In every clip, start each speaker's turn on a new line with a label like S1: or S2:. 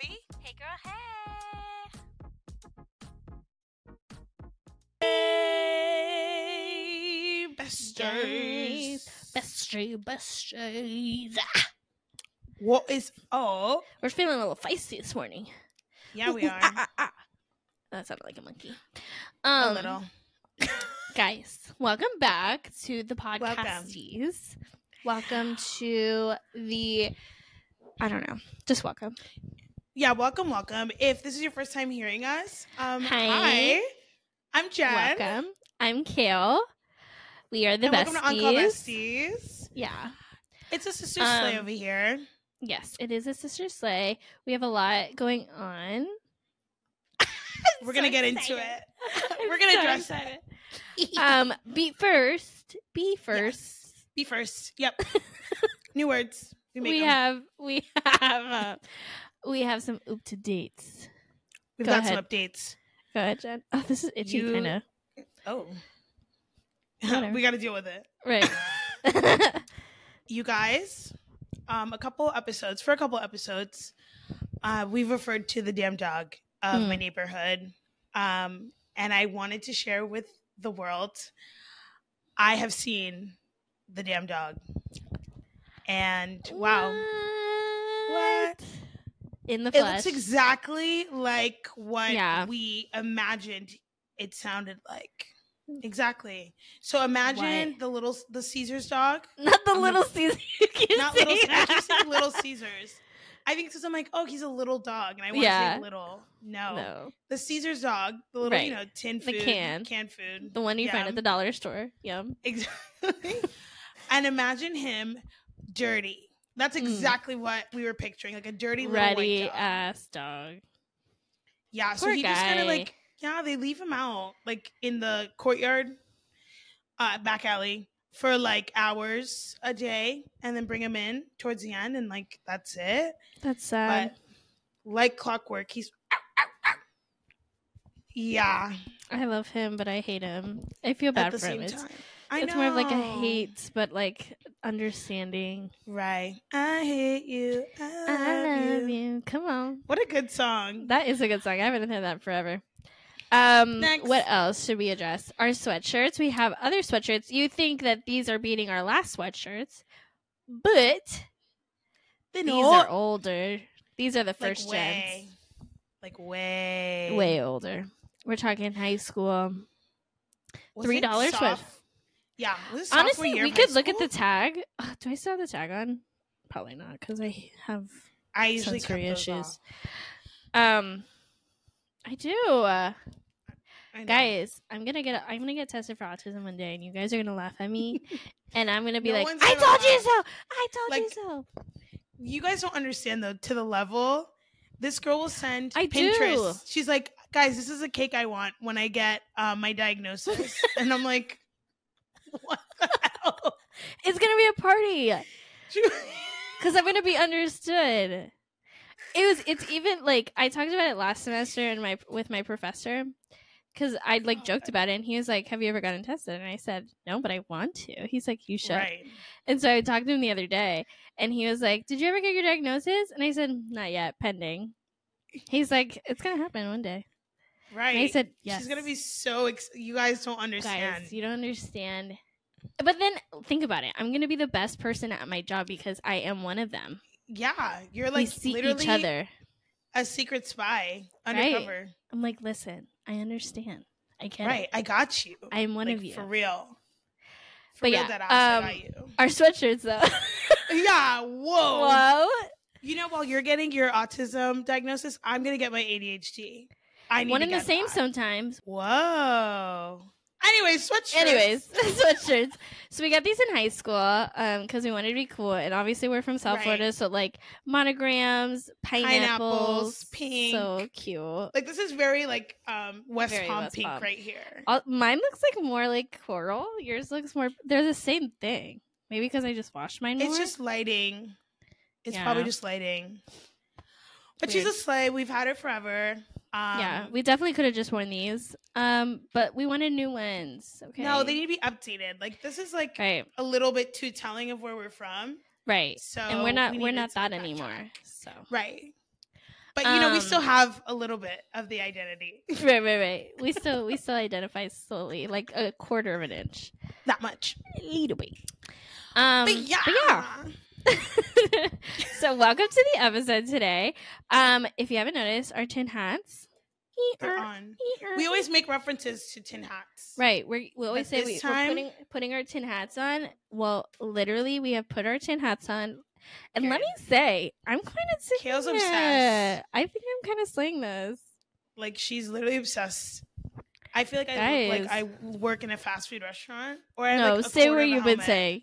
S1: Avi.
S2: Hey girl, hey.
S1: Hey, besters.
S2: Bestie, besties.
S1: What is oh?
S2: We're feeling a little feisty this morning.
S1: Yeah, we ah, are. Ah, ah.
S2: That sounded like a monkey.
S1: a
S2: Um,
S1: little.
S2: guys, welcome back to the podcasties. Welcome. to the. I don't know. Just welcome.
S1: Yeah, welcome, welcome. If this is your first time hearing us, um,
S2: Hi.
S1: hi. I'm Jen.
S2: Welcome. I'm Kale. We are the
S1: and
S2: besties.
S1: welcome to Uncle Besties.
S2: Yeah.
S1: It's a sister sleigh
S2: Um,
S1: over here.
S2: Yes, it is a sister sleigh. We have a lot going on.
S1: We're gonna get into it.
S2: I'm
S1: We're gonna
S2: so
S1: address
S2: excited.
S1: it.
S2: Um, be first. Be first.
S1: Be first. Yep. New words. We, make
S2: We have we have uh, we have some up to dates.
S1: We've
S2: go
S1: got some updates.
S2: Go ahead, Jen. Oh, this is itchy,
S1: You-
S2: kind of.
S1: Oh. We got to deal with it.
S2: Right.
S1: you guys, um, a couple episodes for a couple episodes, uh, we've referred to the damn dog of
S2: Hmm.
S1: my neighborhood, um, and I wanted to share with the world. I have seen the damn dog, and wow,
S2: What? In the
S1: it looks exactly like what
S2: Yeah.
S1: we imagined it sounded like. Mm. Exactly. So imagine
S2: What?
S1: the little the Cesar's dog
S2: Not the little Caesar.
S1: Not
S2: see
S1: little. I keep saying Little Caesars. I think because I'm like, oh, he's a little dog, and I want to
S2: Yeah.
S1: say little. No.
S2: No,
S1: the Cesar's dog, the little, you know, tin
S2: The
S1: food,
S2: can.
S1: canned food,
S2: the one you find at the dollar store. Yum.
S1: exactly. and imagine him dirty. That's
S2: Mm.
S1: exactly what we were picturing, like a dirty little
S2: Ready
S1: white dog.
S2: ass dog.
S1: yeah, so
S2: Poor
S1: he just kind of like, yeah, they leave him out like in the courtyard, uh, back alley for like hours a day, and then bring him in towards the end, and like that's it.
S2: That's sad.
S1: but like clockwork, he's yeah.
S2: I love him, but I hate him. I feel
S1: At
S2: bad
S1: the
S2: for him.
S1: same
S2: It's,
S1: time, I
S2: it's more of like a hate, but like understanding.
S1: Right. I hate you. I love,
S2: I love
S1: you.
S2: you. Come on.
S1: What a good song.
S2: That is a good song. I haven't heard that forever. Um,
S1: Next.
S2: what else should we address? Our sweatshirts. We have other sweatshirts. You think that these are beating our last sweatshirts, but these are older. These are the
S1: like
S2: first
S1: way,
S2: gens.
S1: like way,
S2: Way older. We're talking high school.
S1: Was
S2: $3
S1: it
S2: sweat-
S1: soph- Yeah.
S2: Honestly, we could look at the tag. Ugh, do I still have the tag on? Probably not, because I have
S1: I usually
S2: sensory issues. Um, I do. Uh,
S1: I
S2: guys, I'm gonna get I'm gonna get tested for autism one day, and you guys are gonna laugh at me, and I'm gonna be
S1: No
S2: like, "I
S1: gonna
S2: told you so! I told you so!"
S1: you guys don't understand though to the level this girl will send
S2: I
S1: Pinterest.
S2: do.
S1: She's like, guys, this is a cake I want when I get um, my diagnosis, and I'm like, what the hell?
S2: It's gonna be a party because I'm gonna be understood. It was. It's even like I talked about it last semester in my with my professor because I like
S1: Oh,
S2: joked about it, and he was like, "Have you ever gotten tested?" And I said, "No, but I want to." He's like, "You should."
S1: right.
S2: And so I talked to him the other day, and he was like, "Did you ever get your diagnosis?" And I said, "Not yet, pending." He's like, "It's gonna happen one day."
S1: Right.
S2: And I said, "Yes."
S1: She's gonna be so. Ex- you guys don't understand.
S2: guys. You don't understand. But then think about it. I'm gonna be the best person at my job because I am one of them.
S1: yeah, you're
S2: we
S1: like
S2: see
S1: literally
S2: each other.
S1: a secret spy
S2: Right.
S1: undercover.
S2: I'm like, listen, I understand. I get
S1: Right.
S2: it.
S1: I got you.
S2: I am one
S1: Like,
S2: of you.
S1: for real. For
S2: But
S1: real,
S2: yeah,
S1: ass,
S2: um. Our sweatshirts, though.
S1: Yeah. Whoa.
S2: Whoa.
S1: You know, while you're getting your autism diagnosis, I'm gonna get my ADHD. I need
S2: One and the same sometimes.
S1: Whoa. Anyways, sweatshirts.
S2: Anyways, sweatshirts. So we got these in high school um because we wanted to be cool, and obviously we're from South
S1: Right.
S2: Florida, so like monograms, pineapples,
S1: Pineapples, pink.
S2: so cute.
S1: like this is very like um West
S2: Very
S1: Palm
S2: West
S1: pink
S2: Palm.
S1: right here.
S2: All, mine looks like more like coral. Yours looks more. They're the same thing. Maybe because I just washed mine more.
S1: It's just lighting. It's
S2: Yeah.
S1: probably just lighting. But she's a sleigh. We've had it forever. Um,
S2: yeah. We definitely could have just worn these. Um, but we wanted new ones. Okay.
S1: No, they need to be updated. Like this is like
S2: right,
S1: a little bit too telling of where we're from.
S2: right.
S1: So
S2: and we're not
S1: we
S2: we're not that
S1: backtrack.
S2: anymore. So
S1: Right. But you know, we still
S2: Um,
S1: have a little bit of the identity.
S2: right, right, right. We still we still identify slowly, like a quarter of an inch,
S1: That much.
S2: a little bit. Um,
S1: but yeah.
S2: yeah. so welcome to the episode today. Um, if you haven't noticed, our tin hats.
S1: They're on. We always make references to tin hats.
S2: Right. We we always
S1: But
S2: say we,
S1: this
S2: we're putting putting our tin hats on. Well, literally, we have put our tin hats on, and let me say, I'm kind of sick.
S1: Kale's obsessed.
S2: I think I'm kind of slaying this.
S1: Like she's literally obsessed. I feel like I look like I work in a fast food restaurant. Or I
S2: No,
S1: like, a
S2: say
S1: quarter
S2: what you've been
S1: helmet.
S2: saying.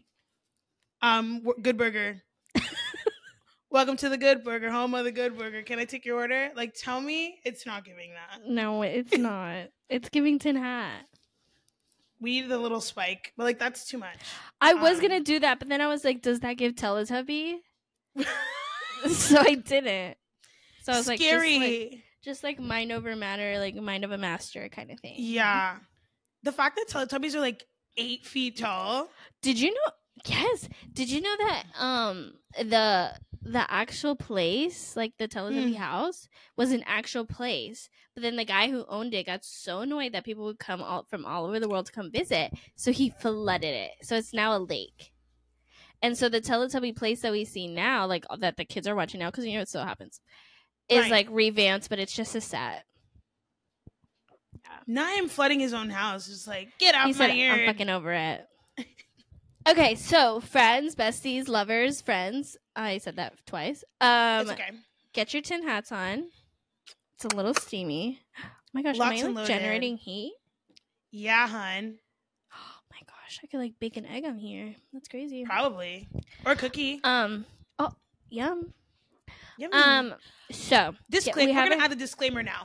S1: Um, Good Burger. Welcome to the Good Burger, home of the Good Burger. Can I take your order? Like, tell me it's not giving that.
S2: No, it's not. it's giving tin hat.
S1: We need the little spike, but like that's too much.
S2: I was
S1: Um,
S2: gonna do that, but then I was like, does that give Teletubby? so I didn't. So I was like, just
S1: Scary.
S2: like, just like mind over matter, like mind of a master kind of thing.
S1: yeah. The fact that Teletubbies are like eight feet tall.
S2: Did you know? Yes. Did you know that um the the actual place, like the Teletubby
S1: Mm.
S2: house, was an actual place. But then the guy who owned it got so annoyed that people would come all from all over the world to come visit, so he flooded it. So it's now a lake. And so the Teletubby place that we see now, like that the kids are watching now, because you know it still happens, is
S1: Right.
S2: like revamped, but it's just a set.
S1: Not him flooding his own house. It's like, get out
S2: He
S1: my
S2: said,
S1: yard.
S2: "I'm fucking over it." Okay, so friends, besties, lovers, friends. I said that twice. Um,
S1: okay.
S2: get your tin hats on. It's a little steamy. Oh my gosh,
S1: Locked
S2: am I like generating heat?
S1: Yeah, hun.
S2: Oh my gosh, I could like bake an egg on here. That's crazy.
S1: Probably. Or a cookie.
S2: Um. Oh, yum.
S1: Yummy.
S2: Um. So
S1: disclaimer.
S2: we
S1: We're gonna add the disclaimer now.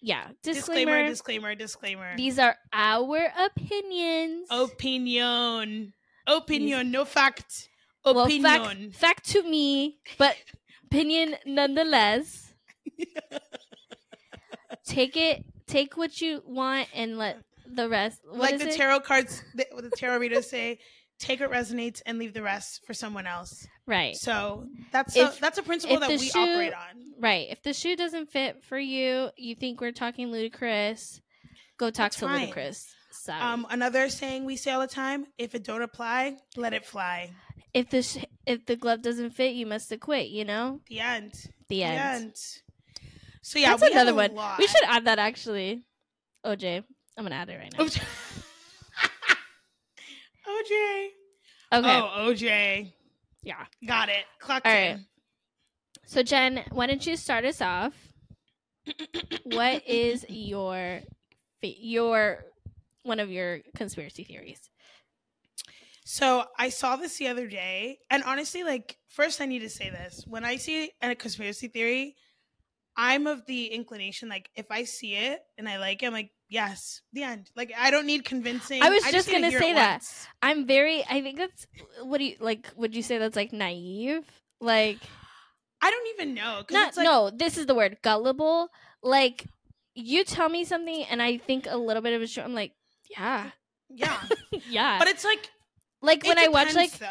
S2: yeah,
S1: Disclaimer.
S2: disclaimer.
S1: Disclaimer. Disclaimer.
S2: These are our opinions.
S1: Opinion. Opinion. No fact.
S2: Well,
S1: Opinion.
S2: fact, fact to me, but opinion nonetheless. take it. Take what you want and let the rest. What
S1: like the
S2: it?
S1: tarot cards, the, the tarot readers say, take what resonates and leave the rest for someone else.
S2: right.
S1: So that's
S2: If-
S1: a, that's a principle that we
S2: shoe-
S1: operate on.
S2: Right. If the shoe doesn't fit for you, you think we're talking ludicrous, go talk
S1: That's
S2: to
S1: fine.
S2: ludicrous. Sorry.
S1: Um, another saying we say all the time: if it don't apply, let it fly.
S2: if the sh- if the glove doesn't fit, you must have quit. You know,
S1: The end.
S2: the end.
S1: end. So yeah,
S2: That's another one.
S1: lot.
S2: We should add that actually. OJ, I'm gonna add it right now.
S1: OJ. OJ.
S2: Okay.
S1: Oh, OJ.
S2: Yeah.
S1: Got it. Clocked
S2: All
S1: in.
S2: right. So Jen, why don't you start us off? what is your your one of your conspiracy theories?
S1: So I saw this the other day, and honestly, like first I need to say this: when I see a conspiracy theory, I'm of the inclination like if I see it and I like it, I'm like, yes, the end. Like I don't need convincing.
S2: I was
S1: just
S2: just gonna say that.
S1: once.
S2: I'm very. I think that's. What do you like? Would you say that's like naive? Like
S1: I don't even know.
S2: not
S1: it's like,
S2: no. This is the word gullible. Like you tell me something and I think a little bit of a show. I'm like, yeah,
S1: Yeah,
S2: yeah.
S1: but it's like
S2: like
S1: it
S2: when I watch like
S1: though.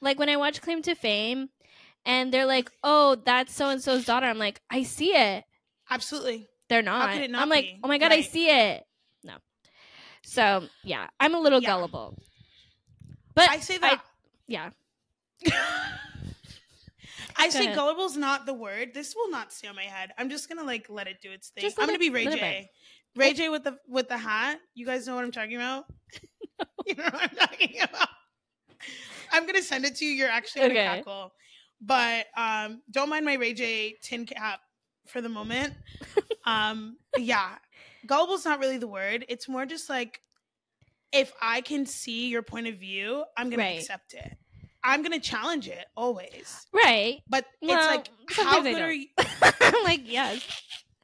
S2: like when I watch Claim to Fame, and they're like, oh, that's so and so's daughter. I'm like, I see it.
S1: absolutely.
S2: They're not.
S1: not
S2: I'm like,
S1: be?
S2: oh my god, I see it. No. So yeah, I'm a little
S1: Yeah.
S2: gullible. But
S1: I say that.
S2: yeah,
S1: I
S2: Go
S1: say
S2: ahead.
S1: gullible's not the word. This will not stay on my head. I'm just gonna like let it do its thing. I'm gonna
S2: it-
S1: be Ray J. Ray J with the with the hat. You guys know what I'm talking about? you know what I'm talking about. I'm gonna send it to you. You're actually gonna
S2: Okay.
S1: cackle. But um don't mind my Ray J tin cap for the moment. um yeah. Gullible's not really the word. It's more just like if I can see your point of view, I'm gonna
S2: Right.
S1: accept it. I'm gonna challenge it always.
S2: right.
S1: But
S2: Well,
S1: it's like how good are you?
S2: Like, yes,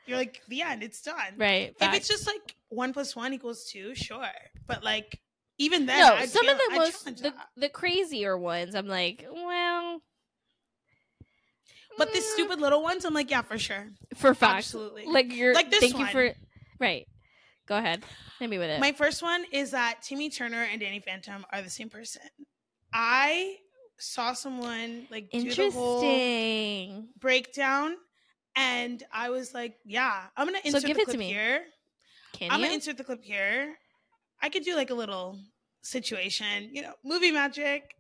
S1: You're like the end. It's done.
S2: right.
S1: If it's just like one plus one equals two, sure. But like even then,
S2: no,
S1: I'd
S2: some
S1: feel-
S2: of the
S1: I'd
S2: most the, the crazier ones, I'm like, well,
S1: But the
S2: mm,
S1: stupid little ones, I'm like, yeah, for sure.
S2: for facts,
S1: Absolutely.
S2: like you're
S1: Like this
S2: thank
S1: one.
S2: you for right. Go ahead, hit me with it.
S1: My first one is that Timmy Turner and Danny Phantom are the same person. I saw someone like do the whole
S2: Interesting.
S1: breakdown, And I was like, yeah, I'm gonna
S2: So
S1: insert
S2: give
S1: the
S2: it to
S1: clip
S2: me.
S1: here.
S2: Can
S1: I'm
S2: you?
S1: gonna insert the clip here. I could do like a little situation, you know, movie magic.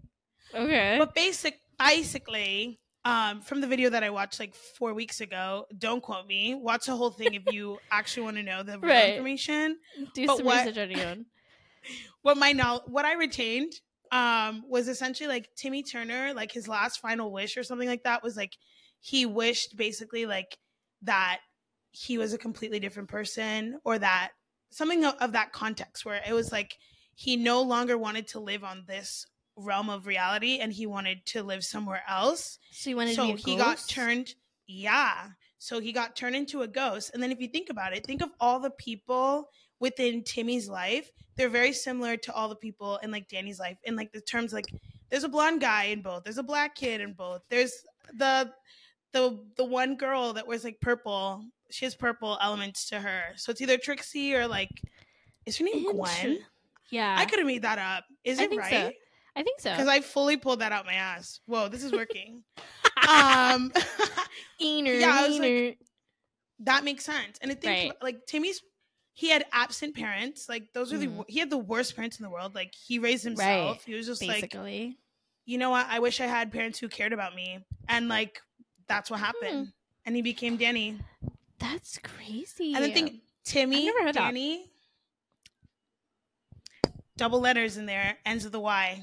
S2: okay.
S1: But basic, basically, um, from the video that I watched like four weeks ago, don't quote me. Watch the whole thing if you actually want to know the real
S2: Right.
S1: information.
S2: Do
S1: but
S2: some
S1: what-
S2: research on your own.
S1: What my now, what I retained, um, was essentially like Timmy Turner, like his last final wish or something like that was like he wished basically like that he was a completely different person or that something of, of that context where it was like he no longer wanted to live on this realm of reality and he wanted to live somewhere else.
S2: So he wanted
S1: so
S2: to be a
S1: he got turned yeah. So he got turned into a ghost. And then if you think about it think of all the people within timmy's life. They're very similar to all the people in like danny's life. In like the terms like there's a blonde guy in both. There's a black kid in both. There's the the the one girl that wears like purple she has purple elements to her so it's either trixie or like is her name gwen
S2: Yeah.
S1: i could have made that up is
S2: I
S1: it
S2: think so.
S1: right
S2: I think so.
S1: because I fully pulled that out my ass. Whoa, this is working. um, Yeah, I was like- that makes sense. And I think
S2: Right.
S1: like Timmy's, he had absent parents. Like those are the
S2: Mhm.
S1: he had the worst parents in the world. Like he raised himself.
S2: Right.
S1: He was just like, you know what? I wish I had parents who cared about me. And like that's what happened. And he became Danny.
S2: That's crazy.
S1: And the think Timmy. Danny, double letters in there, ends with a Y.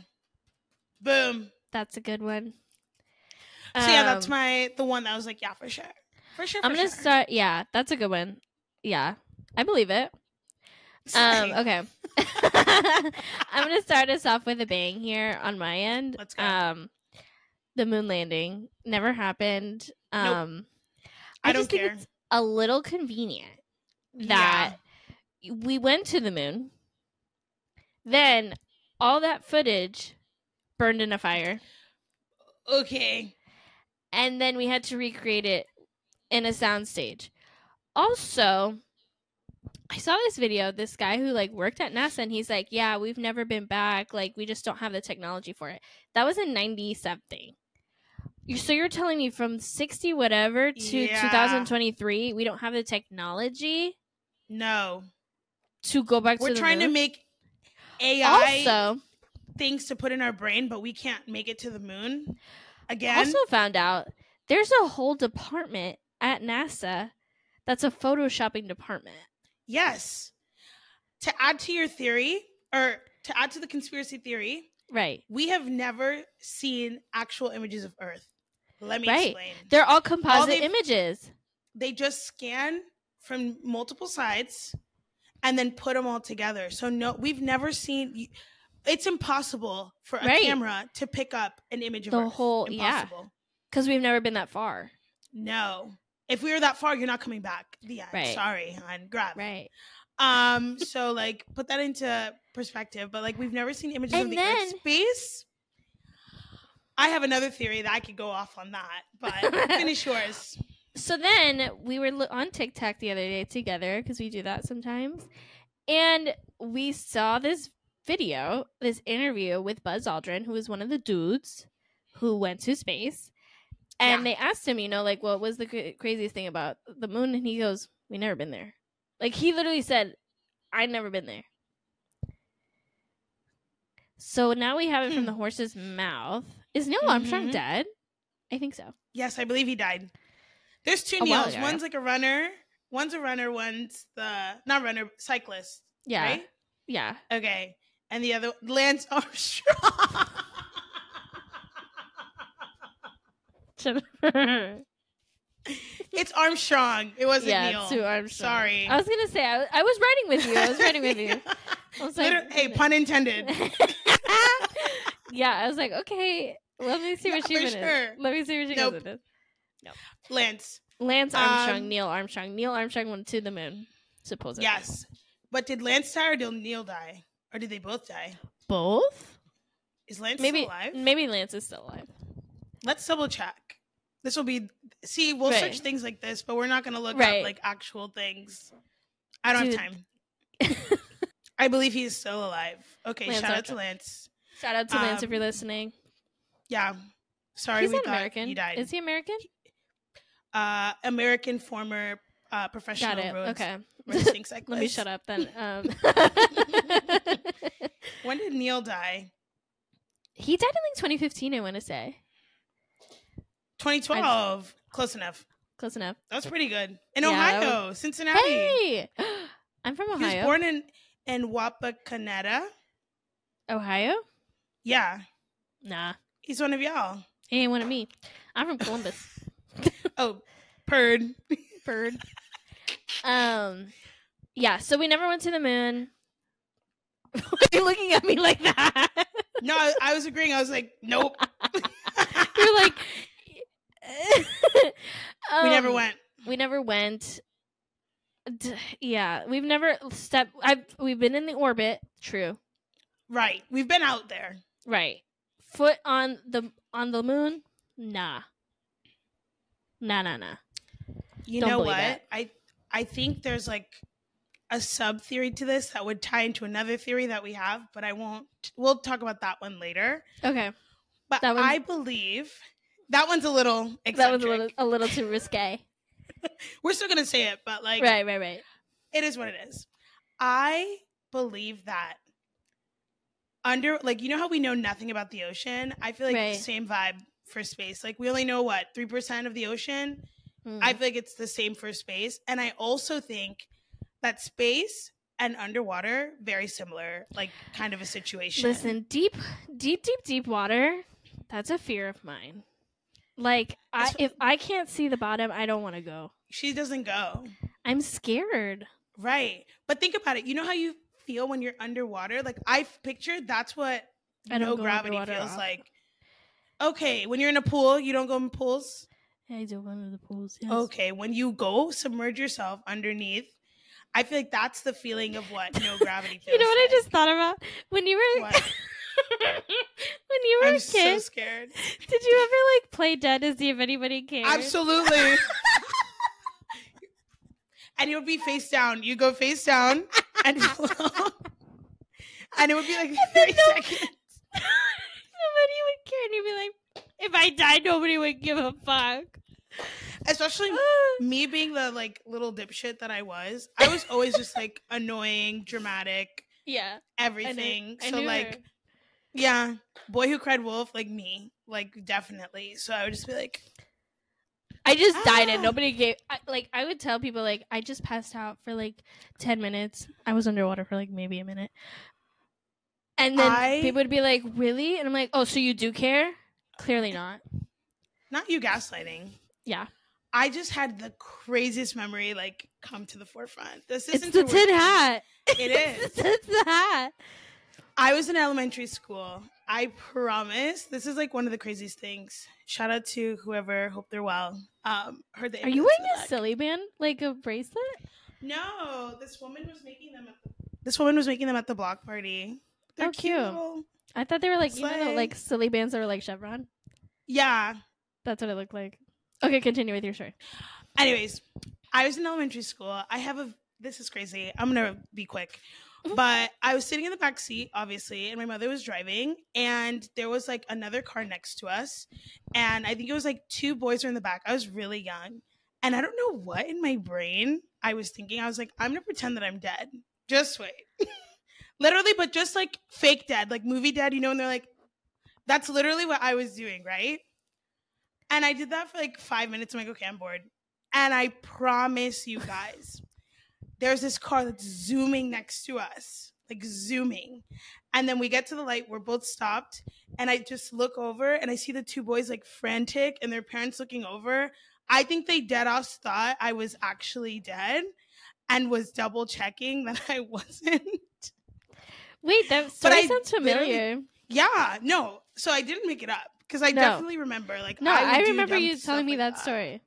S1: Boom.
S2: That's a good one.
S1: So yeah, that's
S2: Um,
S1: my the one that was like, yeah, for sure, for sure.
S2: I'm gonna
S1: sure.
S2: start. Yeah, that's a good one. Yeah, I believe it. Um, okay. I'm gonna start us off with a bang here on my end.
S1: Let's go.
S2: Um, the moon landing never happened.
S1: Nope.
S2: Um,
S1: I don't
S2: just think
S1: care.
S2: it's a little convenient that we went to the moon. Then all that footage burned in a fire,
S1: Okay.
S2: and then we had to recreate it in a soundstage. Also, I saw this video. This guy who like worked at NASA, and he's like, "Yeah, we've never been back. Like, we just don't have the technology for it." That was in ninety something. You so you're telling me from sixty whatever to
S1: Yeah.
S2: 2023, we don't have the technology
S1: No.
S2: to go back
S1: We're
S2: to the
S1: trying to make AI
S2: also
S1: things to put in our brain, but we can't make it to the moon. Again.
S2: also found out there's a whole department at NASA that's a photoshopping department.
S1: yes. To add to your theory, or to add to the conspiracy theory,
S2: Right.
S1: we have never seen actual images of Earth. Let me
S2: Right.
S1: explain.
S2: They're all composite
S1: they've-
S2: images.
S1: they just scan from multiple sides and then put them all together. So no, we've never seen. It's impossible for a
S2: Right.
S1: camera to pick up an image of
S2: The
S1: Earth.
S2: whole- yeah. Because we've never been that far.
S1: No, if we were that far, you're not coming back. The end.
S2: Right.
S1: Sorry, hon. Grab.
S2: Right.
S1: Um. So like, put that into perspective. But like, we've never seen images of the
S2: then-
S1: Earth space. I have another theory that I could go off on that, but finish yours.
S2: So then we were on TikTok the other day together because we do that sometimes. And we saw this video, this interview with Buzz Aldrin, who was one of the dudes who went to space. And
S1: Yeah.
S2: they asked him, you know, like, what was the cra- craziest thing about the moon? And he goes, We never been there. Like, he literally said, I'd never been there. So now we have it from
S1: Hmm.
S2: the horse's mouth. Is Neil Armstrong
S1: Mhm.
S2: dead? I think so.
S1: Yes, I believe he died. There's two
S2: A
S1: Neils.
S2: ago,
S1: One's like a runner. One's a runner. One's the not runner, cyclist.
S2: Yeah.
S1: Right?
S2: Yeah.
S1: Okay. And the other Lance Armstrong. it's Armstrong. It wasn't
S2: yeah,
S1: Neil.
S2: Sue Armstrong.
S1: Sorry.
S2: I was gonna say I, I was riding with you. I was riding with you. I was like,
S1: Liter- hey, pun intended.
S2: yeah, I was like, okay, let me see
S1: No,
S2: what she
S1: for
S2: goes
S1: sure.
S2: Let me see what she
S1: Nope.
S2: goes with this.
S1: Lance.
S2: Lance Armstrong,
S1: Um,
S2: Neil Armstrong. Neil Armstrong went to the moon, supposedly.
S1: Yes. But did Lance die or did Neil die? Or did they both die?
S2: both.
S1: Is Lance
S2: Maybe
S1: still alive?
S2: maybe Lance is still alive.
S1: Let's double check. This will be see, we'll
S2: Right.
S1: search things like this, but we're not gonna look
S2: Right.
S1: up like actual things. I don't
S2: Dude.
S1: have time. I believe he's still alive. Okay,
S2: Lance
S1: shout out to Lance.
S2: Shout out to Lance if
S1: Um,
S2: you're listening.
S1: Yeah. Sorry,
S2: He's
S1: we
S2: not American.
S1: he died.
S2: Is he American?
S1: uh, American former uh,
S2: Got
S1: professional
S2: it.
S1: road
S2: Okay.
S1: racing cyclist.
S2: Let me shut up then. Um,
S1: When did Neil die?
S2: he died in like 2015. I want to say
S1: 2012. Close enough.
S2: close enough.
S1: That was pretty good. In
S2: Yeah,
S1: Ohio, Cincinnati.
S2: Hey, I'm from Ohio.
S1: He was born in in Wapakoneta.
S2: Ohio?
S1: Yeah,
S2: Nah,
S1: he's one of y'all.
S2: he ain't one of me. I'm from Columbus.
S1: Oh, purred.
S2: Bird. Um, yeah. So we never went to the moon. Why are you looking at me like that?
S1: No, I, I was agreeing. I was like, nope.
S2: You're like,
S1: we never
S2: Um,
S1: went.
S2: We never went. D- yeah, we've never stepped. I've we've been in the orbit. True.
S1: Right. We've been out there.
S2: Right. Foot on the on the moon? Nah. Nah, nah, nah.
S1: You
S2: Don't
S1: know what? I I think there's like a sub theory to this that would tie into another theory that we have, but I won't. We'll talk about that one later.
S2: Okay,
S1: But
S2: one-
S1: I believe that one's a little eccentric.
S2: that was a little a little too risque.
S1: We're still gonna say it, but like
S2: right, right, right.
S1: it is what it is. I believe that under like you know how we know nothing about the ocean. I feel like
S2: Right.
S1: the same vibe for space. Like we only know what three percent of the ocean.
S2: Mm.
S1: I feel like it's the same for space, and I also think that space and underwater very similar, like kind of a situation.
S2: Listen, deep, deep, deep, deep water. That's a fear of mine. Like, I, if I can't see the bottom, I don't want to go.
S1: she doesn't go
S2: I'm scared.
S1: right, but think about it. You know how you feel when you're underwater? Like I've pictured that's what
S2: I
S1: no gravity feels like. Okay, when you're in a pool, you don't go in pools.
S2: I do one of the pools. Yes.
S1: Okay, when you go submerge yourself underneath, I feel like that's the feeling of what no gravity feels.
S2: You know what I just thought about when you were when you were
S1: I'm
S2: a
S1: so
S2: kid?
S1: scared.
S2: did you ever like play dead to see if anybody cared?
S1: Absolutely. and it would be face down. You go face down and and it would be like
S2: then
S1: 30
S2: no-
S1: seconds.
S2: nobody would care, and you'd be like, if I died, nobody would give a fuck.
S1: Especially me being the like little dipshit that I was. I was always just like annoying, dramatic,
S2: yeah,
S1: everything.
S2: I
S1: so
S2: knew
S1: like
S2: her.
S1: yeah, boy who cried wolf, like me, like definitely. So I would just be like,
S2: I just died and
S1: Ah.
S2: nobody gave. I, like I would tell people like I just passed out for like ten minutes. I was underwater for like maybe a minute, and then
S1: I-
S2: people would be like, "Really?" And I'm like, "Oh, so you do care? Clearly not."
S1: not you gaslighting.
S2: Yeah,
S1: I just had the craziest memory like come to the forefront. This isn't
S2: the tin hat.
S1: It is.
S2: it's the hat.
S1: I was in elementary school. I promise. This is like one of the craziest things. Shout out to whoever. Hope they're well. Um, heard the
S2: Are you wearing a silly band, like a bracelet?
S1: No, this woman was making them. At the, this woman was making them at the block party. They're
S2: Oh, cute.
S1: little-
S2: I thought they were like you know the, like silly bands that were like chevron.
S1: Yeah.
S2: That's what it looked like. Okay, continue with your story.
S1: Anyways, I was in elementary school. I have a. This is crazy. I'm gonna be quick. But I was sitting in the back seat, obviously, and my mother was driving, and there was like another car next to us, and I think it was like two boys were in the back. I was really young, and I don't know what in my brain I was thinking. I was like, I'm gonna pretend that I'm dead. Just wait, literally, but just like fake dead, like movie dead. You know, and they're like, that's literally what I was doing, right? And I did that for like five minutes. I'm like, okay, I'm bored. And I promise you guys, there's this car that's zooming next to us, like zooming. And then we get to the light, we're both stopped. And I just look over and I see the two boys like frantic and their parents looking over. I think they dead ass thought I was actually dead and was double checking that I wasn't.
S2: Wait, that story
S1: I
S2: sounds familiar.
S1: Yeah, no. So I didn't make it up because I
S2: No.
S1: definitely remember. Like,
S2: No,
S1: would
S2: I, remember you telling me
S1: like
S2: that story.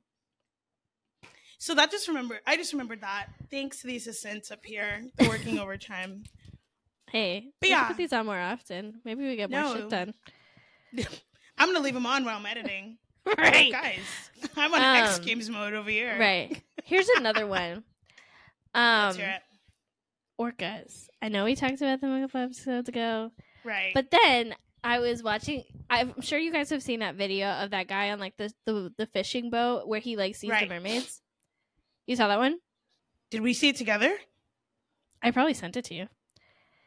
S1: So that just remember. I just remembered that. Thanks to the assistants up here, they're working overtime.
S2: Hey,
S1: But yeah.
S2: put these on more often. Maybe we get more
S1: No.
S2: shit done.
S1: I'm gonna leave them on while I'm editing.
S2: Right.
S1: guys. I'm on X
S2: Um,
S1: Games mode over here.
S2: Right. Here's another one. Um, orcas. I know we talked about them a couple episodes ago,
S1: Right.
S2: but then I was watching. I'm sure you guys have seen that video of that guy on like the the, the fishing boat where he like sees
S1: Right.
S2: the mermaids. You saw that one?
S1: Did we see it together?
S2: I probably sent it to you.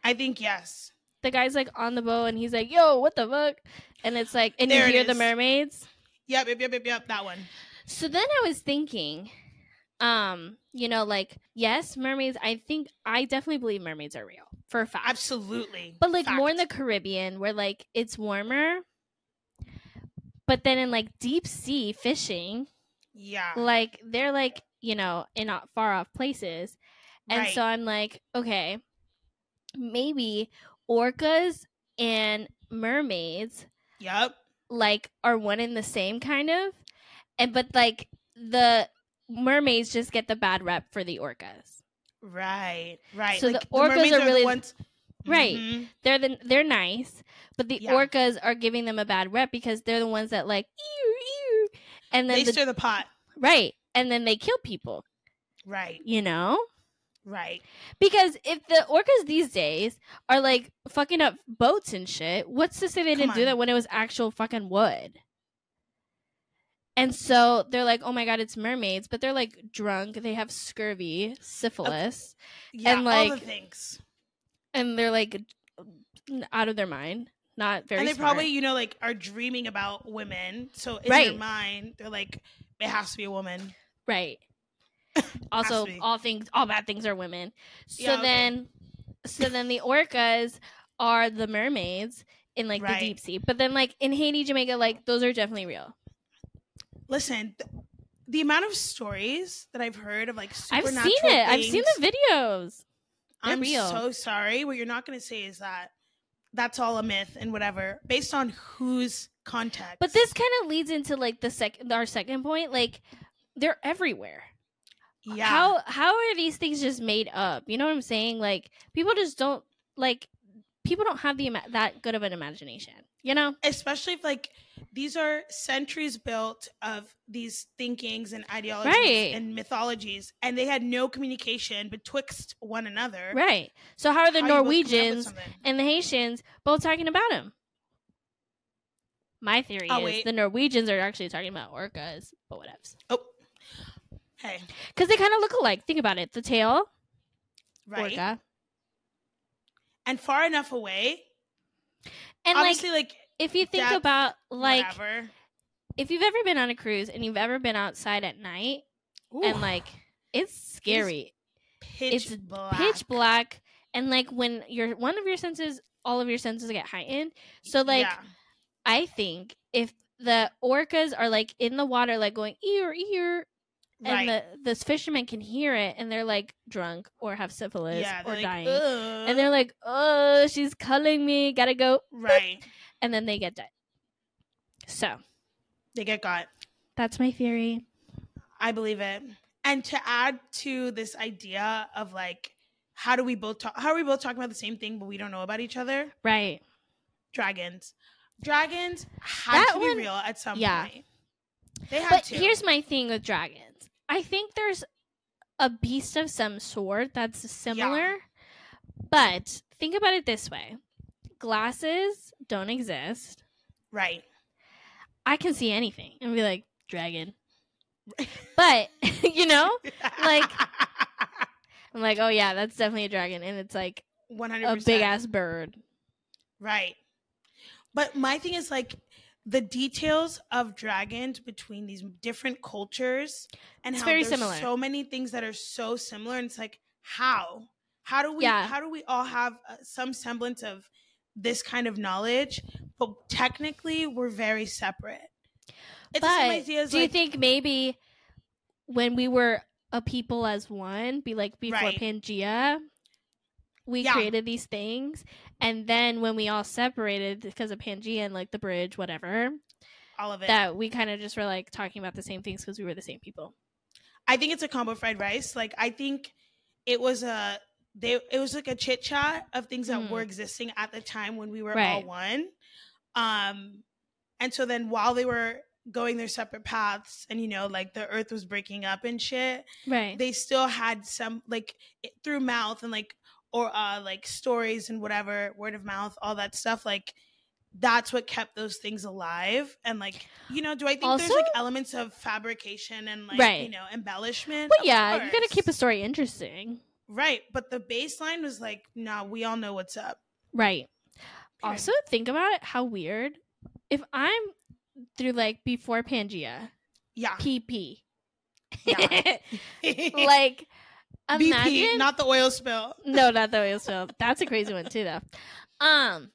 S1: I think yes.
S2: The guy's like on the boat and he's like, "Yo, what the fuck?" And it's like, and
S1: There
S2: you hear the mermaids.
S1: Yep, yep, yep, yep, yep. That one.
S2: So then I was thinking, um, you know, like yes, mermaids. I think I definitely believe mermaids are real for a fact.
S1: Absolutely.
S2: But like more in the Caribbean where like it's warmer. But then in like deep sea fishing,
S1: yeah.
S2: like they're like, you know, in not far off places. And
S1: right.
S2: so I'm like, okay, maybe orcas and mermaids
S1: yep.
S2: like are one and the same kind of. And but like the mermaids just get the bad rep for the orcas.
S1: Right. Right.
S2: So the orcas
S1: mermaids
S2: are
S1: the
S2: really-
S1: ones-
S2: Right.
S1: Mhm.
S2: they're the they're nice, but the
S1: Yeah.
S2: orcas are giving them a bad rep because they're the ones that like ew, ew, and then
S1: They
S2: the,
S1: stir the pot.
S2: right, and then they kill people,
S1: Right.
S2: you know?
S1: Right.
S2: Because if the orcas these days are like fucking up boats and shit, what's to say they didn't do that when it was actual fucking wood? And so they're like, oh my god, it's mermaids, but they're like drunk. They have scurvy, syphilis,
S1: Yeah.
S2: And,
S1: all the
S2: like,
S1: things.
S2: and they're like out of their mind. Not very
S1: and they
S2: smart.
S1: probably, you know, like are dreaming about women. So in
S2: Right.
S1: their mind, they're like, it has to be a woman.
S2: Right. also, all things, all bad things are women. So
S1: Yeah, okay.
S2: then, so then the orcas are the mermaids in like
S1: Right.
S2: the deep sea. But then, like in Haiti, Jamaica, like those are definitely real.
S1: Listen, th- the amount of stories that I've heard of like supernatural I've
S2: seen it. I've seen the videos. They're
S1: I'm
S2: real.
S1: so sorry. What you're not going to say is that that's all a myth and whatever, based on whose context.
S2: But this kind of leads into like the second, our second point. Like they're everywhere.
S1: yeah,
S2: How how are these things just made up? You know what I'm saying? Like people just don't like. People don't have the that good of an imagination. You know?
S1: especially if like these are centuries built of these thinkings and ideologies
S2: Right.
S1: and mythologies, and they had no communication betwixt one another.
S2: Right. So how are the
S1: How you both come up with
S2: Norwegians and the Haitians both talking about him? My theory
S1: Oh,
S2: is
S1: wait.
S2: the Norwegians are actually talking about orcas, but whatevs.
S1: Oh, hey,
S2: Because they kind of look alike. Think about it. The tail,
S1: right,
S2: orca.
S1: and far enough away.
S2: And like,
S1: Obviously, like,
S2: if you think about, like,
S1: whatever.
S2: if you've ever been on a cruise and you've ever been outside at night and like, it's scary.
S1: pitch
S2: it's
S1: black.
S2: Pitch black. And like, when your one of your senses, all of your senses get heightened. So, like,
S1: Yeah.
S2: I think if the orcas are like in the water, like going ear ear, and
S1: right.
S2: the the fishermen can hear it, and they're like drunk or have syphilis
S1: yeah,
S2: or
S1: like,
S2: dying,
S1: "Ugh."
S2: and they're like, "Oh, she's calling me, gotta go,"
S1: right.
S2: and then they get dead. So
S1: They get got.
S2: that's my theory.
S1: I believe it. And to add to this idea of like, how do we both talk? How are we both talking about the same thing, but we don't know about each other?
S2: Right?
S1: Dragons. Dragons had
S2: That
S1: to be
S2: one-
S1: real at some
S2: yeah.
S1: point. They had
S2: But
S1: to.
S2: here's my thing with dragons. I think there's a beast of some sort that's similar. But think about it this way. Glasses don't exist.
S1: right.
S2: I can see anything and be like, dragon. But, you know, like- I'm like, oh yeah, that's definitely a dragon. And it's like
S1: one hundred
S2: a big ass bird.
S1: Right. But my thing is like the details of dragons between these different cultures and
S2: It's
S1: how
S2: very
S1: there's
S2: similar.
S1: so many things that are so similar and it's like how how do we
S2: Yeah.
S1: how do we all have uh, some semblance of this kind of knowledge but technically we're very separate it's
S2: But do you think maybe when we were a people as one, be like before
S1: Right.
S2: Pangea, we
S1: Yeah.
S2: created these things, and then when we all separated because of Pangea and like the bridge, whatever,
S1: all of it
S2: that we kind of just were like talking about the same things because we were the same people.
S1: I think it's a combo fried rice. Like I think it was a they it was like a chit chat of things that
S2: Mm.
S1: were existing at the time when we were all one. Um and so then while they were going their separate paths and you know like the earth was breaking up and shit,
S2: Right.
S1: they still had some like it, through mouth and like or uh like stories and whatever, word of mouth, all that stuff like that's what kept those things alive. And like, you know, do I think there's like elements of fabrication and like,
S2: Right.
S1: you know, embellishment?
S2: But
S1: Of
S2: yeah, you gotta keep a story interesting.
S1: right. But the baseline was like, nah, we all know what's up.
S2: Right.
S1: Period.
S2: Also, think about it, how weird. If I'm through like before Pangea,
S1: yeah.
S2: PP,
S1: Yeah.
S2: like imagine
S1: BP, not the oil spill.
S2: no, not the oil spill. That's a crazy one too, though. Um,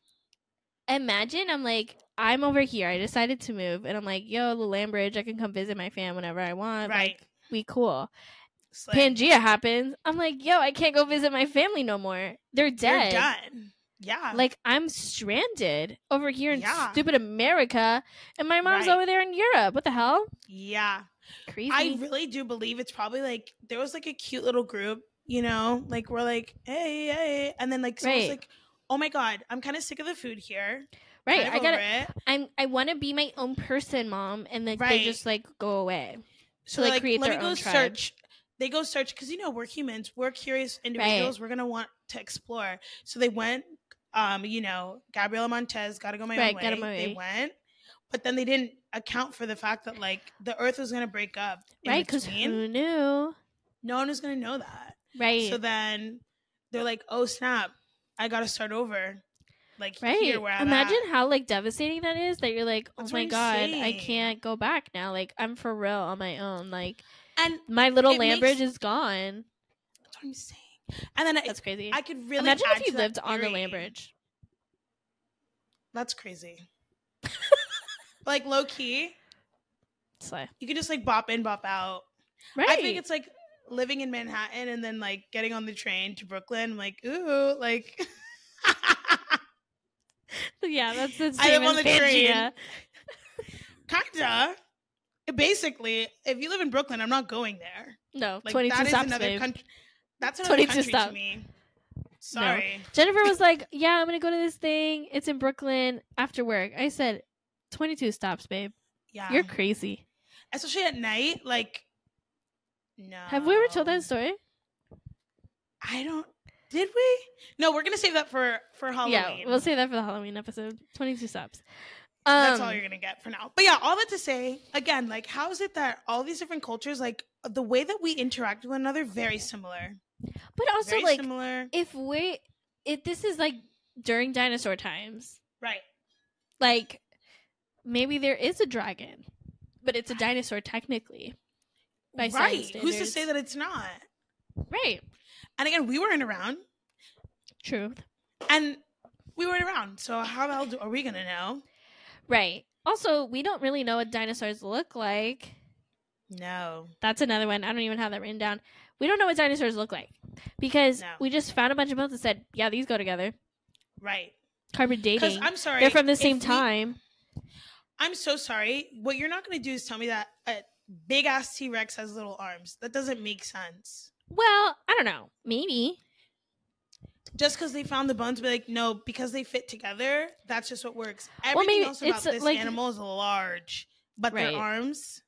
S2: imagine I'm like I'm over here. I decided to move, and I'm like, yo, the land bridge, I can come visit my fam whenever I want.
S1: Right.
S2: Like, we cool.
S1: Slay.
S2: Pangea happens. I'm like, yo, I can't go visit my family no more. They're
S1: They're
S2: dead.
S1: done. Yeah.
S2: Like I'm stranded over here in
S1: Yeah.
S2: stupid America, and my mom's
S1: Right.
S2: over there in Europe. What the hell?
S1: yeah.
S2: Crazy.
S1: I really do believe it's probably like there was like a cute little group, you know, like we're like, hey, hey, and then like someone's
S2: Right.
S1: like, oh my god, I'm kind of sick of the food here.
S2: right.
S1: Kind of
S2: I gotta.
S1: it.
S2: I'm. I want to be my own person, mom, and like they just like go away.
S1: So
S2: like,
S1: like,
S2: create
S1: let
S2: their
S1: me go
S2: own tribe.
S1: search. They go search because you know we're humans, we're curious individuals. We're gonna want to explore. So they went. Um, you know, Gabriella Montez, gotta go my
S2: Right,
S1: own way.
S2: gotta my
S1: They
S2: way.
S1: went, but then they didn't account for the fact that like the Earth was gonna break up.
S2: Right? Because who knew?
S1: no one was gonna know that.
S2: Right.
S1: So then they're like, "Oh snap! I got to start over." Like
S2: right.
S1: here where I'm
S2: Imagine
S1: at.
S2: how like devastating that is. That you're like, oh
S1: That's
S2: my god, I can't go back now. Like I'm for real on my own. Like
S1: and
S2: my little
S1: It
S2: land bridge is gone.
S1: that's what I'm saying. And then I,
S2: That's crazy.
S1: I could really
S2: Imagine if you lived on the
S1: theory.
S2: land bridge.
S1: That's crazy. like low key,
S2: Slay.
S1: you can just like bop in, bop out.
S2: Right.
S1: I think it's like living in Manhattan and then like getting on the train to Brooklyn. I'm like, ooh, like.
S2: yeah, that's the
S1: I
S2: same
S1: live on the train. Kinda. Basically, if you live in Brooklyn, I'm not going there.
S2: No,
S1: Like
S2: 22
S1: that is
S2: stops,
S1: another
S2: babe.
S1: country. That's another
S2: 22
S1: country
S2: stop.
S1: to me. Sorry.
S2: Jennifer was like, "Yeah, I'm gonna go to this thing. It's in Brooklyn after work." I said, "22 stops, babe.
S1: Yeah.
S2: You're crazy."
S1: Especially at night, like no.
S2: Have we ever told that story?
S1: I don't did we? No, we're gonna save that for for Halloween.
S2: Yeah, we'll save that for the Halloween episode. 22 stops. Um,
S1: That's all you're gonna get for now. But yeah, all that to say, again, like how is it that all these different cultures, like the way that we interact with one another, very similar.
S2: but also
S1: very
S2: like
S1: similar.
S2: if we if this is like during dinosaur times,
S1: Right.
S2: like maybe there is a dragon, but it's a dinosaur technically. By
S1: right. Who's to say that it's not?
S2: Right.
S1: And again, we weren't around.
S2: Truth.
S1: And we weren't around. So how the hell do, are we gonna know?
S2: Right. Also, we don't really know what dinosaurs look like.
S1: No.
S2: That's another one. I don't even have that written down. We don't know what dinosaurs look like because
S1: No.
S2: we just found a bunch of books that said, "Yeah, these go together."
S1: Right.
S2: Carbon dating.
S1: I'm sorry.
S2: They're from the same
S1: we-
S2: time.
S1: I'm so sorry. What you're not going to do is tell me that a big ass T Rex has little arms. That doesn't make sense.
S2: Well, I don't know. Maybe.
S1: Just because they found the bones, be like, no, because they fit together. That's just what works. Everything
S2: Well,
S1: else about
S2: uh,
S1: this
S2: like-
S1: animal is large, but
S2: Right.
S1: their arms.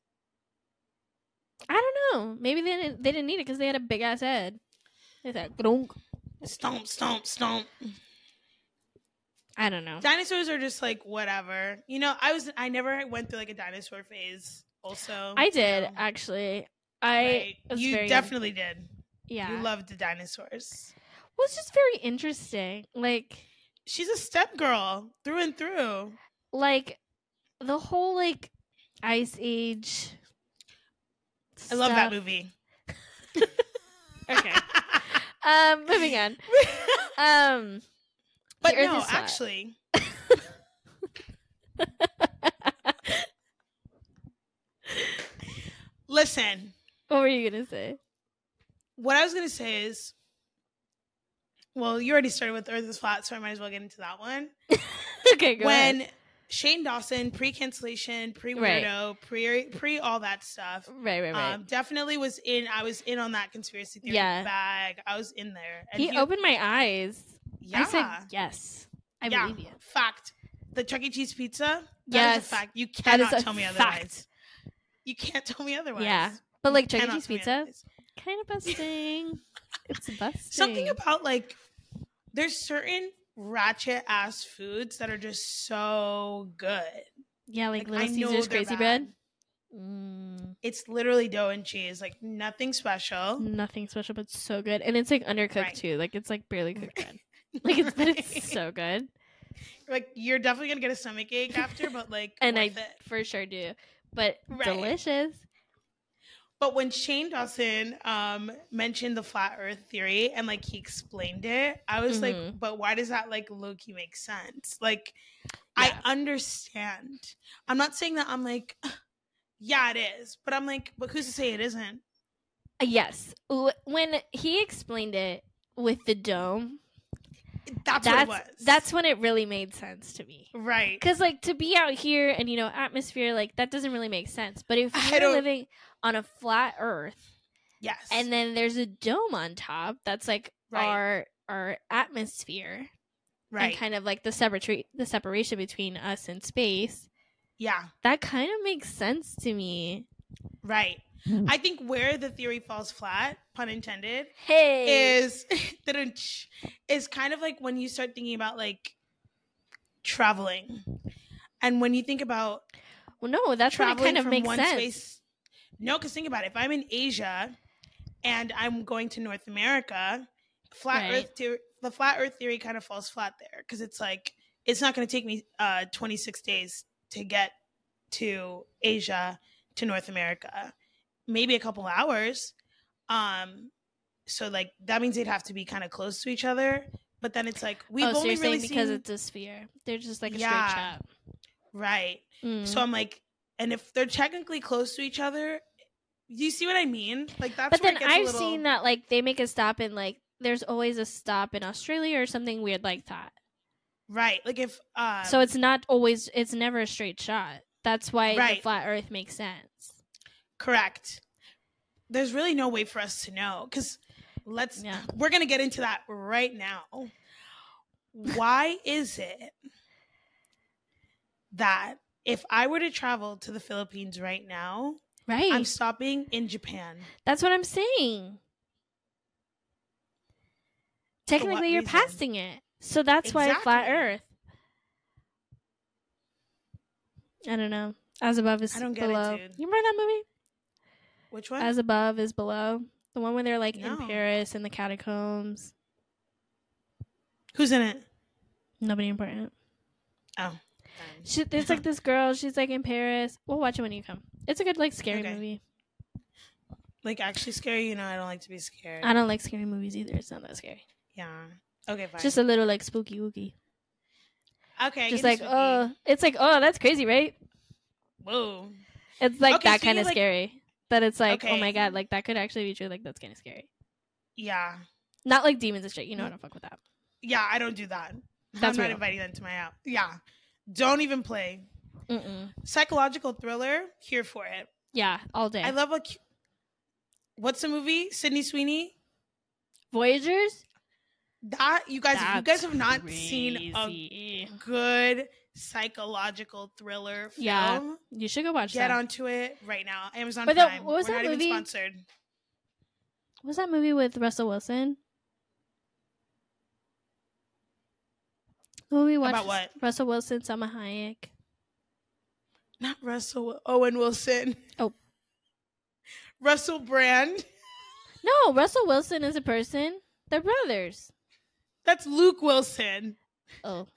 S2: I don't know. Maybe they didn't, they didn't need it because they had a big ass head. They said.
S1: Stomp, stomp, stomp.
S2: I don't know.
S1: Dinosaurs are just like whatever. You know, I was I never went through like a dinosaur phase. Also,
S2: I did
S1: so,
S2: actually. I
S1: right. You
S2: very
S1: definitely did.
S2: yeah.
S1: You loved the dinosaurs.
S2: well, it's just very interesting. Like
S1: She's a step girl through and through.
S2: like the whole like ice age.
S1: I love that movie.
S2: Okay. Um, moving on. Um,
S1: but no, actually, listen.
S2: what were you gonna say?
S1: What I was gonna say is, well, you already started with Earth is flat, so I might as well get into that one.
S2: okay, go
S1: when
S2: ahead.
S1: Shane Dawson, pre cancellation, pre
S2: Right.
S1: weirdo, pre pre all that stuff.
S2: Right, right, right.
S1: Um, definitely was in. I was in on that conspiracy theory
S2: Yeah.
S1: bag. I was in there. And
S2: he opened my eyes.
S1: Yeah.
S2: I said yes. I
S1: yeah.
S2: believe you.
S1: Fact. The Chuck E. Cheese pizza. That is
S2: Yes.
S1: a fact. You cannot tell me
S2: fact.
S1: otherwise. You can't tell me otherwise.
S2: Yeah. But like Chuck E. Cheese pizza, kind of a busting. it's a busting.
S1: Something about like there's certain ratchet ass foods that are just so good.
S2: Yeah, like,
S1: Like,
S2: Little Caesar's crazy
S1: bad.
S2: bread. Mm,
S1: It's literally dough and cheese, like nothing special.
S2: nothing special, but so good, and it's like undercooked
S1: Right.
S2: too. Like it's like barely cooked bread. Like it's but it's so good,
S1: like you're definitely gonna get a stomach ache after, but like
S2: and I
S1: it.
S2: for sure do. But
S1: Right.
S2: delicious.
S1: But when Shane Dawson um mentioned the flat Earth theory and like he explained it, I was
S2: Mhm.
S1: like, but why does that like Loki make sense? Like,
S2: Yeah.
S1: I understand. I'm not saying that I'm like, yeah, it is, but I'm like, but who's to say it isn't?
S2: Yes, when he explained it with the dome,
S1: That's,
S2: that's
S1: what it was.
S2: that's when it really made sense to me.
S1: right.
S2: Because like to be out here and you know atmosphere like that doesn't really make sense. But if
S1: I
S2: you're
S1: don't-
S2: living on a flat Earth
S1: Yes.
S2: and then there's a dome on top, that's like
S1: Right.
S2: our our atmosphere
S1: right.
S2: and kind of like the separate the separation between us and space.
S1: yeah.
S2: That kind of makes sense to me.
S1: Right. I think where the theory falls flat, pun intended,
S2: Hey,
S1: is is kind of like when you start thinking about like traveling, and when you think about
S2: well, no, that's what it
S1: traveling
S2: kind of
S1: from
S2: makes
S1: one
S2: sense.
S1: space. No, because think about it. If I'm in Asia and I'm going to North America, flat
S2: Right.
S1: Earth theory, the flat Earth theory kind of falls flat there because it's like it's not going to take me uh 26 days to get to Asia to North America, maybe a couple hours. Um, so like that means they'd have to be kind of close to each other. But then it's like we've
S2: oh, so
S1: only really
S2: because
S1: seen
S2: it's a sphere. They're just like a
S1: Yeah.
S2: straight shot.
S1: right.
S2: Mm.
S1: So I'm like, and if they're technically close to each other, do you see what I mean? Like that's.
S2: but
S1: where
S2: then
S1: it gets a
S2: I've
S1: little-
S2: seen that like they make a stop in like there's always a stop in Australia or something weird like that.
S1: right. Like if uh,
S2: so it's not always it's never a straight shot. That's why the flat Earth makes sense.
S1: Correct. There's really no way for us to know because let's.
S2: Yeah.
S1: We're gonna get into that right now. Why is it that if I were to travel to the Philippines right now,
S2: Right.
S1: I'm stopping in Japan?
S2: That's what I'm saying. Technically, you're
S1: reason?
S2: passing it. So that's why flat Earth. I don't know. As above is
S1: I don't get it,
S2: below.
S1: dude.
S2: You remember that movie?
S1: Which one?
S2: As above is below. The one where they're like
S1: No.
S2: in Paris in the catacombs.
S1: Who's in it?
S2: Nobody important.
S1: Oh,
S2: She, there's like this girl. She's like in Paris. We'll watch it when you come. It's a good like scary
S1: Okay.
S2: movie.
S1: like actually scary. You know, I don't like to be scared.
S2: I don't like scary movies either. It's not that scary.
S1: yeah. Okay, fine.
S2: Just a little like spooky wooky.
S1: okay.
S2: Just like oh, it's like oh, that's crazy, right?
S1: whoa.
S2: It's like
S1: Okay,
S2: that
S1: so
S2: kind of
S1: like-
S2: scary. That it's like, oh my god, like that could actually be true. Like that's kind of scary.
S1: Yeah.
S2: Not like demons and shit. You know I don't fuck with that.
S1: Yeah, I don't do that.
S2: That's
S1: I'm not inviting them to my house. Yeah. Don't even play.
S2: Mm-mm.
S1: Psychological thriller, here for it.
S2: Yeah, all day.
S1: I love a. cu- What's the movie? Sydney Sweeney.
S2: Voyagers.
S1: That you guys, if you guys have not seen a good psychological thriller film,
S2: Yeah, You should go watch that.
S1: get
S2: that.
S1: onto it right now. Amazon
S2: But the-
S1: Prime.
S2: what was
S1: We're
S2: that
S1: not
S2: movie?
S1: even sponsored.
S2: What was that movie with Russell Wilson? Who we watched?
S1: About what?
S2: Russell Wilson, Salma Hayek.
S1: Not Russell Owen Wilson.
S2: Oh.
S1: Russell Brand.
S2: No, Russell Wilson is a person. They're brothers.
S1: That's Luke Wilson.
S2: Oh.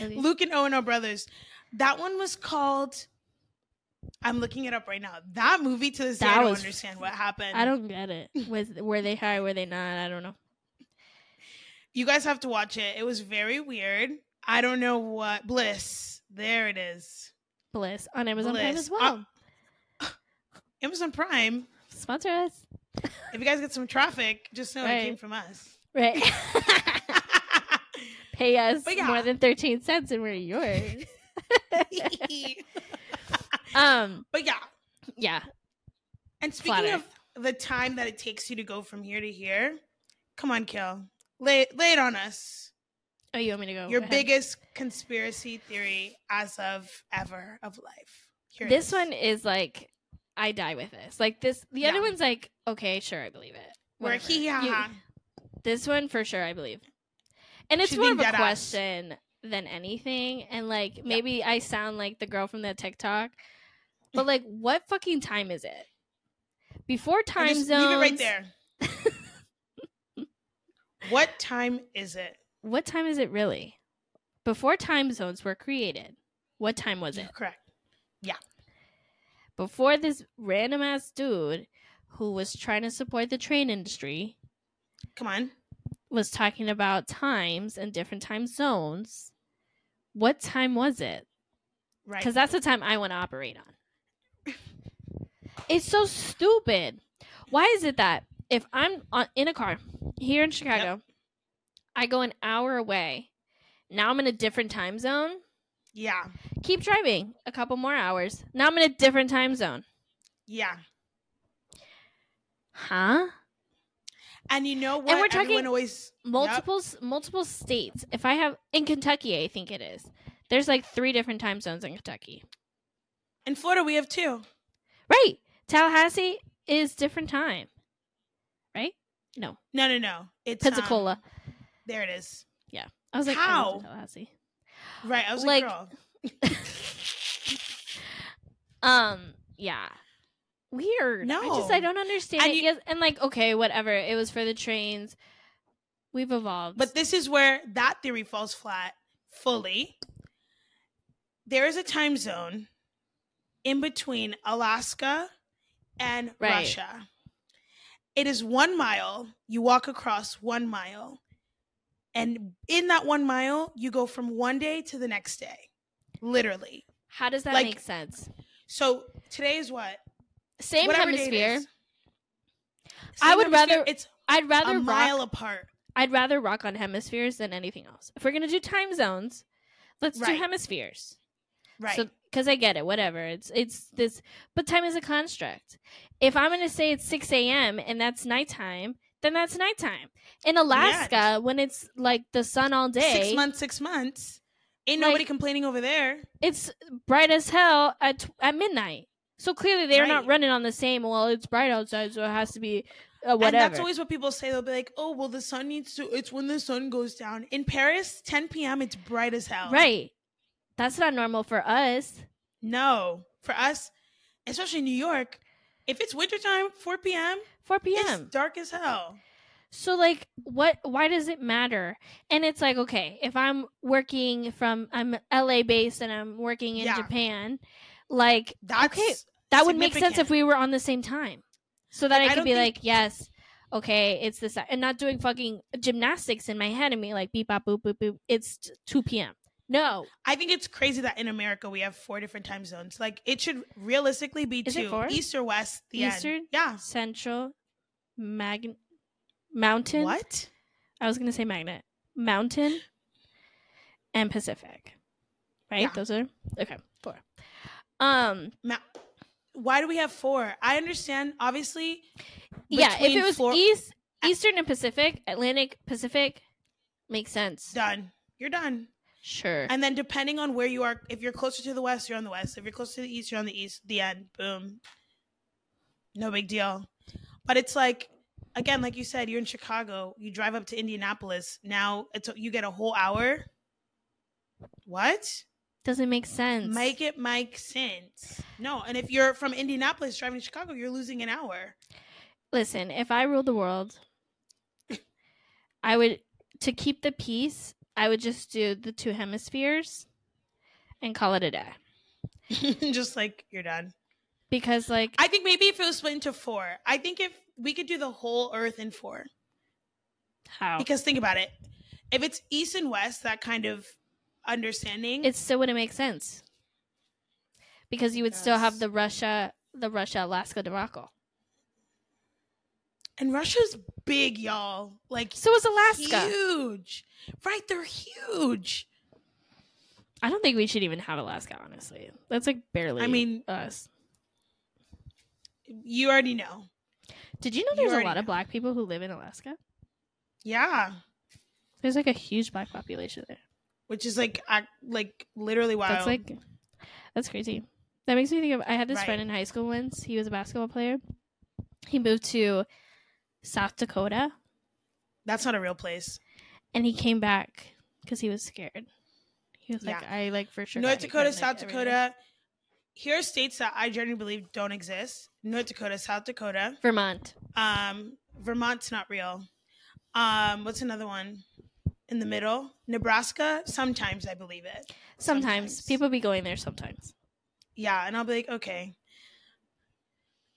S2: Okay.
S1: Luke and Owen are brothers. That one was called. I'm looking it up right now. That movie to this day, I don't
S2: was-
S1: understand what happened.
S2: I don't get it. Was were they high? Were they not? I don't know.
S1: You guys have to watch it. It was very weird. I don't know what Bliss. There it is.
S2: Bliss on Amazon Prime
S1: Bliss.
S2: as uh, well.
S1: Amazon Prime.
S2: Sponsor us,
S1: If you guys get some traffic, just know it came from us.
S2: right? Pay us
S1: yeah.
S2: more than thirteen cents, and we're yours. Um.
S1: but yeah.
S2: Yeah.
S1: And speaking of the time that it takes you to go from here to here, come on, Kill. Lay, lay it on us.
S2: Oh, you want me to go?
S1: Your
S2: ahead?
S1: biggest conspiracy theory as of ever of life. Here
S2: This
S1: is.
S2: one is like, I die with this. Like this. The other one's like, okay, sure, I believe it.
S1: Where he ha
S2: You-
S1: ha.
S2: This one for sure, I believe. And it's more of a
S1: dead ass.
S2: question than anything. And like maybe I sound like the girl from the TikTok, but like, what fucking time is it? Before time
S1: just
S2: zones.
S1: Leave it right there. what time is it?
S2: What time is it really? Before time zones were created, what time was it?
S1: You're correct. Yeah.
S2: Before this random ass dude who was trying to support the train industry
S1: Come on.
S2: Was talking about times and different time zones, what time was it?
S1: Right.
S2: Because that's the time I want to operate on. It's so stupid. Why is it that if I'm on, in a car here in Chicago, I go an hour away, now I'm in a different time zone?
S1: Yeah.
S2: Keep driving a couple more hours. Now I'm in a different time zone.
S1: Yeah.
S2: Huh?
S1: And you know what?
S2: we're talking
S1: Everyone always
S2: Multiple s multiple states. If I have in Kentucky, I think it is. There's like three different time zones in Kentucky.
S1: in Florida we have two.
S2: Right. Tallahassee is different time. Right? No.
S1: No, no, no. It's
S2: Pensacola.
S1: um, there it is. Yeah.
S2: I was like,
S1: How?
S2: Tallahassee.
S1: Right. I was like,
S2: Like-
S1: girl.
S2: um, yeah. Weird. No, I just I don't understand
S1: And
S2: it.
S1: you-
S2: Yes, and like, okay, whatever. It was for the trains. We've evolved.
S1: But this is where that theory falls flat fully. There is a time zone in between Alaska and
S2: Right.
S1: Russia. It is one mile. You walk across one mile. And in that one mile, you go from one day to the next day. Literally.
S2: how does that
S1: like-
S2: make sense?
S1: So today is what?
S2: Same
S1: Whatever
S2: hemisphere. I would
S1: hemisphere,
S2: rather-
S1: It's
S2: I'd rather
S1: a
S2: rock
S1: mile apart.
S2: I'd rather rock on hemispheres than anything else. If we're gonna do time zones, let's do hemispheres.
S1: Right.
S2: So, because I get it, whatever. It's it's this, but time is a construct. If I'm gonna say it's six a.m. and that's nighttime, then that's nighttime. In Alaska, when it's like the sun all day,
S1: six months, six months. Ain't
S2: Like-
S1: nobody complaining over there.
S2: it's bright as hell at at midnight. So clearly they're not running on the same. Well, it's bright outside, so it has to be uh,
S1: And that's always what people say. They'll be like, "Oh, well, the sun needs to. It's when the sun goes down in Paris, 10 p.m. It's bright as hell.
S2: right. That's not normal for us.
S1: No, for us, especially New York, if it's wintertime, 4 p.m.
S2: 4
S1: It's
S2: p.m.
S1: dark as hell.
S2: So like what why does it matter? And it's like okay, if I'm working from I'm LA based and I'm working in
S1: Yeah.
S2: Japan, like
S1: That's
S2: Okay, that would make sense if we were on the same time. So that
S1: Like, I
S2: I could
S1: don't
S2: be
S1: think-
S2: like, yes, okay, it's this and not doing fucking gymnastics in my head and be like beep bop boop boop boop. It's 2 p.m. No.
S1: I think it's crazy that in America we have four different time zones. Like it should realistically be
S2: Is
S1: two: east or west. The end.
S2: Eastern?
S1: Yeah.
S2: Central mag mountain.
S1: What?
S2: I was gonna say magnet. Mountain and Pacific. Right?
S1: Yeah.
S2: Those are okay. Four. Um
S1: Ma- Why do we have four? I understand. Obviously,
S2: yeah, if it was
S1: Flor-
S2: East Eastern and Pacific, Atlantic Pacific makes sense.
S1: done. You're done.
S2: Sure.
S1: And then depending on where you are, if you're closer to the west, you're on the west. If you're closer to the east, you're on the east. The end. Boom. No big deal. But it's like, again, like you said, you're in Chicago. You drive up to Indianapolis. Now it's you get a whole hour. What?
S2: Doesn't make sense.
S1: Make it make sense. No. And if you're from Indianapolis driving to Chicago, you're losing an hour.
S2: Listen, if I ruled the world, I would to keep the peace, I would just do the two hemispheres and call it a day.
S1: Just like you're done.
S2: Because like
S1: I think maybe if it was split into four, I think if we could do the whole Earth in four.
S2: how
S1: Because think about it. If it's east and west, that kind of understanding.
S2: it still wouldn't make sense. Because you would still have the Russia the Russia Alaska debacle.
S1: and Russia's big, y'all. Like
S2: So is Alaska.
S1: huge. Right, they're huge.
S2: I don't think we should even have Alaska, honestly. That's like barely
S1: I mean-
S2: us.
S1: You already know.
S2: Did you know
S1: you
S2: there's a
S1: already
S2: lot of black people who live in Alaska?
S1: Yeah.
S2: There's like a huge black population there.
S1: Which is like ac- like literally wild.
S2: That's like that's crazy. That makes me think of I had this
S1: Right.
S2: friend in high school once. He was a basketball player. He moved to South Dakota
S1: that's not a real place.
S2: and he came back because he was scared. He was like,
S1: Yeah.
S2: I like for sure.
S1: North Dakota,
S2: from, like,
S1: South
S2: everything."
S1: Dakota. Here are states that I genuinely believe don't exist. North Dakota, South Dakota.
S2: Vermont.
S1: Um, Vermont's not real. Um, what's another one? In the middle, Nebraska. Sometimes I believe it.
S2: Sometimes.
S1: Sometimes.
S2: people be going there. Sometimes.
S1: Yeah, and I'll be like, okay.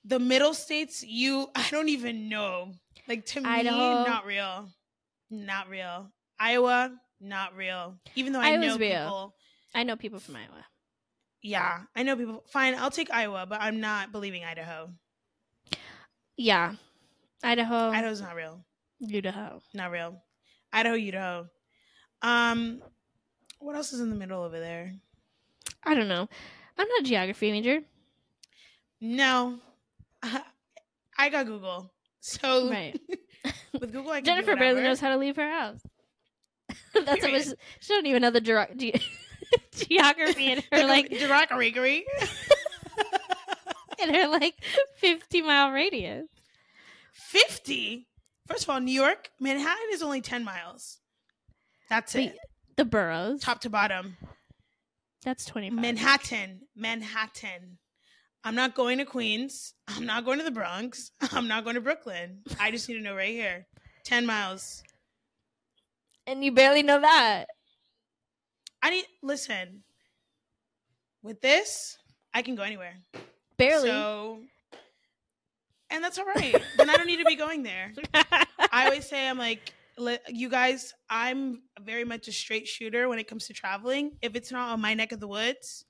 S1: The middle states, you, I don't even know. Like to me, not real, not real. Iowa, not real. Even though I
S2: Iowa's
S1: know
S2: real.
S1: people.
S2: I know people from Iowa.
S1: Yeah, I know people. Fine, I'll take Iowa, but I'm not believing Idaho.
S2: Yeah, Idaho.
S1: Idaho's not real.
S2: Idaho.
S1: Not real. Idaho, Idaho. Um, what else is in the middle over there?
S2: I don't know. I'm not a geography major.
S1: No, I got Google. So
S2: Right.
S1: with Google, I can
S2: Jennifer barely knows how to leave her house. That's what she don't even know the ge- ge- geography in her like
S1: derogatory.
S2: in her like 50 mile radius.
S1: 50 first of all new york manhattan is only 10 miles. That's
S2: Wait,
S1: it.
S2: the boroughs.
S1: top to bottom.
S2: That's 25.
S1: manhattan manhattan. I'm not going to queens. I'm not going to the bronx. I'm not going to brooklyn. I just need to know right here. 10 miles.
S2: And you barely know that.
S1: i need listen with this i can go anywhere.
S2: Barely.
S1: so and that's all right then i don't need to be going there I always say I'm like, you guys, I'm very much a straight shooter when it comes to traveling. If it's not on my neck of the woods,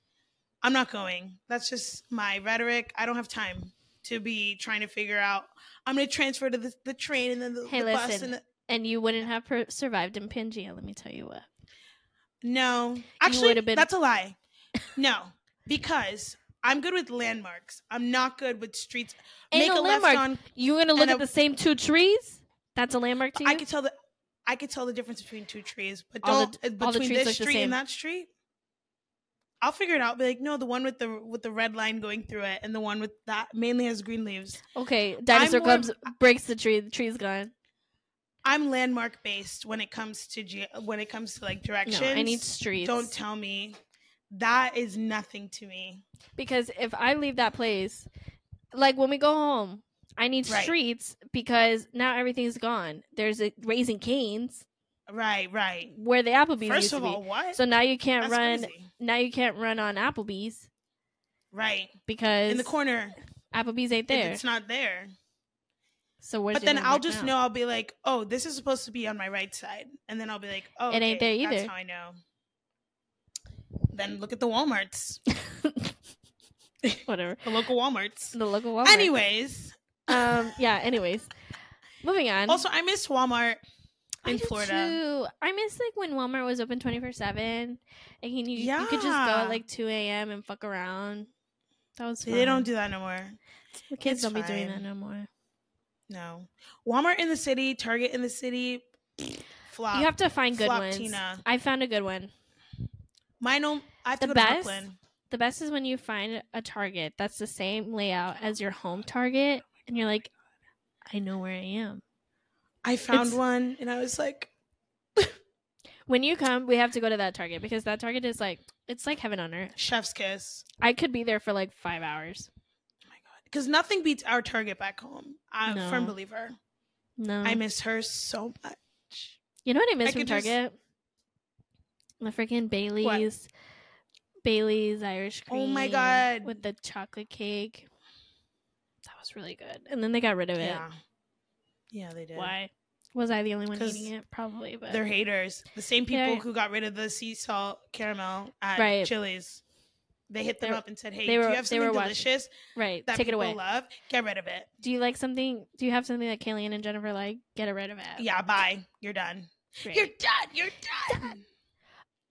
S1: I'm not going. That's just my rhetoric. I don't have time to be trying to figure out. I'm going to transfer to the, the train and then the,
S2: Hey,
S1: the bus and the,
S2: and you wouldn't have per- survived in Pangea, let me tell you what.
S1: no. Actually,
S2: been-
S1: that's a lie. No, because I'm good with landmarks. I'm not good with streets.
S2: Ain't
S1: Make
S2: no
S1: a left
S2: landmark.
S1: on.
S2: You gonna look at
S1: a-
S2: the same two trees? That's a landmark to you?
S1: I could tell the. I could tell the difference between two trees, but
S2: All
S1: don't
S2: the-
S1: uh,
S2: all the
S1: between
S2: trees
S1: this
S2: the
S1: street and that street. I'll figure it out. Be like, no, the one with the with the red line going through it, and the one with that mainly has green leaves.
S2: okay, dinosaur
S1: more-
S2: comes, breaks the tree, the tree's gone.
S1: I'm landmark based when it comes to ge- when it comes to like directions. No.
S2: I need streets.
S1: Don't tell me that is nothing to me.
S2: because if I leave that place, like when we go home, I need
S1: Right.
S2: streets because now everything's gone. There's a Raising Cane's
S1: Right, right.
S2: where the Applebee's
S1: First
S2: used to
S1: of
S2: be.
S1: all, what?
S2: So now you can't
S1: That's
S2: run.
S1: crazy.
S2: Now you can't run on Applebee's
S1: Right
S2: because
S1: in the corner.
S2: Applebee's ain't there.
S1: it's not there.
S2: So where's
S1: but then I'll just
S2: now?
S1: know. I'll be like, oh, this is supposed to be on my right side, and then I'll be like, oh,
S2: It ain't
S1: okay,
S2: there
S1: That's
S2: either.
S1: how I know. Then look at the WalMarts,
S2: Whatever.
S1: the local WalMarts.
S2: The local Walmart.
S1: Anyways,
S2: Um. Yeah. Anyways, moving on.
S1: also I miss Walmart
S2: I
S1: in
S2: do
S1: Florida.
S2: too. I miss like when Walmart was open twenty four seven, and you you could just go at like two a.m. and fuck around. That was fun.
S1: They don't do that no more.
S2: The kids
S1: it's
S2: don't be doing that no more.
S1: No, Walmart in the city, Target in the city, flop.
S2: you have to find good
S1: flop,
S2: ones.
S1: Tina.
S2: I found a good one.
S1: Mine, don't- I have to
S2: The
S1: go to
S2: best?
S1: Brooklyn.
S2: The best is when you find a Target that's the same layout as your home Target, and you're like, I know where I am.
S1: I found
S2: It's-
S1: one, and I was like,
S2: When you come, we have to go to that Target because that Target is like it's like heaven on earth.
S1: "Chef's kiss."
S2: I could be there for like five hours.
S1: Oh my god, because nothing beats our Target back home. I'm a firm believer.
S2: No,
S1: I miss her so much.
S2: You know what I miss
S1: I
S2: from
S1: could just-
S2: Target? The freaking Bailey's, Bailey's Irish cream.
S1: Oh my God.
S2: With the chocolate cake. That was really good. And then they got rid of it.
S1: Yeah, yeah, they did.
S2: Why? Was I the only one eating it? Probably, but
S1: They're haters. The same people who got rid of the sea salt caramel at
S2: Right.
S1: Chili's. They hit them
S2: They were-
S1: up and said, "Hey,
S2: they
S1: do you have
S2: were
S1: something delicious
S2: right.
S1: that
S2: Take it away.
S1: love? Get rid of it."
S2: Do you like something? Do you have something that Kayleen and Jennifer like? Get rid of it.
S1: Yeah, bye. You're done.
S2: Great.
S1: You're done. You're done.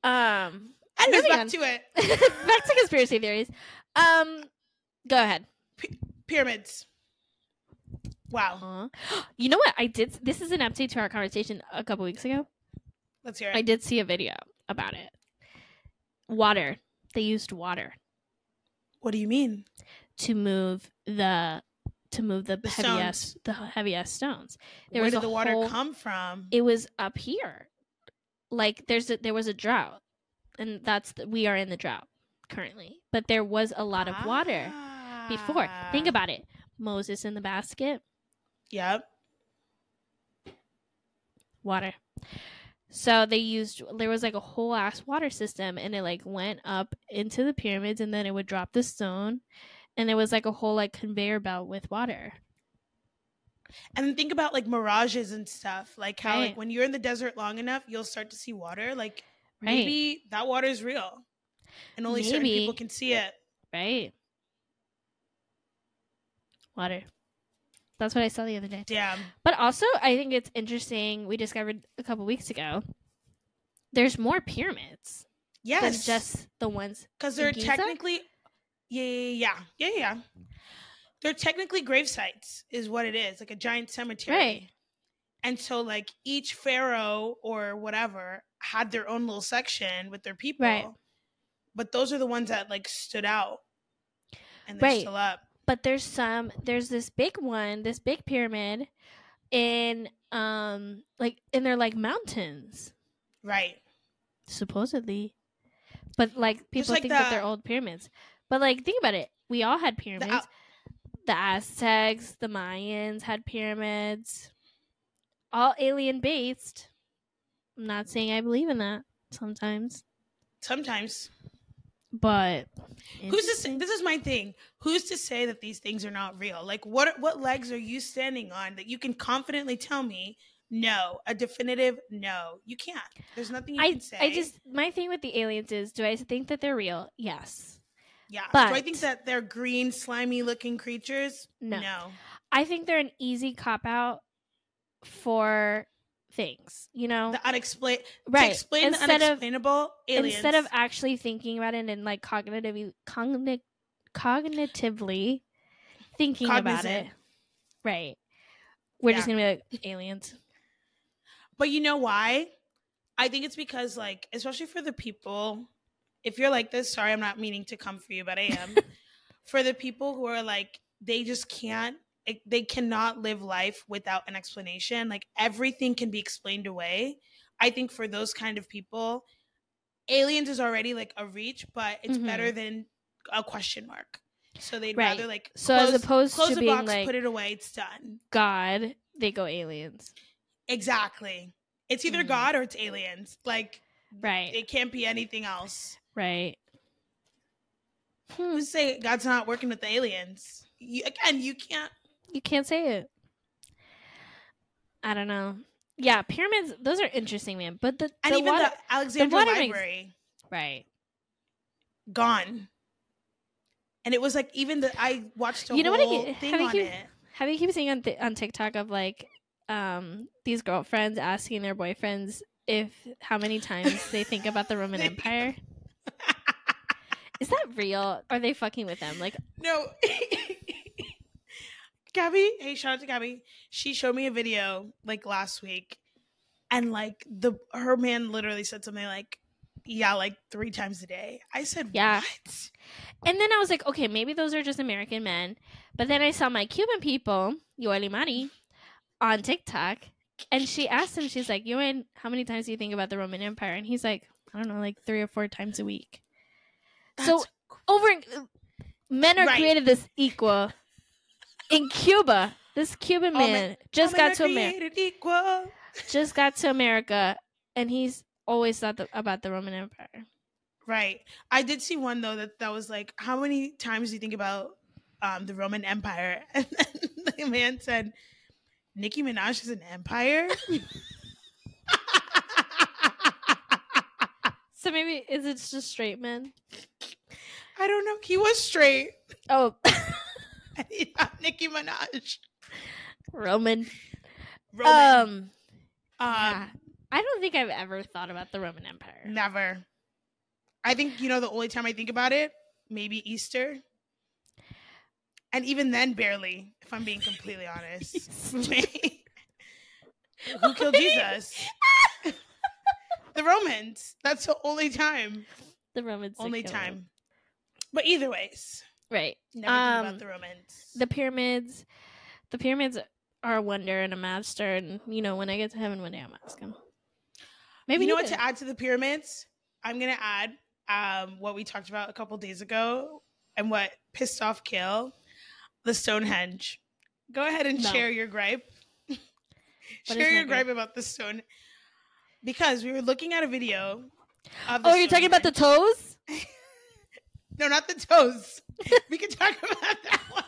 S2: Um.
S1: Anyways,
S2: Moving
S1: back
S2: on.
S1: to it.
S2: back to conspiracy theories. Um. Go ahead.
S1: Pyramids. Wow.
S2: Huh? You know what? I did. This is an update to our conversation a couple weeks ago.
S1: Let's hear it.
S2: I did see a video about it. Water. They used water
S1: what do you mean?
S2: to move the to move the,
S1: The
S2: heaviest the heaviest stones. There
S1: Where
S2: was
S1: did the water
S2: whole-
S1: come from?
S2: It was up here. Like there's a, there was a drought, and that's the, we are in the drought currently. But there was a lot of water before. Think
S1: Ah.
S2: about it. Moses in the basket,
S1: Yep.
S2: water. So they used there was like a whole ass water system and it like went up into the pyramids and then it would drop the stone and it was like a whole like conveyor belt with water.
S1: And then think about like mirages and stuff. Like how like when you're in the desert long enough, you'll start to see water. Like
S2: Right.
S1: maybe that water is real. And only certain people can see it.
S2: Right? Water. That's what I saw the other day.
S1: Damn.
S2: But also, I think it's interesting. We discovered a couple weeks ago. There's more pyramids
S1: Yes.
S2: than just the ones.
S1: because they're
S2: Giza?
S1: technically yeah, yeah, yeah, yeah, yeah. They're technically grave sites, is what it is, like a giant cemetery.
S2: Right.
S1: And so, like each pharaoh or whatever had their own little section with their people.
S2: Right.
S1: But those are the ones that like stood out, and they're
S2: Right.
S1: still up.
S2: But there's some. There's this big one, this big pyramid, in um, like, and they're like mountains,
S1: Right.
S2: supposedly. But like people
S1: like
S2: think that they're old pyramids. But like, think about it. We all had pyramids. the Aztecs, the Mayans had pyramids, all alien based. I'm not saying I believe in that sometimes,
S1: Sometimes.
S2: but
S1: Who's to say? This is my thing. Who's to say that these things are not real? Like, what what legs are you standing on that you can confidently tell me no, a definitive no? You can't. There's nothing you
S2: I
S1: can say.
S2: I just my thing with the aliens is, do I think that they're real? Yes.
S1: Yeah.
S2: but-
S1: Do I think that they're green, slimy looking creatures?
S2: No.
S1: No.
S2: I think they're an easy cop out for things, you know,
S1: The unexplained.
S2: right?
S1: Explain
S2: instead
S1: the
S2: of
S1: unexplainable, aliens.
S2: instead of actually thinking about it and like cognitively cogni- cognitively thinking about it right we're just gonna be like aliens
S1: But you know why? I think it's because, like, especially for the people, if you're like this, sorry, I'm not meaning to come for you, but I am. for the people who are like, they just can't, they cannot live life without an explanation. Like, everything can be explained away. I think for those kind of people, aliens is already like a reach, but it's
S2: Mhm.
S1: better than a question mark. So they'd
S2: Right.
S1: rather like
S2: So as opposed
S1: close
S2: to
S1: the
S2: being
S1: box,
S2: like-
S1: put it away, it's done.
S2: god they go aliens
S1: Exactly. It's either
S2: Mhm.
S1: God or it's aliens. Like
S2: right
S1: it can't be anything else.
S2: Right
S1: say God's not working with the aliens? You, again, you can't.
S2: you can't say it i don't know yeah pyramids those are interesting man but the,
S1: And
S2: the
S1: even
S2: water,
S1: the Alexandria
S2: makes-
S1: Library
S2: right
S1: gone. And it was like even the I watched a
S2: You know what I get-
S1: thing
S2: have you
S1: on
S2: keep-
S1: it.
S2: Have you keep seeing on th- on TikTok of like um these girlfriends asking their boyfriends if how many times they think about the Roman Empire? Is that real? Are they fucking with them? Like,
S1: No. Gabby, hey, shout out to Gabby. She showed me a video like last week, and like the her man literally said something like, "Yeah, like three times a day." I said,
S2: Yeah.
S1: "What?"
S2: and then I was like, okay, maybe those are just American men. But then I saw my Cuban people, Yoeli Mari, on TikTok, and she asked him, she's like, Yoel, how many times do you think about the Roman Empire? And he's like, I don't know, like three or four times a week. So
S1: That's-
S2: over men are
S1: Right.
S2: created this equal in Cuba. This Cuban man
S1: men-
S2: just got to America. Just got to America, and he's always thought the, about the Roman Empire.
S1: Right. I did see one though that that was like, "How many times do you think about um, the Roman Empire?" And then the man said, "Nicki Minaj is an empire."
S2: So maybe is it just straight men?
S1: I don't know. He was straight.
S2: Oh,
S1: Nicki Minaj.
S2: Roman.
S1: Roman.
S2: Um,
S1: Um,
S2: yeah. I don't think I've ever thought about the Roman Empire.
S1: never. I think you know the only time I think about it, maybe Easter. And even then, barely. If I'm being completely honest. Who killed Jesus? The Romans. That's the only time.
S2: The Romans.
S1: only time. But either ways,
S2: Right.
S1: never
S2: Um,
S1: about the Romans.
S2: The pyramids. The pyramids are a wonder and a master, and you know when I get to heaven one day, I'm asking. Maybe
S1: you know what
S2: did.
S1: to add to the pyramids? I'm gonna add um, what we talked about a couple days ago and what pissed off Kale, the Stonehenge. Go ahead and
S2: No.
S1: share your gripe. share your
S2: gripe?
S1: gripe about the stone because we were looking at a video.
S2: Oh, you're talking about the toes?
S1: no, not the toes. we can talk about that one.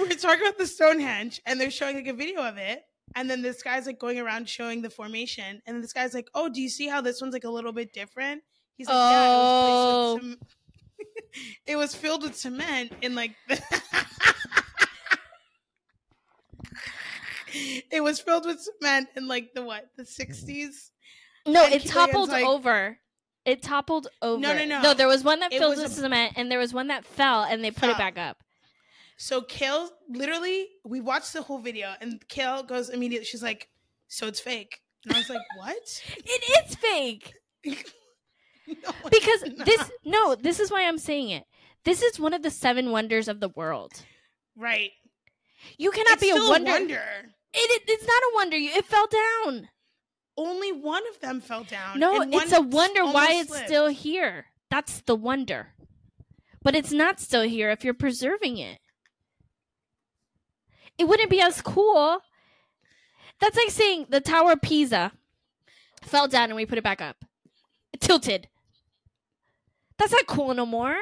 S1: we're talking about the Stonehenge, and they're showing like a video of it. And then this guy's like going around showing the formation, and this guy's like, "Oh, do you see how this one's like a little bit different?" He's like,
S2: Oh.
S1: "Yeah, it was, oh. cem- it was filled with cement in like." The it was filled with cement in like the what the sixties.
S2: No,
S1: And
S2: it toppled
S1: like-
S2: over. It toppled over.
S1: no, no.
S2: No, No, there was one that
S1: It
S2: filled with
S1: a-
S2: cement, and there was one that fell, and they put it back up.
S1: So Kale literally, we watched the whole video, and Kale goes immediately. She's like, "So it's fake," and I was like, "What?"
S2: It is fake
S1: No,
S2: because this. No, this is why I'm saying it. This is one of the seven wonders of the world.
S1: right?
S2: You cannot
S1: It's
S2: be a wonder.
S1: wonder.
S2: It, it, it's not a wonder. You- It fell down.
S1: Only one of them fell down.
S2: No, it's a wonder why it's
S1: slipped.
S2: still here. That's the wonder. But it's not still here if you're preserving it. It wouldn't be as cool. That's like saying the Tower of Pisa fell down and we put it back up. It tilted. That's not cool no more.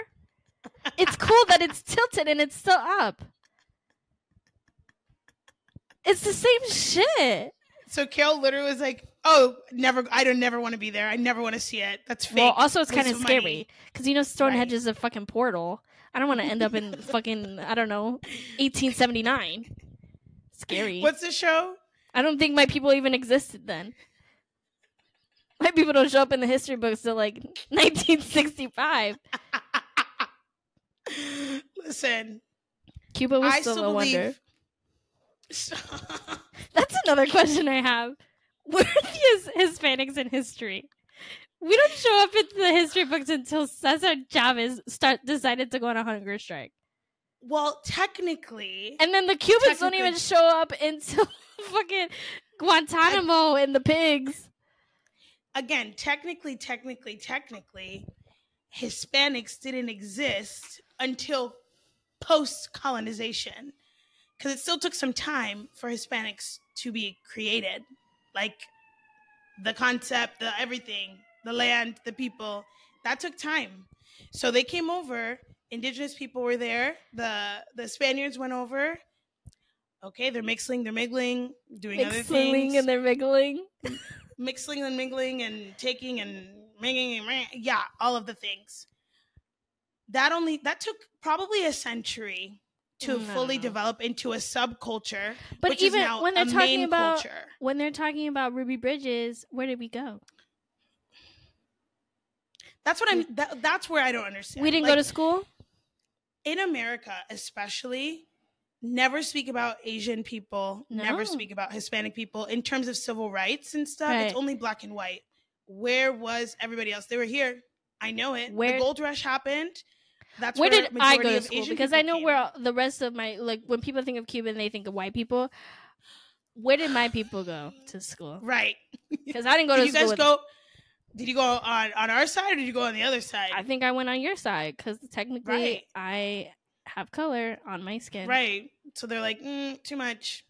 S2: It's cool that it's tilted and it's still up. It's the same shit.
S1: So Kale literally was like, "Oh, never. I don't never want to be there. I never want to see it. That's fake."
S2: Well, also it's kind of
S1: of
S2: scary because you know Stonehenge
S1: Right.
S2: is a fucking portal. I don't want to end up in fucking I don't know, 1879. Scary.
S1: What's the show?
S2: I don't think my people even existed then. My people don't show up in the history books till like 1965.
S1: Listen,
S2: Cuba was
S1: I
S2: still,
S1: still
S2: a wonder. That's another question I have. Where are the Hispanics in history? We don't show up in the history books until Cesar Chavez start decided to go on a hunger strike.
S1: well, technically,
S2: And then the Cubans don't even show up until fucking Guantanamo and the pigs.
S1: again, technically, technically, technically, Hispanics didn't exist until post colonization because it still took some time for Hispanics to be created. Like the concept, the everything, the land, the people, that took time. So they came over, indigenous people were there, the the Spaniards went over. Okay, they're mixing, they're mingling, doing other things.
S2: Mixing and they're mingling.
S1: mixing and mingling and taking and mingling and yeah, all of the things. That only that took probably a century to
S2: Mm, I
S1: fully develop into a subculture.
S2: But
S1: which
S2: even when they're talking about
S1: culture.
S2: when they're talking about Ruby Bridges, where did we go?
S1: That's what I'm. That, that's where I don't understand.
S2: We didn't
S1: Like,
S2: go to school.
S1: in America, especially. Never speak about Asian people.
S2: No.
S1: Never speak about Hispanic people in terms of civil rights and stuff. It's only black and white. Where was everybody else? They were here. I know it.
S2: Where-
S1: the gold rush happened. That's
S2: where did I go to school? Because I know
S1: came.
S2: where the rest of my like when people think of Cuban, they think of white people. Where did my people go to school?
S1: Right.
S2: Because I didn't go
S1: did
S2: to
S1: you
S2: school.
S1: guys
S2: with-
S1: go? Did you go on on our side or did you go on the other side?
S2: I think I went on your side because technically
S1: Right.
S2: I have color on my skin.
S1: right. So they're like, mm, too much.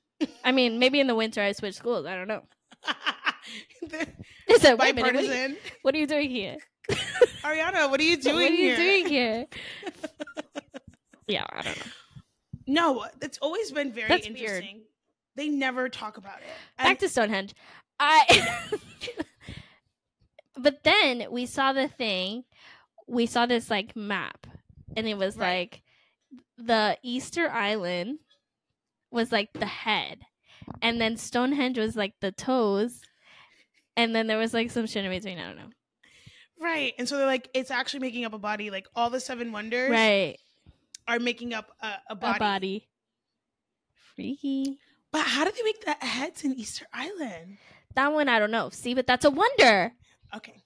S2: I mean, maybe in the winter I switch schools. I don't know. Said, wait a minute, what,
S1: bipartisan.
S2: what are you doing here?
S1: Ariana, what are you doing
S2: what are you
S1: here?
S2: doing here? yeah, I don't know.
S1: No, it's always been very
S2: That's weird.
S1: interesting. They never talk about it.
S2: Back
S1: And
S2: to Stonehenge. I. but then we saw the thing. We saw this like map, and it was
S1: Right.
S2: like the Easter Island was like the head, and then Stonehenge was like the toes, and then there was like some shit in between. I don't know.
S1: Right. And so they're like, it's actually making up a body. Like all the seven wonders
S2: Right,
S1: are making up a, a body.
S2: a body. Freaky.
S1: But how did they make that heads in Easter Island?
S2: That one I don't know. See, but that's a wonder.
S1: Okay.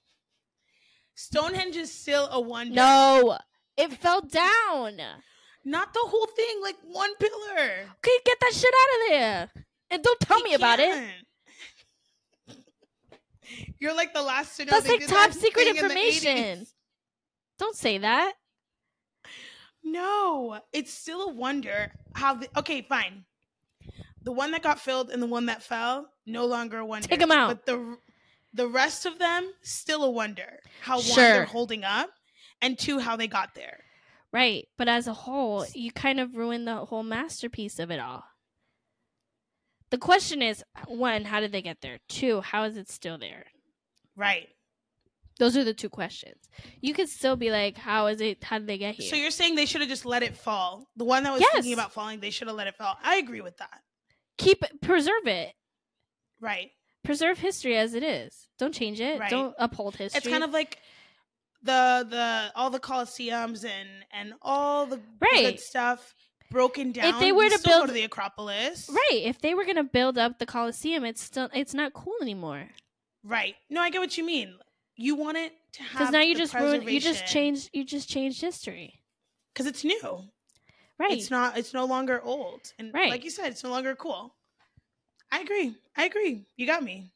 S1: Stonehenge is still a wonder.
S2: No, it fell down.
S1: Not the whole thing, like one pillar.
S2: Okay, get that shit out of there. And don't tell
S1: They
S2: me about it.
S1: can't. You're like the last to know.
S2: That's like top
S1: that
S2: secret information. Don't say that.
S1: No, it's still a wonder how. The, okay, fine. The one that got filled and the one that fell, no longer a wonder.
S2: them out.
S1: But the the rest of them, still a wonder. How one they're holding up, and two how they got there.
S2: Right. But as a whole, you kind of ruined the whole masterpiece of it all. The question is one, how did they get there? Two, how is it still there?
S1: Right.
S2: Those are the two questions. You could still be like, how is it? How did they get here?
S1: So you're saying they should have just let it fall. The one that was
S2: Yes.
S1: thinking about falling, they should have let it fall. I agree with that.
S2: Keep it, preserve it.
S1: Right.
S2: Preserve history as it is. Don't change it.
S1: Right.
S2: Don't uphold history.
S1: It's kind of like the the all the coliseums and and all the
S2: Right.
S1: good stuff broken down.
S2: If they were
S1: We
S2: to build-
S1: to the Acropolis,
S2: right. If they were gonna build up the Colosseum, it's still it's not cool anymore.
S1: Right. No, I get what you mean. You want it to have
S2: Because now you just ruined. You just changed. You just changed history.
S1: because it's new.
S2: Right.
S1: It's not. It's no longer old, and
S2: Right.
S1: like you said, it's no longer cool. I agree. I agree. You got me.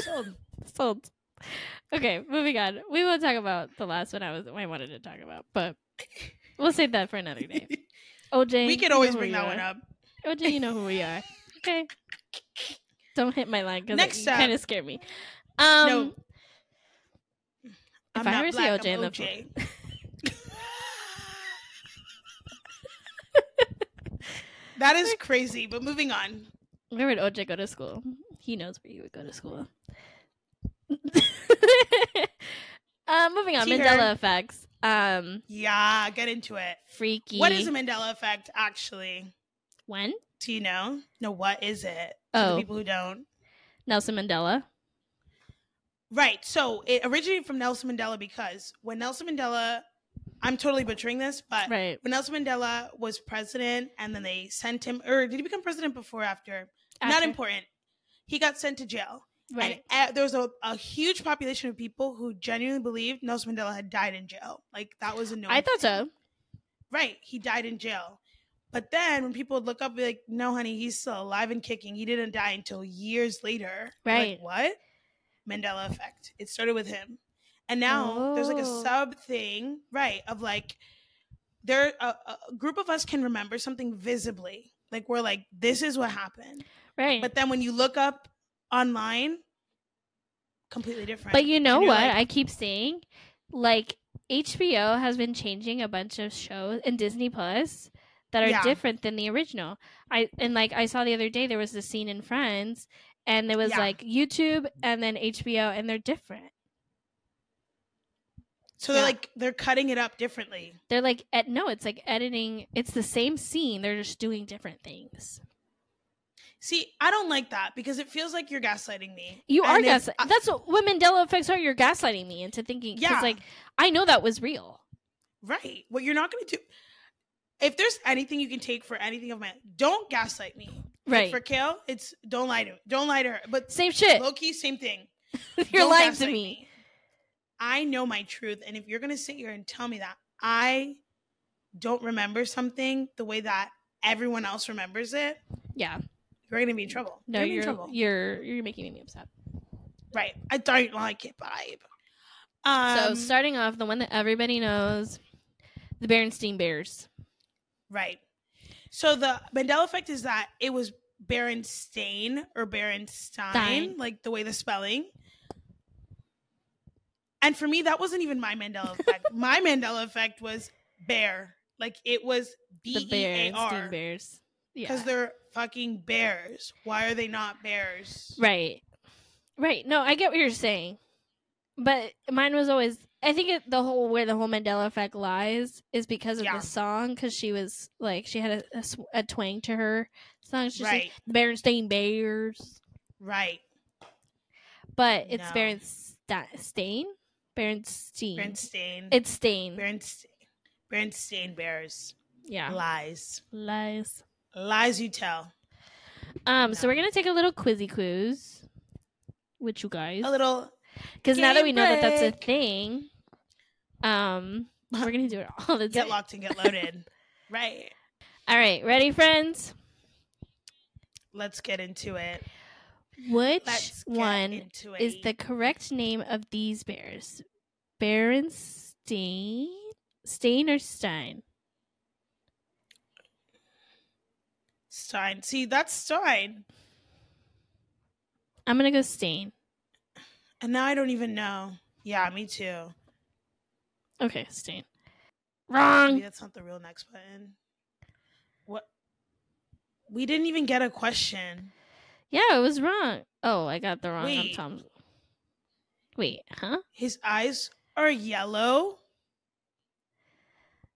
S1: Sold.
S2: Sold. Okay, moving on. We will talk about the last one I was I wanted to talk about, but we'll save that for another day. OJ,
S1: we could always bring that
S2: are.
S1: one up.
S2: OJ, you know who we are. Okay. Don't hit my line because
S1: up-
S2: kind of scared me. Um,
S1: no,
S2: if
S1: I'm
S2: I ever see OJ
S1: I'm
S2: in the
S1: OJ. that is crazy. But moving on.
S2: where would OJ go to school? He knows where you would go to school. uh, moving on. Mandela effects. Um,
S1: Yeah, get into it.
S2: freaky.
S1: What is a Mandela effect actually?
S2: when?
S1: Do you know? No, what is it? For
S2: Oh.
S1: the people who don't.
S2: Nelson Mandela.
S1: Right. So it originated from Nelson Mandela because when Nelson Mandela, I'm totally butchering this, but
S2: Right.
S1: when Nelson Mandela was president and then they sent him, or did he become president before or after? Not important. He got sent to jail.
S2: Right.
S1: And there was a, a huge population of people who genuinely believed Nelson Mandela had died in jail. Like that was a no.
S2: I thought so.
S1: Right. He died in jail. But then when people would look up, be like, no, honey, he's still alive and kicking. He didn't die until years later.
S2: Right.
S1: Like, what? Mandela effect. It started with him. And now there's like a
S2: Oh.
S1: sub thing, right, of like, there a, a group of us can remember something visibly. Like we're like, this is what happened.
S2: Right.
S1: But then when you look up online, completely different.
S2: But you know what?
S1: like-
S2: I keep saying, like HBO has been changing a bunch of shows and Disney Plus that are
S1: Yeah.
S2: different than the original. I and like I saw the other day there was a scene in Friends and there was
S1: Yeah.
S2: like YouTube and then HBO and they're different.
S1: so they're
S2: yeah.
S1: like they're cutting it up differently.
S2: They're like ed- no, it's like editing. It's the same scene. They're just doing different things.
S1: See, I don't like that because it feels like you're gaslighting me.
S2: You are
S1: And
S2: gaslighting. That's what, Mandela effects are. You're gaslighting me into thinking. Yeah. Like I know that was real.
S1: Right. What you're not going to do. If there's anything you can take for anything of my, don't gaslight me. Like,
S2: Right.
S1: for Kale, it's don't lie to don't lie to her. But
S2: Same shit.
S1: low key, same thing.
S2: You're
S1: Don't
S2: lying to
S1: gaslight
S2: me.
S1: I know my truth, and if you're gonna sit here and tell me that I don't remember something the way that everyone else remembers it,
S2: Yeah.
S1: You're gonna be in trouble.
S2: No,
S1: you're, be in
S2: you're
S1: trouble.
S2: you're you're making me upset.
S1: Right. I don't like it, babe. Um,
S2: so starting off, the one that everybody knows, the Berenstein Bears.
S1: Right. So the Mandela effect is that it was Berenstain or Berenstein,
S2: Stein.
S1: like the way the spelling. And for me, that wasn't even my Mandela effect. my Mandela effect was bear. Like it was B
S2: The
S1: E A
S2: Berenstein Bears.
S1: Because
S2: Yeah.
S1: they're fucking bears. Why are they not bears?
S2: Right. Right. No, I get what you're saying. But mine was always I think it, the whole where the whole Mandela effect lies is because of
S1: Yeah.
S2: the song because she was like she had a, a a twang to her song. She's
S1: Right.
S2: like Berenstain Bears,
S1: Right.
S2: but it's
S1: No.
S2: Berenstain. Berenstein.
S1: Berenstain.
S2: It's Stain.
S1: Berenstain. Berenstain bears.
S2: yeah.
S1: Lies.
S2: Lies.
S1: Lies you tell.
S2: Um, so we're gonna take a little quizzy quiz with you guys
S1: A little
S2: because now that we know that that's a thing, um, we're gonna do it all the time.
S1: get locked and get loaded. right.
S2: All right, ready, friends?
S1: Let's get into it.
S2: Which one
S1: into
S2: is the correct name of these bears? Berenstain? Stain or Stein?
S1: Stein? See, that's Stein.
S2: I'm gonna go Stain.
S1: And now I don't even know. Yeah, me too.
S2: Okay, Stain.
S1: Maybe
S2: Wrong.
S1: that's not the real next button. What? We didn't even get a question.
S2: Yeah, it was wrong. Oh, I got the wrong on
S1: Wait.
S2: Tom's. Wait, huh?
S1: His eyes are yellow.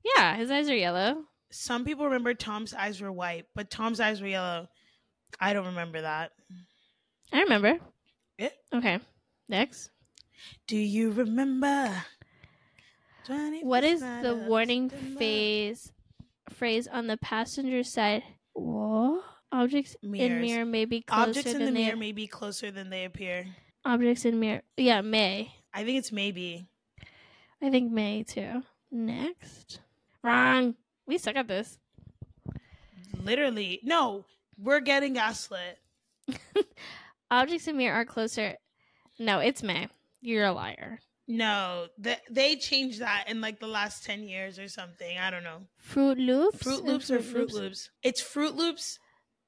S2: Yeah, his eyes are yellow.
S1: Some people remember Tom's eyes were white, but Tom's eyes were yellow. I don't remember that.
S2: I remember.
S1: Yeah.
S2: Okay. Next.
S1: Do you remember?
S2: What is the warning
S1: September?
S2: phase phrase on the passenger side? What? Objects in mirror may be closer
S1: Objects in the mirror may be closer than they appear.
S2: objects in mirror. Yeah, may.
S1: I think it's maybe.
S2: I think may too. Next. Wrong. We suck at this.
S1: Literally. No, we're getting gaslit.
S2: Objects in mirror are closer. No, it's may. You're a liar.
S1: No, th- they changed that in like the last 10 years or something. I don't know.
S2: Fruit Loops.
S1: Fruit Loops or Fruit Loops? It's Fruit Loops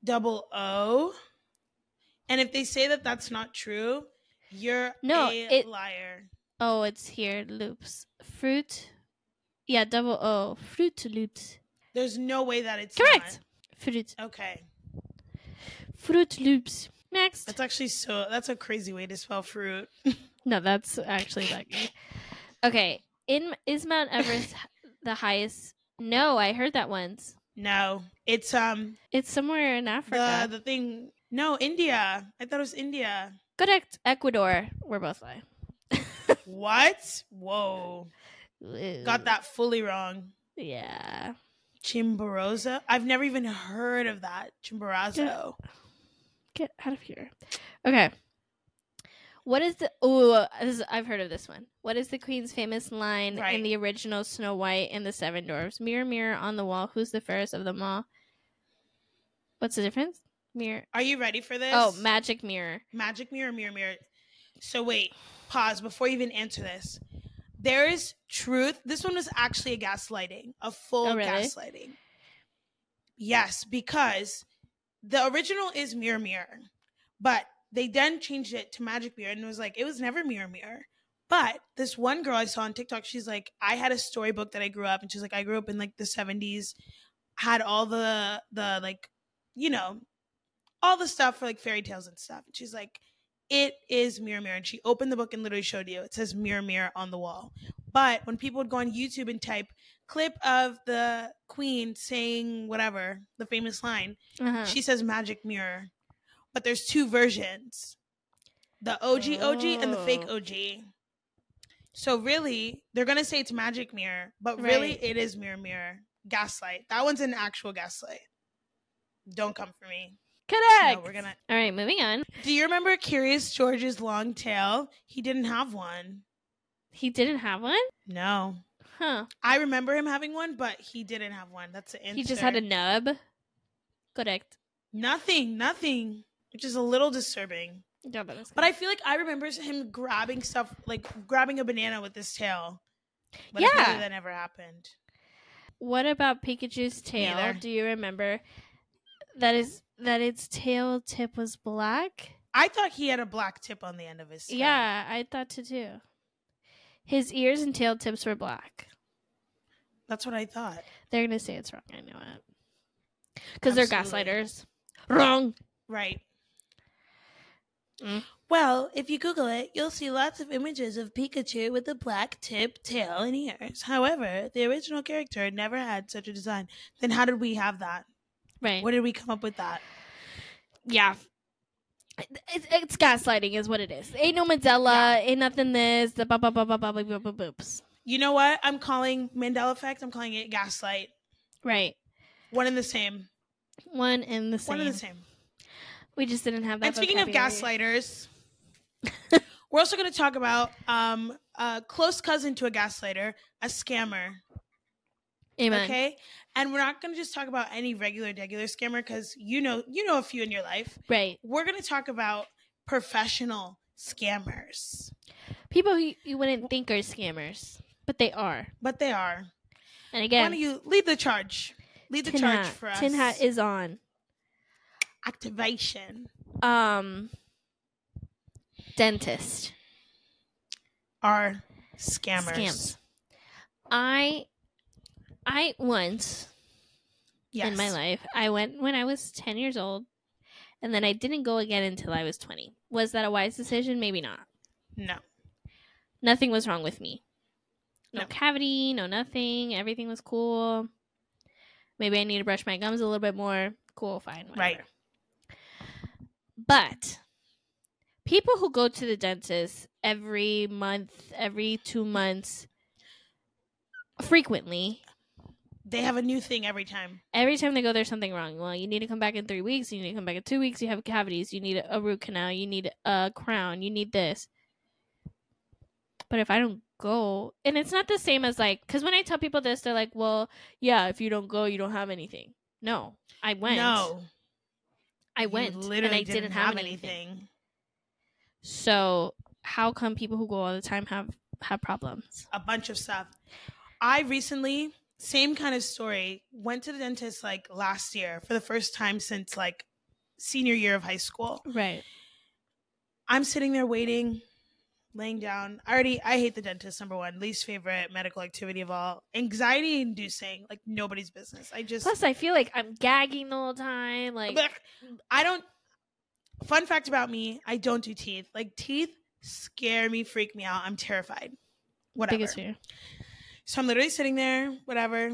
S1: double O. And if they say that that's not true, you're
S2: No,
S1: a
S2: it-
S1: liar.
S2: Oh, it's here. Loops. Fruit. Yeah, double O. Fruit Loops.
S1: There's no way that it's
S2: Correct. Fruit.
S1: Okay.
S2: Fruit Loops. Next.
S1: That's actually so that's a crazy way to spell fruit.
S2: No, that's actually lucky. Okay, in is Mount Everest the highest? No, I heard that once.
S1: No. It's um
S2: It's somewhere in
S1: the
S2: Africa.
S1: the thing no, India. I thought it was India.
S2: Correct. Ecuador. We're both lying.
S1: What? Whoa. Got that fully wrong.
S2: Yeah.
S1: Chimborazo? I've never even heard of that. Chimborazo.
S2: Get out of here. Okay. What is the? Oh, I've heard of this one. What is the Queen's famous line
S1: Right.
S2: in the original Snow White and the Seven Dwarfs? Mirror, mirror on the wall, who's the fairest of them all? What's the difference? Mirror.
S1: Are you ready for this?
S2: Oh, magic mirror.
S1: Magic mirror, mirror, mirror. So wait, pause before you even answer this. There is truth. This one was actually a gaslighting, a full
S2: Oh, really?
S1: gaslighting. Yes, because the original is mirror, mirror, but they then changed it to magic mirror, and it was like it was never mirror, mirror. But this one girl I saw on TikTok, she's like, I had a storybook that I grew up, and she's like, I grew up in like the seventies, had all the the like, you know, all the stuff for like fairy tales and stuff. And she's like, it is mirror mirror. And she opened the book and literally showed you. It says mirror mirror on the wall. But when people would go on YouTube and type clip of the queen saying whatever, the famous line,
S2: Uh-huh.
S1: she says magic mirror. But there's two versions. The OG OG and the fake
S2: Oh.
S1: OG. So really, they're gonna say it's magic mirror, but really
S2: Right.
S1: it is mirror mirror. Gaslight. That one's an actual gaslight. Don't come for me.
S2: Correct.
S1: No, we're gonna
S2: All right, moving on.
S1: do you remember Curious George's long tail? He didn't have one.
S2: He didn't have one?
S1: No.
S2: Huh.
S1: I remember him having one, but he didn't have one. That's the answer.
S2: He just had a nub. Correct.
S1: nothing, nothing, which is a little disturbing.
S2: Yeah, that is
S1: But I feel like I remember him grabbing stuff, like grabbing a banana with his tail. But
S2: Yeah.
S1: apparently that never happened.
S2: What about Pikachu's tail?
S1: Neither.
S2: Do you remember that is that its tail tip was black?
S1: I thought he had a black tip on the end of his tail.
S2: Yeah, I thought so too. His ears and tail tips were black.
S1: That's what I thought.
S2: They're gonna say it's wrong. I know it because they're gaslighters. Wrong.
S1: Right.
S2: Mm.
S1: Well, if you Google it, you'll see lots of images of Pikachu with a black tip, tail, and ears. However, the original character never had such a design. Then how did we have that?
S2: Right.
S1: Where did we come up with that?
S2: yeah. It's, it's gaslighting, is what it is. Ain't no Mandela. Ain't nothing. This. The ba ba ba ba ba ba ba ba boops.
S1: You know what? I'm calling Mandela effect. I'm calling it gaslight.
S2: Right.
S1: One and the same.
S2: One and the same.
S1: One and the same.
S2: We just didn't have that.
S1: and speaking of gaslighters, we're also going to talk about um, a close cousin to a gaslighter, a scammer.
S2: Amen.
S1: Okay, and we're not going to just talk about any regular, regular scammer because you know you know a few in your life.
S2: Right.
S1: We're going to talk about professional scammers.
S2: People who you wouldn't think are scammers, but they are.
S1: But they are.
S2: And
S1: Why
S2: again,
S1: don't you lead the charge? Lead the
S2: tin
S1: charge
S2: hat,
S1: for us.
S2: tin hat is on.
S1: activation.
S2: Um, dentist
S1: Are scammers.
S2: scams. I, I once
S1: Yes.
S2: in my life. I went when I was 10 years old, and then I didn't go again until I was 20. Was that a wise decision? Maybe not.
S1: No.
S2: Nothing was wrong with me. No,
S1: No.
S2: cavity, no nothing. Everything was cool. Maybe I need to brush my gums a little bit more. Cool, fine. Whatever.
S1: Right.
S2: But people who go to the dentist every month, every two months, frequently,
S1: They have a new thing every time.
S2: every time they go, there's something wrong. Well, you need to come back in three weeks. You need to come back in two weeks. You have cavities. You need a root canal. You need a crown. You need this. But if I don't go, and it's not the same as like, because when I tell people this, they're like, well, yeah, if you don't go, you don't have anything. No, I went.
S1: No.
S2: I
S1: you
S2: went.
S1: literally
S2: and I didn't, have, anything.
S1: anything.
S2: So how come people who go all the time have have problems?
S1: A bunch of stuff. I recently, same kind of story, went to the dentist like last year for the first time since like senior year of high school.
S2: Right.
S1: I'm sitting there waiting, laying down. I already I hate the dentist, number one. Least favorite medical activity of all. Anxiety inducing, like nobody's business. I just
S2: Plus, I feel like I'm gagging the whole time. Like,
S1: I don't. Fun fact about me: I don't do teeth. Like teeth scare me, freak me out. I'm terrified. Whatever.
S2: biggest fear.
S1: So I'm literally sitting there, whatever.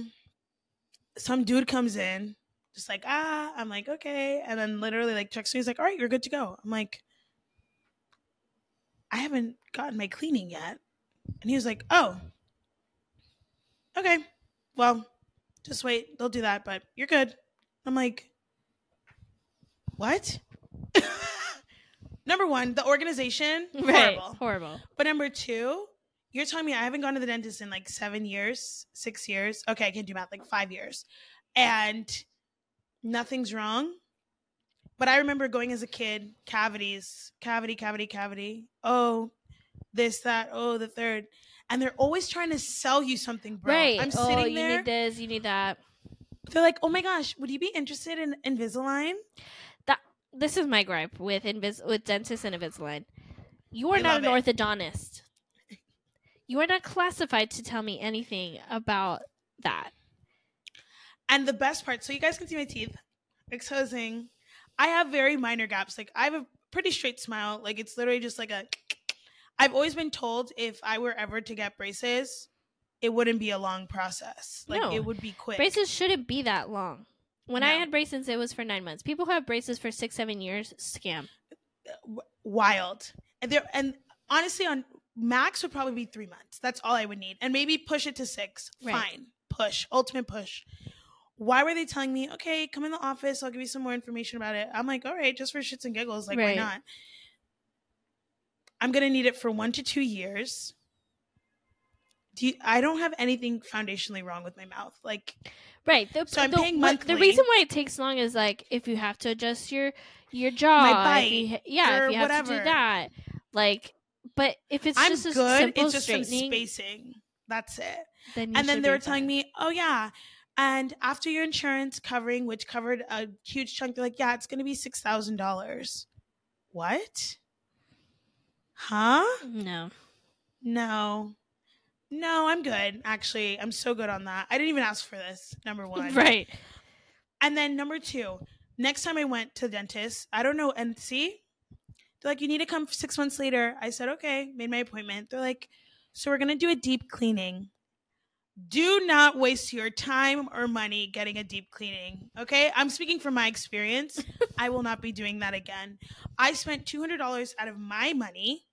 S1: Some dude comes in, just like ah. I'm like okay, and then literally like checks me. He's like, all right, you're good to go. I'm like, I haven't gotten my cleaning yet, and he was like, oh, okay, well, just wait. They'll do that, but you're good. I'm like, what? number one, the organization
S2: Right.
S1: horrible.
S2: Horrible.
S1: But number two, you're telling me I haven't gone to the dentist in like seven years, six years. Okay, I can do math, like five years. And nothing's wrong. But I remember going as a kid, cavities, cavity, cavity, cavity. Oh, this, that, oh, the third. And they're always trying to sell you something, bro.
S2: Right.
S1: I'm
S2: oh,
S1: sitting
S2: you
S1: there.
S2: You need this. You need that.
S1: They're like, oh my gosh, would you be interested in Invisalign?
S2: That This is my gripe with Invis- with dentists and Invisalign. You are
S1: I
S2: not an
S1: love
S2: orthodontist. You are not classified to tell me anything about that.
S1: And the best part, so you guys can see my teeth exposing. I have very minor gaps. Like I have a pretty straight smile. Like it's literally just like a. I've always been told if I were ever to get braces, it wouldn't be a long process. Like
S2: No.
S1: it would be quick.
S2: Braces shouldn't be that long. When I had braces, it was for nine months. People who have braces for six, seven years, scam.
S1: Wild. And there and honestly, on max would probably be three months. That's all I would need, and maybe push it to six.
S2: Right.
S1: Fine, push, ultimate push. Why were they telling me, okay, come in the office, I'll give you some more information about it? I'm like, all right, just for shits and giggles, like
S2: Right.
S1: why not? I'm gonna need it for one to two years. Do you, I don't have anything foundationally wrong with my mouth. Like
S2: Right. The,
S1: So I'm
S2: the,
S1: paying
S2: what- The reason why it takes long is like if you have to adjust your your jaw, my
S1: bite
S2: if you, yeah, if you have to do that, like. But if it's
S1: I'm
S2: just a
S1: good.
S2: simple
S1: It's just some spacing. That's it.
S2: then
S1: and then they were telling me, oh yeah, and after your insurance covering, which covered a huge chunk, they're like, yeah, it's gonna be six thousand dollars. What? Huh?
S2: no.
S1: No. No, I'm good. Actually, I'm so good on that. I didn't even ask for this. Number one,
S2: Right.
S1: And then number two, next time I went to the dentist, I don't know, and see, they're like, you need to come six months later. I said, okay, made my appointment. They're like, so we're gonna do a deep cleaning. Do not waste your time or money getting a deep cleaning. Okay, I'm speaking from my experience. I will not be doing that again. I spent two hundred dollars out of my money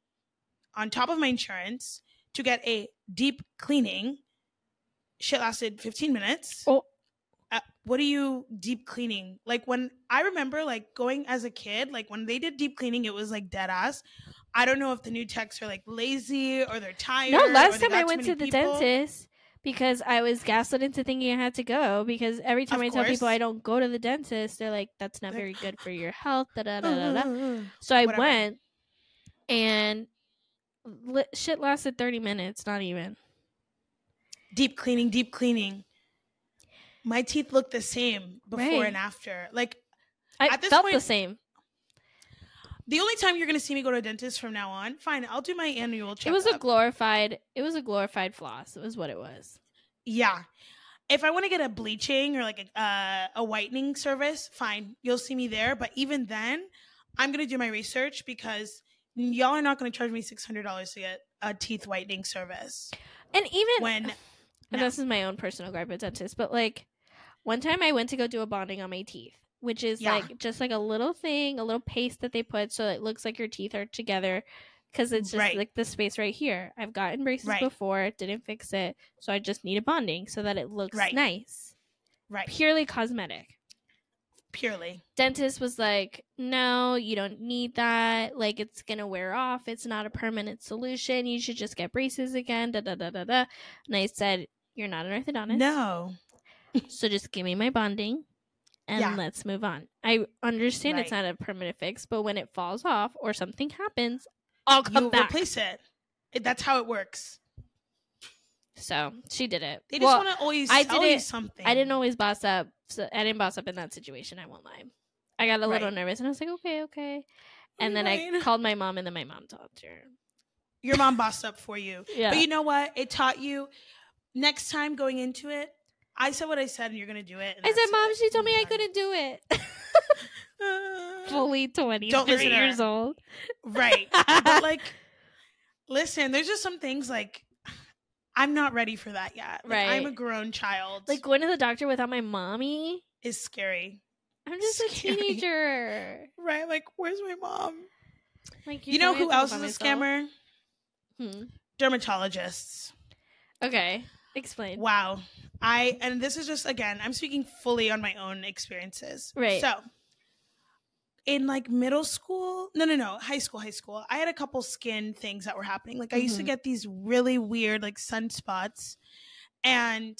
S1: on top of my insurance to get a deep cleaning. Shit lasted 15 minutes
S2: Oh.
S1: What are you deep cleaning? Like when I remember like going as a kid, like when they did deep cleaning, it was like dead ass. I don't know if the new techs are like lazy or they're tired.
S2: No, last time I went to the
S1: people.
S2: dentist because I was gaslit into thinking I had to go because every time
S1: Of
S2: I tell people. I don't go to the dentist, they're like, "That's not very good for your health." Da da da da da. So I
S1: Whatever.
S2: went, and li- shit lasted 30 minutes, not even.
S1: Deep cleaning, deep cleaning. My teeth look the same before
S2: Right.
S1: and after. Like
S2: I
S1: At this
S2: felt the same.
S1: the only time you're gonna see me go to a dentist from now on, fine, I'll do my annual checkup.
S2: It was a glorified it was a glorified floss. It was what it was.
S1: Yeah. If I want to get a bleaching or like a, uh, a whitening service, fine, you'll see me there. But even then, I'm gonna do my research because y'all are not gonna charge me six hundred dollars to get a teeth whitening service.
S2: And even
S1: When
S2: and
S1: no.
S2: this is my own personal gripe with dentist, but like one time I went to go do a bonding on my teeth, which is
S1: Yeah.
S2: like just like a little thing, a little paste that they put so it looks like your teeth are together because it's just
S1: Right.
S2: like the space right here. I've gotten braces
S1: Right.
S2: before, didn't fix it, so I just need a bonding so that it looks
S1: Right.
S2: nice.
S1: right,
S2: Purely cosmetic.
S1: purely,
S2: Dentist was like, "No, you don't need that. Like it's going to wear off. It's not a permanent solution. You should just get braces again." Da da da da da. And I said, "You're not an orthodontist."
S1: no,
S2: So just give me my bonding and
S1: Yeah.
S2: let's move on. I understand it's not a permanent fix, but when it falls off or something happens, I'll come
S1: you
S2: back.
S1: replace it. That's how it works.
S2: so she did it.
S1: They just
S2: well,
S1: want to always
S2: I
S1: tell you
S2: didn't-
S1: something.
S2: I didn't always boss up. So I didn't boss up in that situation. I won't lie. I got a little
S1: Right.
S2: nervous and I was like, okay, okay. And then I called my mom and then my mom told her.
S1: Your mom bossed up for you.
S2: Yeah.
S1: But you know what? It taught you next time going into it. I said what I said, and you're gonna do it.
S2: I said, Mom,
S1: it.
S2: she told me I couldn't do it. Fully 23
S1: Don't listen to
S2: years old.
S1: right, but like, listen, there's just some things like I'm not ready for that yet. Like, I'm a grown child.
S2: like going to the doctor without my mommy.
S1: is scary.
S2: I'm just
S1: Scary.
S2: a teenager.
S1: Right? Like, where's my mom?
S2: Like
S1: You know who else is a
S2: myself.
S1: scammer?
S2: Hmm.
S1: Dermatologists.
S2: Okay, explain.
S1: Wow. I and this is just again, I'm speaking fully on my own experiences.
S2: Right.
S1: So in like middle school, no, no, no, high school, high school, I had a couple skin things that were happening. Like I used to
S2: Mhm.
S1: get these really weird like sunspots, and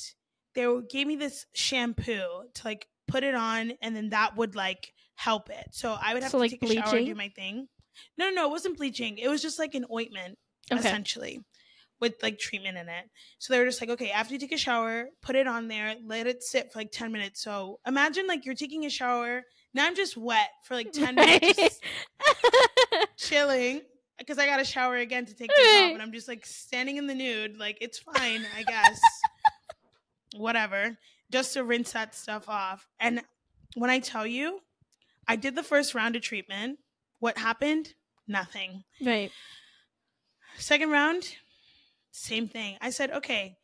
S1: they gave me this shampoo to like put it on, and then that would like help it. So I would have
S2: So,
S1: to
S2: like,
S1: take a shower and do my thing. No, no, no, it wasn't bleaching. It was just like an ointment
S2: Okay.
S1: essentially with like treatment in it. So they were just like, okay, after you take a shower, put it on there, let it sit for like 10 minutes. So imagine like you're taking a shower. Now I'm just wet for like 10 minutes, just chilling because I got to shower again to take this off. And I'm just like standing in the nude. Like it's fine, I guess. Whatever. Just to rinse that stuff off. And when I tell you, I did the first round of treatment. What happened? Nothing.
S2: right.
S1: Second round, same thing. I said, okay.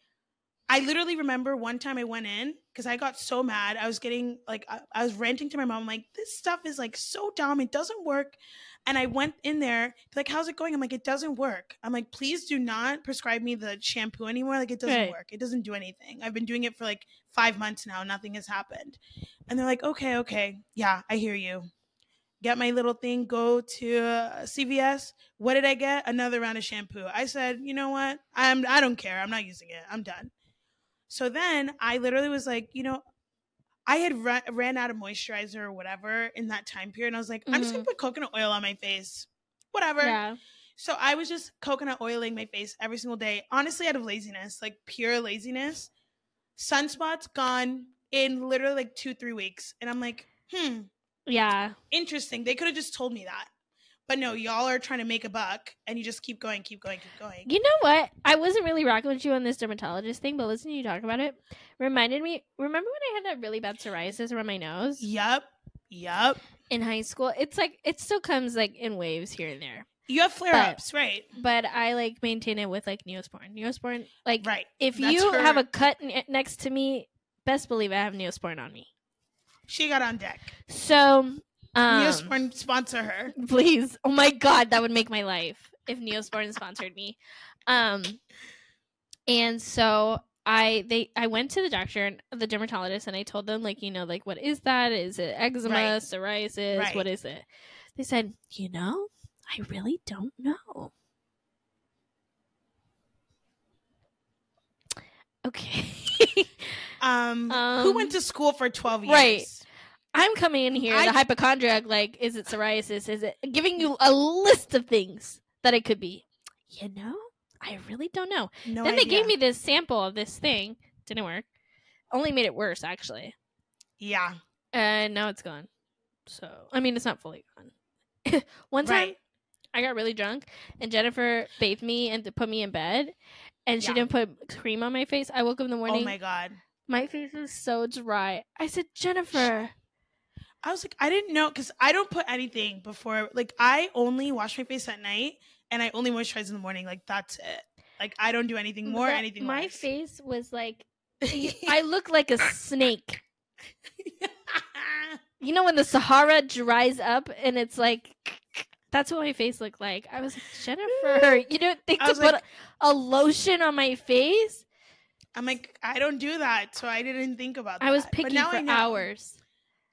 S1: I literally remember one time I went in because I got so mad. I was getting like, I, I was ranting to my mom, like, this stuff is like so dumb. It doesn't work. And I went in there, like, how's it going? I'm like, it doesn't work. I'm like, please do not prescribe me the shampoo anymore. Like, it doesn't
S2: Right.
S1: work. It doesn't do anything. I've been doing it for like five months now. Nothing has happened. And they're like, okay, okay. Yeah, I hear you. Get my little thing, go to uh, CVS. What did I get? Another round of shampoo. I said, you know what? I'm I don't care. I'm not using it. I'm done. So then I literally was like, you know, I had run, ran out of moisturizer or whatever in that time period. And I was like, I'm just gonna put coconut oil on my face. Whatever.
S2: Yeah.
S1: So I was just coconut oiling my face every single day. Honestly, out of laziness, like pure laziness. Sunspots gone in literally like two, three weeks. And I'm like, hmm,
S2: Yeah.
S1: interesting. They could have just told me that. But no, y'all are trying to make a buck and you just keep going, keep going, keep going.
S2: You know what? I wasn't really rocking with you on this dermatologist thing, but listening to you talk about it reminded me. Remember when I had that really bad psoriasis around my nose
S1: Yup. Yup.
S2: in high school? It's like it still comes like in waves here and there,
S1: You have flare ups, right?
S2: but I like maintain it with like Neosporin. Neosporin, like
S1: Right.
S2: if
S1: That's
S2: you
S1: her-
S2: have a cut next to me, best believe I have Neosporin on me.
S1: She got on deck.
S2: So, um,
S1: Neosporin sponsor her.
S2: please oh my god that would make my life if neosporin sponsored me um and so i they i went to the doctor and the dermatologist and i told them like you know like what is that is it eczema
S1: Right.
S2: psoriasis
S1: Right.
S2: what is it they said you know i really don't know okay
S1: Um, who
S2: Um,
S1: went to school for 12 years?
S2: right. I'm coming in here,
S1: I-
S2: the hypochondriac, like, is it psoriasis? Is it giving you a list of things that it could be. You know, I really don't know.
S1: No
S2: then they gave me this sample of this thing. Didn't work. Only made it worse, actually.
S1: Yeah.
S2: And now it's gone. So, I mean, it's not fully gone. One time,
S1: Right.
S2: I got really drunk, and Jennifer bathed me and put me in bed, and she
S1: Yeah.
S2: didn't put cream on my face. I woke up in the oh morning.
S1: Oh my god.
S2: my face was so dry. I said, Jennifer.
S1: I was like, I didn't know because I don't put anything before. Like, I only wash my face at night and I only moisturize in the morning. Like, that's it. Like, I don't do anything more,
S2: That-
S1: anything
S2: My
S1: less.
S2: face was like, I look like a snake. You know when the Sahara dries up and it's like, that's what my face looked like. I was like, Jennifer, you don't think to
S1: was
S2: put a, a lotion on my face?
S1: I'm like, I don't do that, so I didn't think about that.
S2: I was
S1: now
S2: for hours.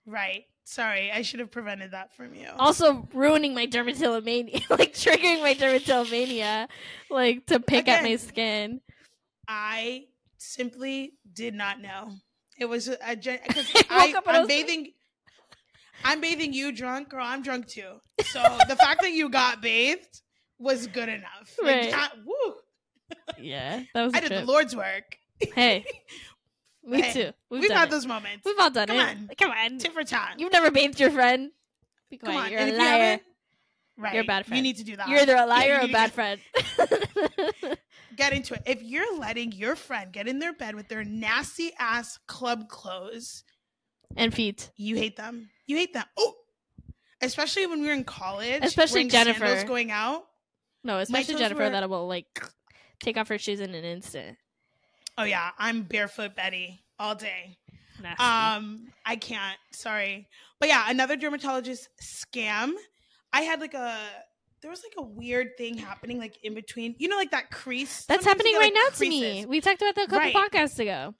S1: Right. Sorry, I should have prevented that from you.
S2: Also ruining my dermatillomania, like triggering my dermatillomania, like to pick at my skin.
S1: I simply did not know. It was a because
S2: I
S1: I,
S2: up and I
S1: I'm
S2: was like-
S1: bathing. I'm bathing you drunk, girl. I'm drunk too. So the fact that you got bathed was good enough. Like,
S2: Right.
S1: woo!
S2: Yeah, that was
S1: I did
S2: trip.
S1: the Lord's work.
S2: Hey, me too. We've,
S1: We've had
S2: it.
S1: those moments.
S2: We've all done
S1: Come
S2: it.
S1: on.
S2: Come on.
S1: Tit for tat.
S2: You've never bathed your friend. Be
S1: Come
S2: quiet.
S1: on.
S2: You're
S1: and
S2: a
S1: if you
S2: liar.
S1: right,
S2: You're a bad friend.
S1: You need to do that.
S2: You're either a liar
S1: you
S2: or a bad
S1: to-
S2: friend.
S1: get into it. If you're letting your friend get in their bed with their nasty ass club clothes,
S2: and feet.
S1: you hate them. You hate them. Oh, especially when we were in college,
S2: Especially Jennifer.
S1: going out.
S2: No, especially Jennifer
S1: were-
S2: that will like take off her shoes in an instant.
S1: Oh yeah, I'm barefoot Betty all day.
S2: Nasty.
S1: Um, I can't. Sorry, but yeah, another dermatologist scam. I had like a. There was like a weird thing happening, like in between. You know, like that crease.
S2: That's happening
S1: get,
S2: right
S1: like,
S2: now to me. We talked about that a couple
S1: Right.
S2: podcasts ago.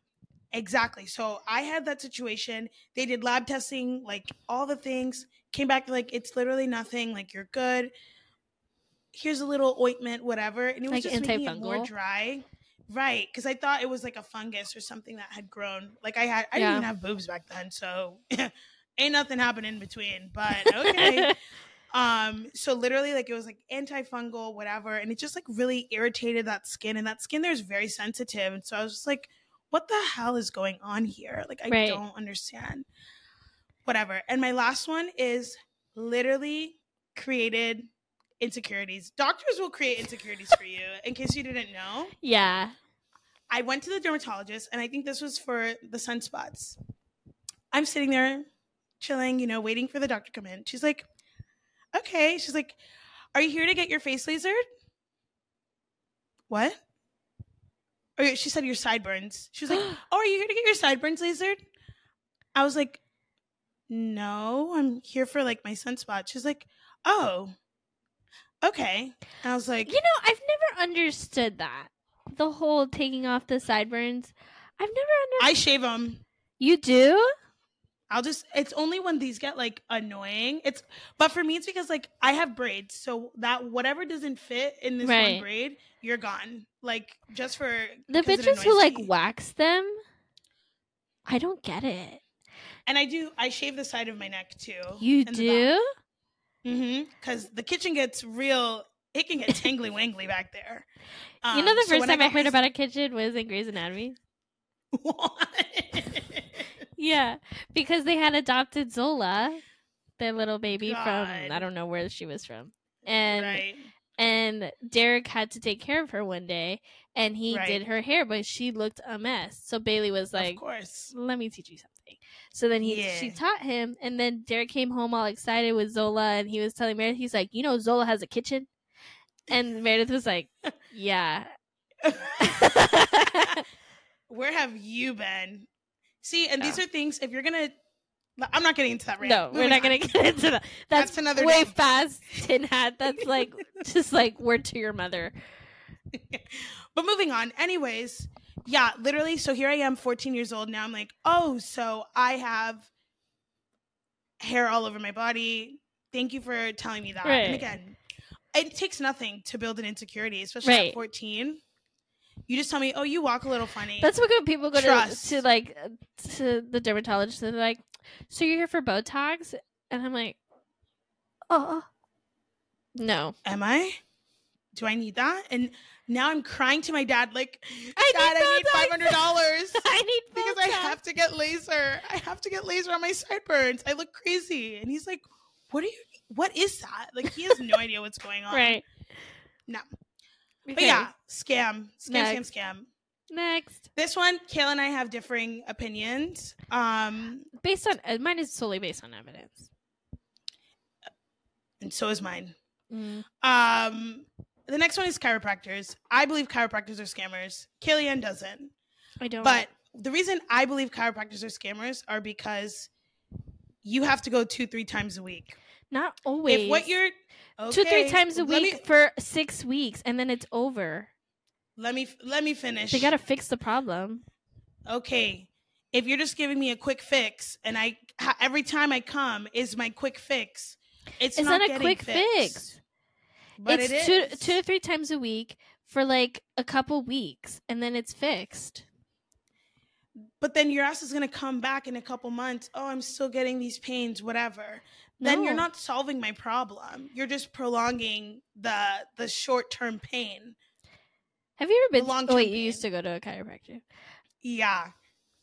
S1: Exactly. So I had that situation. They did lab testing, like all the things, came back like it's literally nothing, like you're good. Here's a little ointment, whatever. And it was
S2: Like
S1: just making it more dry. Right. Because I thought it was like a fungus or something that had grown. Like I had I didn't even have boobs back then, so ain't nothing happened in between. But okay. um, so literally like it was like antifungal, whatever, and it just like really irritated that skin. And that skin there is very sensitive. And so I was just like, what the hell is going on here? Like I
S2: Right.
S1: don't understand. Whatever. And my last one is literally created insecurities. Doctors will create insecurities for you. In case you didn't know,
S2: yeah.
S1: I went to the dermatologist, and I think this was for the sunspots. I'm sitting there, chilling, you know, waiting for the doctor to come in. She's like, "Okay." She's like, "Are you here to get your face lasered?" What? Oh, or she said your sideburns. She was like, "Oh, are you here to get your sideburns lasered?" I was like, "No, I'm here for like my sunspots." She's like, "Oh, okay." And I was like,
S2: You know, I've never understood that. The whole taking off the sideburns. I've never understood.
S1: "I shave them."
S2: you do?
S1: I'll just it's only when these get like annoying. It's but for me it's because like I have braids. So that whatever doesn't fit in this
S2: Right.
S1: one braid, you're gone. Like just for
S2: the
S1: it
S2: bitches who like
S1: me.
S2: wax them, I don't get it.
S1: and I do I shave the side of my neck too.
S2: You do?
S1: Mm-hmm. Because the kitchen gets real it can get tingly wingly back there.
S2: you know,
S1: Um,
S2: the first
S1: when
S2: time I,
S1: got
S2: heard
S1: my-
S2: about a kitchen was in Grey's Anatomy.
S1: what?
S2: Yeah, because they had adopted Zola, their little baby from I don't know where she was from, and
S1: right.
S2: and Derek had to take care of her one day, and he
S1: Right.
S2: did her hair, but she looked a mess. So Bailey was like,
S1: of course.
S2: "Let me teach you something." So then he she taught him, and then Derek came home all excited with Zola, and he was telling Meredith, he's like, "You know, Zola has a kitchen," and Meredith was like, "Yeah."
S1: Where have you been? See, and these are things if you're gonna I'm not getting into that right
S2: no, we're not gonna get into that. That's,
S1: That's another
S2: way
S1: day.
S2: past tin hat. That's like just like word to your mother.
S1: but moving on. Anyways, yeah, literally. So here I am, 14 years old. Now I'm like, oh, so I have hair all over my body. Thank you for telling me that.
S2: Right.
S1: And again, it takes nothing to build an insecurity, especially
S2: Right.
S1: at 14. You just tell me, oh, you walk a little funny.
S2: That's what good people go to,
S1: Trust.
S2: to like to the dermatologist and they're like, "So you're here for Botox?" And I'm like, "Oh, no."
S1: Am I? do I need that? And now I'm crying to my dad, like,
S2: I
S1: Dad,
S2: need
S1: I need five hundred dollars.
S2: I need
S1: because I have to get laser. I have to get laser on my sideburns. I look crazy. And he's like, What are you? What is that? Like he has no idea what's going on.
S2: right.
S1: No. But yeah, scam, scam,
S2: Next.
S1: scam, scam.
S2: Next,
S1: This one, Kayla and I have differing opinions. Um,
S2: based on uh, mine is solely based on evidence.
S1: and so is mine.
S2: Mm.
S1: Um, the next one is chiropractors. I believe chiropractors are scammers. Killian doesn't.
S2: I don't.
S1: But the reason I believe chiropractors are scammers are because you have to go two, three times a week.
S2: Not always.
S1: If what you're
S2: two, three times a week
S1: me-
S2: for six weeks, and then it's over.
S1: let me let me finish.
S2: They gotta fix the problem.
S1: okay. If you're just giving me a quick fix, and I every time I come is my quick fix, it's,
S2: It's
S1: not,
S2: not, a quick
S1: fixed.
S2: fix.
S1: But
S2: it's
S1: it
S2: two two to three times a week for like a couple weeks, and then it's fixed.
S1: But then your ass is gonna come back in a couple months. Oh, I'm still getting these pains, whatever. Then you're not solving my problem. You're just prolonging the the short term pain.
S2: Have you ever been?
S1: long-term
S2: Oh wait, you used to go to a chiropractor.
S1: Yeah,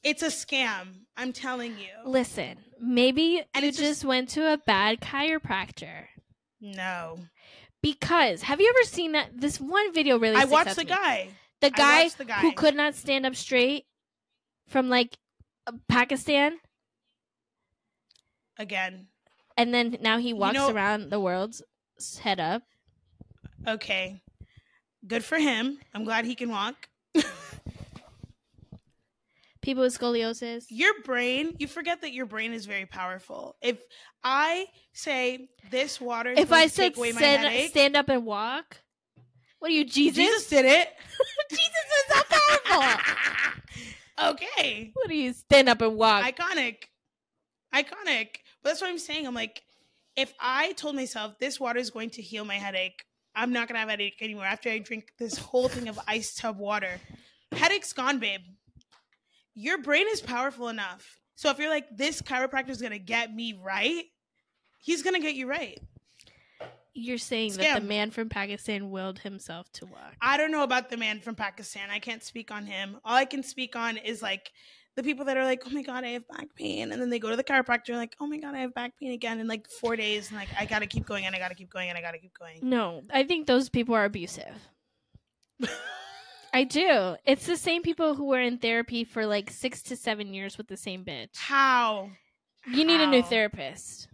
S1: it's a scam. I'm telling you.
S2: Listen, maybe
S1: And
S2: you just
S1: just-
S2: went to a bad chiropractor.
S1: No,
S2: Because have you ever seen that? This one video really.
S1: I watched the guy.
S2: The guy,
S1: the guy.
S2: who could not stand up straight from like uh, Pakistan,
S1: again.
S2: And then now he walks
S1: know-
S2: around the world s- head up.
S1: Okay, good for him. I'm glad he can walk.
S2: People with scoliosis.
S1: Your brain, you forget that your brain is very powerful. If I say this water,
S2: If I said
S1: take away my
S2: stand, stand up and walk, what are you, Jesus?
S1: Jesus did it.
S2: Jesus is so powerful.
S1: okay,
S2: what are you, stand up and walk?
S1: iconic, iconic. But that's what I'm saying. I'm like, if I told myself this water is going to heal my headache, I'm not gonna have headache anymore after I drink this whole thing of ice tub water. Headache's gone, babe. Your brain is powerful enough. So if you're like, this chiropractor is gonna get me right, he's gonna get you right.
S2: You're saying that the man from Pakistan willed himself to walk.
S1: I don't know about the man from Pakistan. I can't speak on him. All I can speak on is like the people that are like, oh my god, I have back pain, and then they go to the chiropractor like, oh my god, I have back pain again in like four days, and like I gotta keep going, and I gotta keep going, and I gotta keep going.
S2: No, I think those people are abusive. I do. It's the same people who were in therapy for like six to seven years with the same bitch.
S1: How?
S2: You need a new therapist.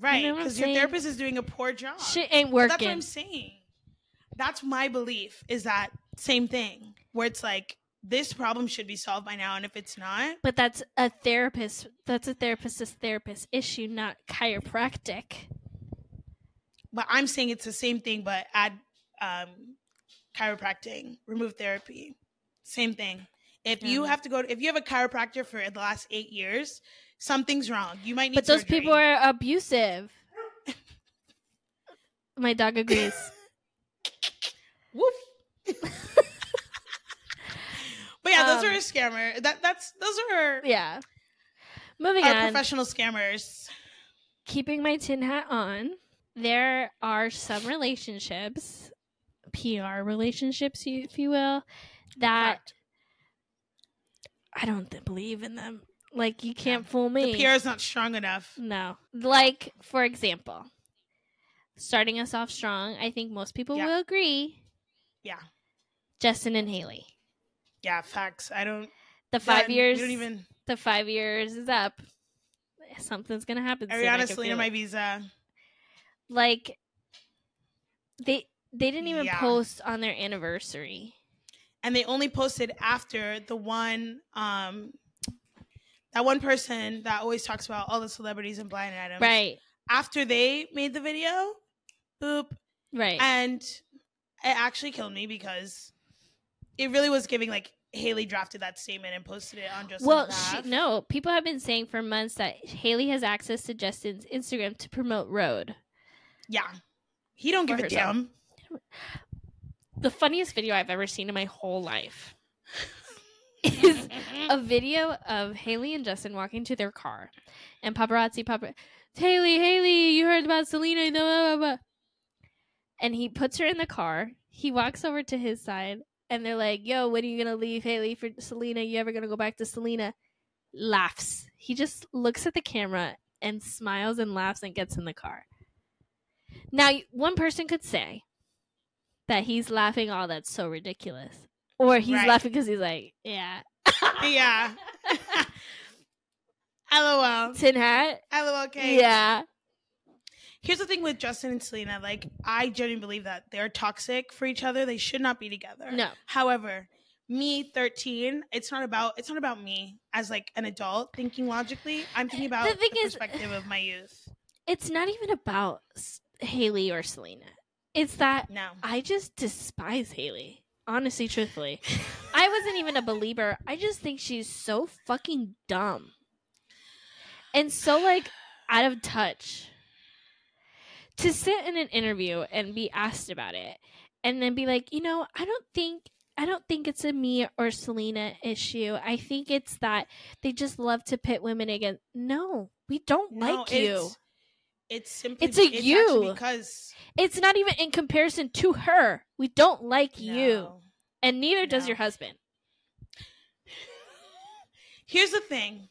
S1: Right,
S2: know what I'm
S1: because your therapist is doing a poor job.
S2: Shit ain't
S1: But That's what. I'm saying. That's my belief. Is that same thing where it's like this problem should be solved by now, and if it's not,
S2: But that's a therapist. That's a therapist's therapist issue, not chiropractic.
S1: but I'm saying it's the same thing, but add um, chiropractic, remove therapy, same thing. If you have to go, if you have a chiropractor for the last eight years, something's wrong. You might need.
S2: But those
S1: surgery.
S2: people are abusive. My dog agrees.
S1: Woof. but yeah, those
S2: Um,
S1: are a scammer. That that's those are
S2: yeah. Moving
S1: our
S2: on.
S1: professional scammers.
S2: keeping my tin hat on, there are some relationships, PR relationships, if you will, that
S1: Fact.
S2: I don't believe in them. Like you can't fool me.
S1: The PR is not strong enough.
S2: no. Like for example, starting us off strong, I think most people
S1: Yeah.
S2: will agree.
S1: Yeah,
S2: Justin and Hailey.
S1: Yeah, facts. I don't.
S2: The five years.
S1: Don't even.
S2: The five years is up. Something's gonna happen. soon, I
S1: Ariana
S2: can
S1: my visa.
S2: like they they didn't even
S1: Yeah.
S2: post on their anniversary.
S1: and they only posted after the one um that one person that always talks about all the celebrities and blind items
S2: Right.
S1: after they made the video boop
S2: Right.
S1: and it actually killed me because it really was giving like hailey drafted that statement and posted it on just
S2: well, she, no, people have been saying for months that Hailey has access to Justin's Instagram to promote Rhode.
S1: yeah he don't
S2: For
S1: give a
S2: herself.
S1: damn
S2: The funniest video I've ever seen in my whole life is a video of Hailey and Justin walking to their car, and paparazzi, paparazzi, Hailey, Hailey, you heard about Selena? Blah, blah, blah. and he puts her in the car. He walks over to his side, and they're like, "Yo, when are you gonna leave Hailey for Selena? You ever gonna go back to Selena?" Laughs. He just looks at the camera and smiles and laughs and gets in the car. Now, one person could say that he's laughing. Oh, that's so ridiculous. Or he's
S1: Right.
S2: laughing because he's like, yeah,
S1: Yeah. LOL.
S2: tin hat.
S1: LOL. Okay.
S2: Yeah,
S1: Here's the thing with Justin and Selena. Like, I genuinely believe that they're toxic for each other. They should not be together.
S2: no,
S1: However, me 13, it's not about it's not about me as like an adult thinking logically. I'm thinking about
S2: The thing
S1: the
S2: is-
S1: perspective of my youth.
S2: it's not even about Hailey or Selena. It's that
S1: No.
S2: I just despise Hailey. Honestly, truthfully, I wasn't even a believer. I just think she's so fucking dumb and so like out of touch. To sit in an interview and be asked about it, and then be like, you know, I don't think. I don't think it's a me or Selena issue. I think it's that they just love to pit women against. No, we don't
S1: No,
S2: like you.
S1: It's, it's simply
S2: It's a
S1: actually
S2: you.
S1: because
S2: It's not even in comparison to her. We don't like you. And neither does your husband.
S1: Here's the thing.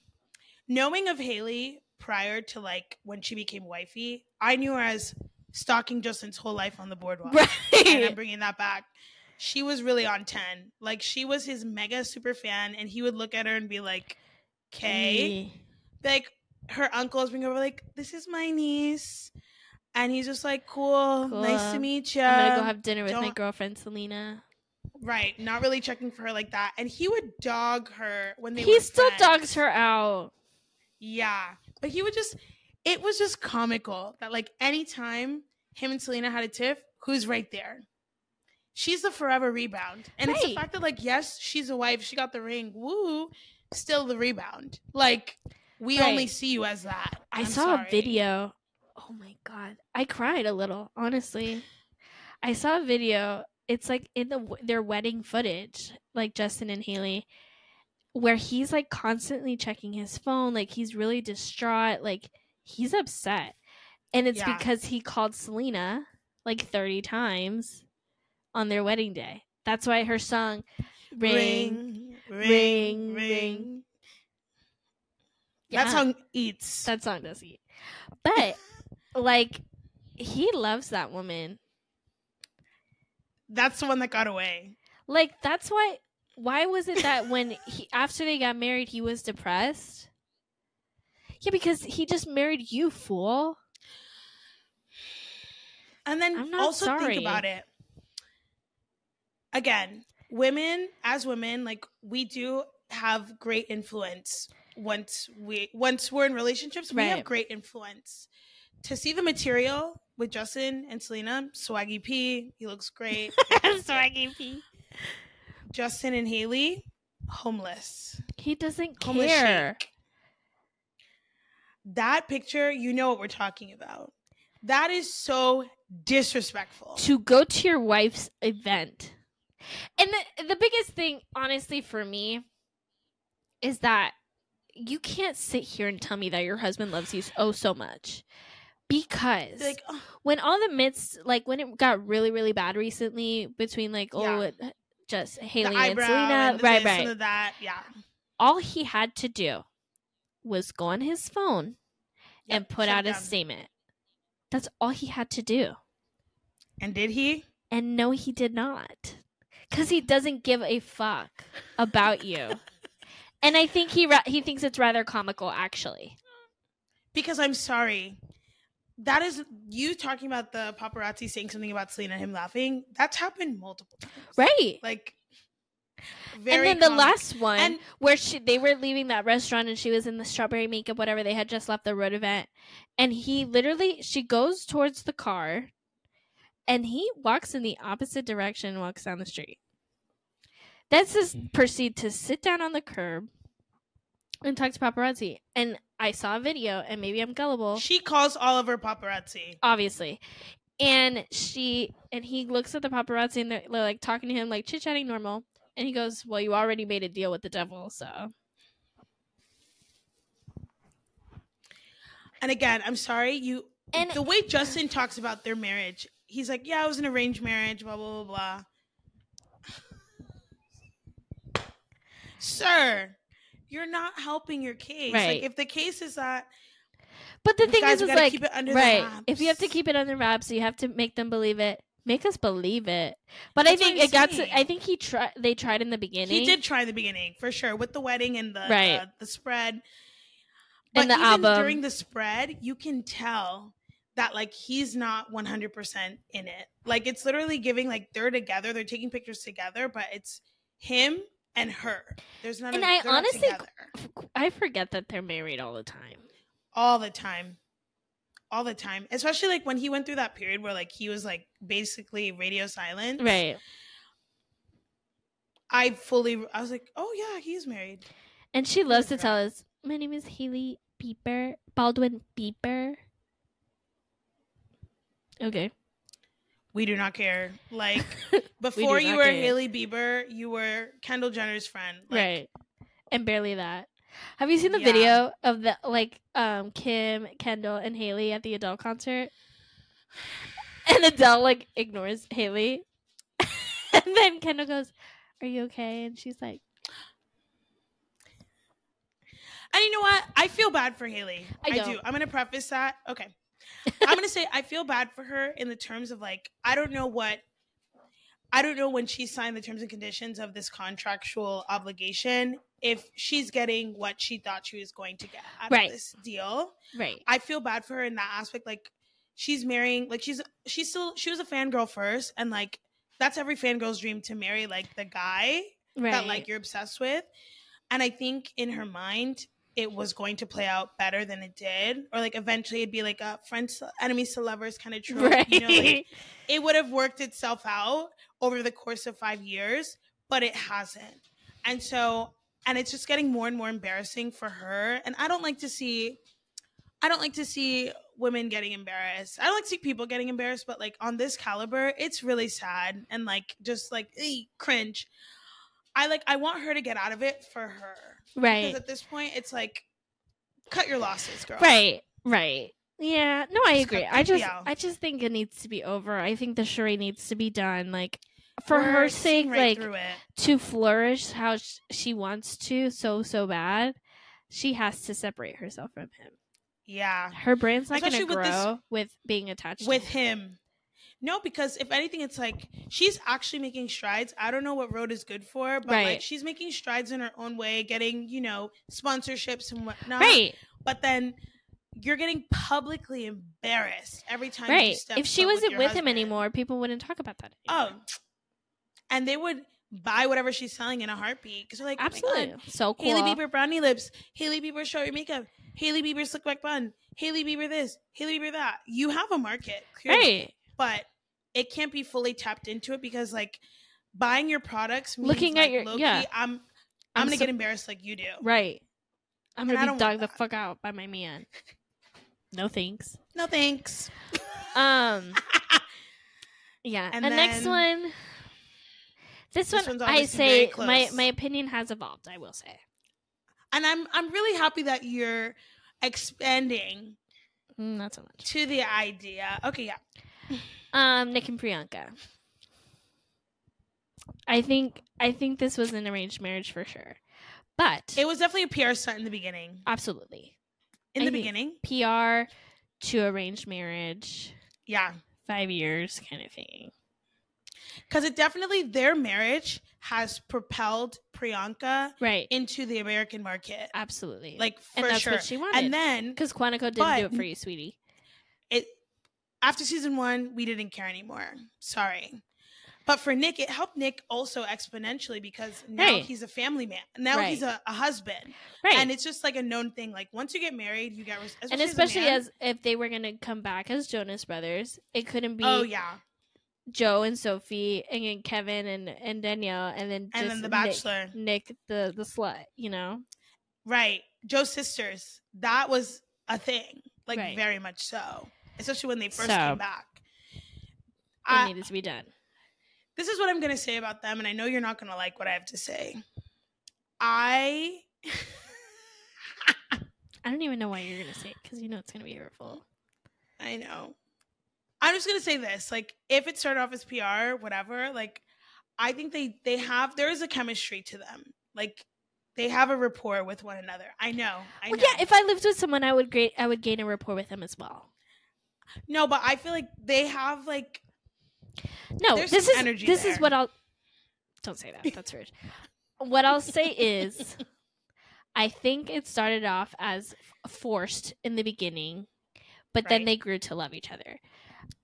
S1: Knowing of Hailey prior to like when she became wifey, I knew her as stalking Justin's whole life on the boardwalk. Right. And I'm bringing that back. She was really on 10. Like she was his mega super fan and he would look at her and be like, "Okay." Like her uncles bring over like, "This is my niece." And he's just like, "Cool. Nice to meet you."
S2: I'm gonna go have dinner with my
S1: don't-
S2: girlfriend Selena.
S1: right, not really checking for her like that. And he would dog her when they
S2: He still
S1: friends.
S2: dogs her out.
S1: Yeah. But he would just it was just comical that like anytime him and Selena had a tiff, who's right there? She's the forever rebound. And it's the fact that like, yes, she's a wife, she got the ring, woo, still the rebound. Like, we only see you as that.
S2: I
S1: I'm
S2: saw
S1: sorry.
S2: a video. Oh my god, I cried a little. Honestly, I saw a video. It's like in the their wedding footage, like Justin and Hailey, where he's like constantly checking his phone, like he's really distraught, like he's upset, and it's
S1: Yeah.
S2: because he called Selena like thirty times on their wedding day. That's why her song "Ring."
S1: ring,
S2: ring,
S1: ring,
S2: ring.
S1: ring.
S2: Yeah.
S1: That song eats.
S2: That song does eat. But like he loves that woman.
S1: That's the one that got away.
S2: Like that's why why was it that when he after they got married he was depressed? Yeah, because he just married you, fool.
S1: And then also
S2: sorry.
S1: think about it. Again, women as women, like we do have great influence once we once we're in relationships, we have great influence. To see the material with Justin and Selena, Swaggy P, he looks great.
S2: Swaggy P.
S1: Justin and Hailey, homeless.
S2: He doesn't
S1: Homeless
S2: care.
S1: chic. That picture, you know what we're talking about. That is so disrespectful.
S2: To go to your wife's event. And the the biggest thing, honestly, for me, is that you can't sit here and tell me that your husband loves you oh so much. Because
S1: Like, oh,
S2: when all the myths like when it got really really bad recently between like oh
S1: Yeah.
S2: it, just Hailey and Selena.
S1: and
S2: right right.
S1: that, yeah.
S2: all he had to do was go on his phone and put out a statement. That's all he had to do.
S1: And did he?
S2: and no he did not. Cuz he doesn't give a fuck about you. And I think he ra- he thinks it's rather comical actually.
S1: Because I'm sorry. That is you talking about the paparazzi saying something about Selena and him laughing. That's happened multiple times.
S2: right
S1: Like very
S2: and
S1: very
S2: then the last one
S1: And-
S2: where she they were leaving that restaurant and she was in the strawberry makeup whatever they had just left the Rhode event and he literally she goes towards the car and he walks in the opposite direction and walks down the street that's just mm-hmm. proceed to sit down on the curb and talk to paparazzi. And i saw a video and maybe i'm gullible.
S1: She calls her paparazzi.
S2: obviously. And she and he looks at the paparazzi and they're, they're like talking to him like chit-chatting normal. And he goes well you already made a deal with the devil so.
S1: And again, I'm sorry, you
S2: And-
S1: the way Justin talks about their marriage, he's like, yeah, it was an arranged marriage, blah blah blah blah. Sir, you're not helping your case.
S2: Right.
S1: Like if the case is that
S2: But the thing is, is like
S1: keep it under the
S2: right. If you have to keep it under wraps, you have to make them believe it. Make us believe it. But I
S1: That's what
S2: think it got. To. I think he tried. They tried in the beginning.
S1: he did try in the beginning for sure with the wedding and the
S2: Right.
S1: the, the spread. But
S2: And the
S1: even
S2: album.
S1: during the spread, you can tell that like he's not 100% in it. Like it's literally giving like they're together, they're taking pictures together, but it's him and her. There's none
S2: And
S1: of
S2: I honestly- I forget that they're married all the time.
S1: all the time. All the time. Especially like when he went through that period where like he was like basically radio silent.
S2: Right.
S1: I fully I was like, "Oh yeah, he's married."
S2: And she loves to tell us, "My name is Hailey Bieber, Baldwin Bieber." Okay.
S1: We do not care. Like before you were
S2: care.
S1: Hailey Bieber, you were Kendall Jenner's friend. Like,
S2: right. And barely that. Have you seen the
S1: Yeah.
S2: video of the like um Kim, Kendall, and Hailey at the Adele concert? And Adele like ignores Hailey. and then Kendall goes, Are you okay? And she's like,
S1: And you know what? I feel bad for Hailey.
S2: I
S1: I, do. I'm gonna preface that. Okay. I'm gonna say I feel bad for her in the terms of like I don't know what I don't know when she signed the terms and conditions of this contractual obligation if she's getting what she thought she was going to get out
S2: Right.
S1: of this deal.
S2: Right.
S1: I feel bad for her in that aspect. Like she's marrying, like she's she's still she was a fangirl first, and like that's every fangirl's dream to marry like the guy
S2: Right.
S1: that like you're obsessed with. And I think in her mind it was going to play out better than it did, or like eventually it'd be like a friends enemies to lovers kind of trope.
S2: right.
S1: You know, like, it would have worked itself out over the course of five years, but it hasn't. And so, and it's just getting more and more embarrassing for her. And I don't like to see, I don't like to see women getting embarrassed. I don't like to see people getting embarrassed, but like on this caliber, it's really sad and like just like eh, cringe. I like, I want her to get out of it for her.
S2: Right.
S1: Because at this point, it's like, cut your losses, girl.
S2: Right, right. Yeah, no, I
S1: Just
S2: agree. I just I just think it needs to be over. I think the charade needs to be done like for
S1: We're
S2: her sake
S1: right
S2: like to flourish how sh- she wants to so so bad. She has to separate herself from him.
S1: Yeah.
S2: Her brand's not going to
S1: Especially with this-
S2: grow with being attached to
S1: with him. No, because if anything, it's like she's actually making strides. I don't know what Rhode is good for, but
S2: Right.
S1: like she's making strides in her own way, getting you know sponsorships and whatnot.
S2: Right,
S1: But then you're getting publicly embarrassed every time. You
S2: right. If she wasn't
S1: your
S2: with him anymore, people wouldn't talk about that
S1: oh, and they would buy whatever she's selling in a heartbeat because they're like,
S2: absolutely.
S1: Oh my God,
S2: so cool.
S1: Hailey Bieber brownie lips, Hailey Bieber show your makeup, Hailey Bieber slick back bun, Hailey Bieber this, Hailey Bieber that. You have a market, clearly.
S2: Right.
S1: But it can't be fully tapped into it because like buying your products means,
S2: Looking at
S1: like,
S2: your-
S1: low-key,
S2: yeah.
S1: I'm I'm,
S2: I'm
S1: gonna
S2: so-
S1: get embarrassed like you do.
S2: Right. I'm
S1: And
S2: going to
S1: don't
S2: be dogged the fuck out by my man. No thanks.
S1: No thanks.
S2: Um Yeah.
S1: And
S2: And, next one. This,
S1: This
S2: one, I say my my opinion has evolved. I will say.
S1: and I'm I'm really happy that you're expanding
S2: Mm, not so much.
S1: to the idea. Okay, yeah.
S2: Um, Nick and Priyanka. I think I think this was an arranged marriage for sure, but
S1: It was definitely a PR stunt in the beginning.
S2: absolutely
S1: In
S2: I
S1: the beginning,
S2: PR to arranged marriage,
S1: yeah,
S2: five years kind of thing.
S1: because it definitely their marriage has propelled Priyanka
S2: Right.
S1: into the American market,
S2: Absolutely.
S1: like for
S2: and that's
S1: sure.
S2: what she wanted.
S1: and then
S2: because Quantico didn't
S1: but-
S2: do it for you, sweetie.
S1: it after season one we didn't care anymore. Sorry. But for nick it helped nick also exponentially because now
S2: Right.
S1: he's a family man. Now he's a, a husband.
S2: Right.
S1: and it's just like a known thing. Like once you get married you get res-
S2: and
S1: as
S2: especially
S1: man-
S2: as if they were gonna come back as Jonas Brothers, it couldn't be
S1: oh yeah.
S2: Joe and Sophie and Kevin and, and Danielle and then
S1: and then the
S2: Nick-
S1: bachelor.
S2: Nick, the the slut, you know.
S1: right. Joe's sisters. That was a thing. Like
S2: Right.
S1: very much so especially when they first
S2: So-
S1: came back
S2: It
S1: I,
S2: needed to be done.
S1: this is what i'm gonna say about them and i know you're not gonna like what i have to say i
S2: I don't even know why you're gonna say it because you know it's gonna be hurtful.
S1: I know. I'm just gonna say this: like, if it started off as PR, whatever, like, I think they they have there is a chemistry to them. Like, they have a rapport with one another. I know. I
S2: Well,
S1: know.
S2: yeah, if I lived with someone, I would great. I would gain a rapport with them as well.
S1: No, but I feel like they have like
S2: No,
S1: There's
S2: this is
S1: energy
S2: this is what I'll. Don't say that. That's rude. what I'll say is, I think it started off as forced in the beginning, but then they grew to love each other.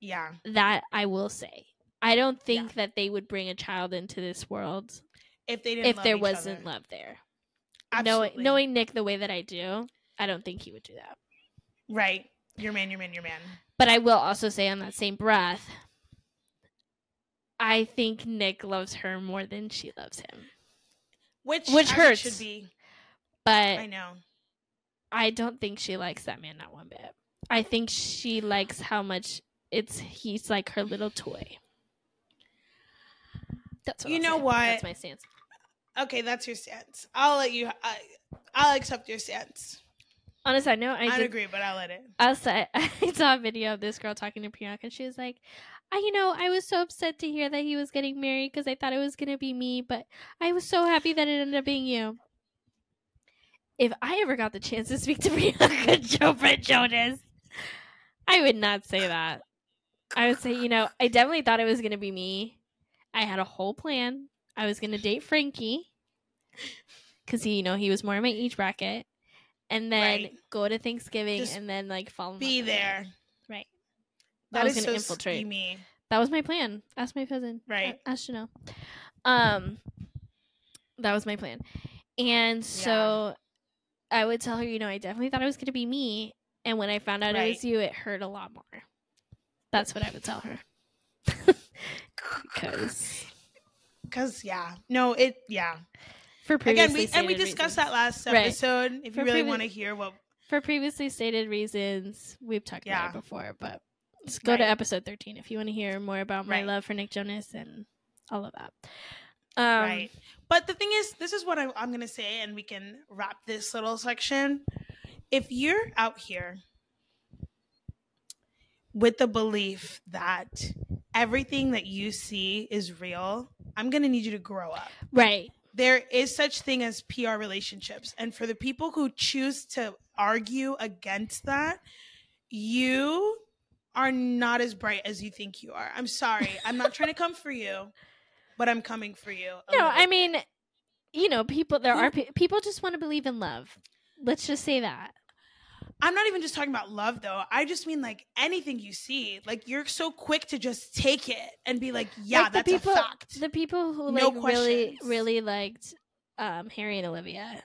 S1: yeah,
S2: That I will say. I don't think
S1: Yeah.
S2: that they would bring a child into this world
S1: if they didn't
S2: if
S1: love
S2: there
S1: each
S2: wasn't
S1: other.
S2: love there.
S1: Absolutely.
S2: Knowing knowing Nick the way that I do, I don't think he would do that.
S1: right, your man, your man, your man.
S2: But I will also say on that same breath, I think Nick loves her more than she loves him.
S1: Which
S2: Which hurts.
S1: should be.
S2: But
S1: I know.
S2: I don't think she likes that man not one bit. I think she likes how much it's he's like her little toy. That's what
S1: You
S2: I'll
S1: know
S2: say.
S1: what?
S2: That's my stance.
S1: Okay, that's your stance. I'll let you. I, I'll accept your stance.
S2: On a side note,
S1: I,
S2: I did,
S1: agree, but I'll let it.
S2: I saw, I saw a video of this girl talking to Priyanka, and she was like, I, you know, I was so upset to hear that he was getting married because I thought it was gonna be me, but I was so happy that it ended up being you. If I ever got the chance to speak to Priyanka Chopra Jonas, I would not say that. I would say, you know, I definitely thought it was gonna be me. I had a whole plan. I was gonna date Frankie because he, you know, he was more in my age bracket, and then
S1: Right.
S2: go to Thanksgiving
S1: Just
S2: and then like follow. in
S1: Be
S2: love with
S1: there.
S2: Right.
S1: That
S2: I was
S1: is
S2: gonna
S1: so
S2: infiltrate.
S1: schemy.
S2: That was my plan. Ask my cousin.
S1: Right.
S2: A- Ask Chanel. Um, that was my plan, and so I would tell her, you know, I definitely thought it was gonna be me, and when I found out it was you, it hurt a lot more. That's what I would tell her. Because
S1: Because yeah, no, it yeah.
S2: For
S1: Again,
S2: previously
S1: we and we discussed
S2: reasons-
S1: that last
S2: Right.
S1: episode. If
S2: For
S1: you really
S2: previ-
S1: want to hear what,
S2: for previously stated reasons. We've talked
S1: Yeah.
S2: about it before, but just go to episode thirteen if you want to hear more about my
S1: Right.
S2: love for Nick Jonas and all of that. Um,
S1: right? But the thing is, this is what I, I'm gonna say, and we can wrap this little section. If you're out here with the belief that everything that you see is real, I'm gonna need you to grow up.
S2: Right.
S1: There is such thing as PR relationships. And for the people who choose to argue against that, you are not as bright as you think you are. I'm sorry. I'm not trying to come for you, but I'm coming for you.
S2: No, I
S1: bit.
S2: mean, you know, people. There are people just want to believe in love. Let's just say that.
S1: I'm not even just talking about love though. I just mean like anything you see. Like you're so quick to just take it and be like, yeah,
S2: Like, the
S1: that's
S2: people-
S1: a fact.
S2: The people who
S1: No
S2: like really,
S1: questions.
S2: really liked um, Harry and Olivia.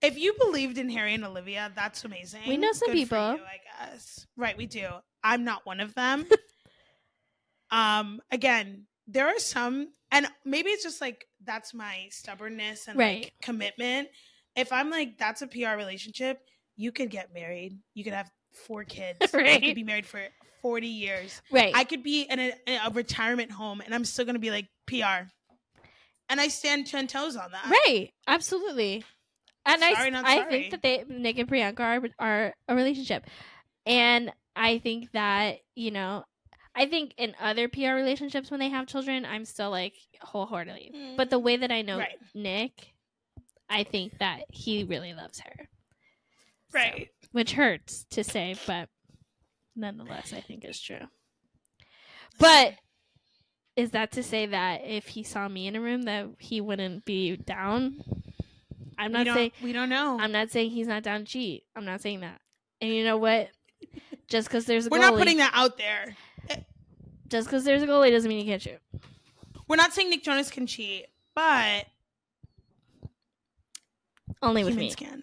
S1: if you believed in Harry and Olivia, that's amazing.
S2: We know some
S1: Good
S2: people.
S1: you, I guess. Right, we do. I'm not one of them. um, again, there are some, and maybe it's just like that's my stubbornness and
S2: Right.
S1: like commitment. If I'm like that's a PR relationship, you could get married. You could have four kids. You
S2: Right.
S1: could be married for 40 years.
S2: Right.
S1: I could be in a, in a retirement home, and I'm still gonna be like PR. And I stand ten toes on that.
S2: right. Absolutely. And
S1: Sorry,
S2: I,
S1: not
S2: I think that they Nick and Priyanka are are a relationship, and I think that you know, I think in other PR relationships when they have children, I'm still like wholeheartedly. But the mm. way that I know
S1: Right.
S2: Nick, I think that he really loves her. So,
S1: Right.
S2: which hurts to say, but nonetheless, I think it's true. But is that to say that if he saw me in a room that he wouldn't be down? I'm not
S1: don't,
S2: saying
S1: we don't know.
S2: I'm not saying he's not down to cheat. I'm not saying that. And you know what? Just because there's a
S1: We're
S2: goalie,
S1: not putting that out there.
S2: just because there's a goalie doesn't mean you can't shoot.
S1: We're not saying Nick Jonas can cheat, but
S2: Only with
S1: humans
S2: me.
S1: can.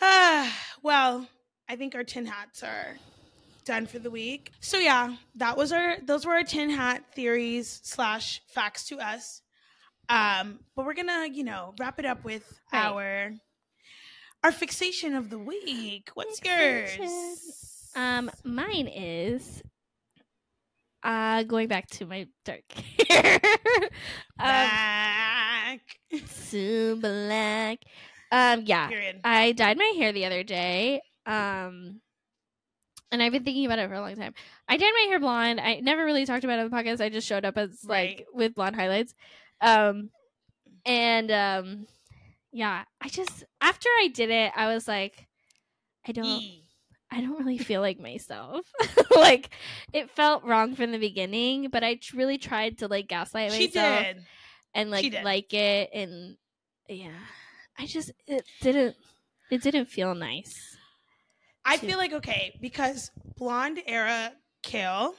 S1: Ah, well, I think our tin hats are done for the week. So yeah, that was our those were our tin hat theories slash facts to us. Um, but we're gonna, you know, wrap it up with
S2: Right.
S1: our our fixation of the week. What's
S2: Fixation.
S1: yours?
S2: um, mine is uh going back to my dark hair. um,
S1: Back.
S2: so black. Um, yeah, I dyed my hair the other day. Um, and I've been thinking about it for a long time. I dyed my hair blonde. I never really talked about it on the podcast. I just showed up as
S1: Right.
S2: like with blonde highlights. Um, and um, yeah, I just after I did it, I was like, I don't.
S1: E.
S2: I don't really feel like myself. like it felt wrong from the beginning, but I really tried to like gaslight
S1: She
S2: myself
S1: did.
S2: and like like it and yeah. I just it didn't it didn't feel nice.
S1: I
S2: too.
S1: feel like okay because blonde era Kale,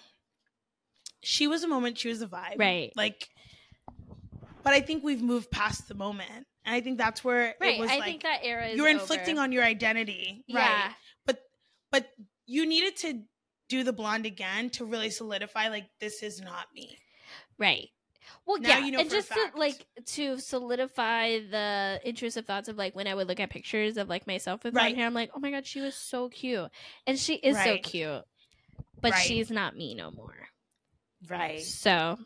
S1: she was a moment. She was a vibe,
S2: Right.
S1: Like, but I think we've moved past the moment, and I think that's where
S2: Right.
S1: it was
S2: I
S1: like
S2: think that era is
S1: you were inflicting on your identity, right? But you needed to do the blonde again to really solidify like this is not me.
S2: Right. Well,
S1: Now
S2: yeah,
S1: you know
S2: and just to, like to solidify the intrusive thoughts of like when I would look at pictures of like myself with
S1: Right.
S2: blonde hair, I'm like, oh my god, she was so cute, and she is so cute, but
S1: Right.
S2: she's not me no more.
S1: Right.
S2: So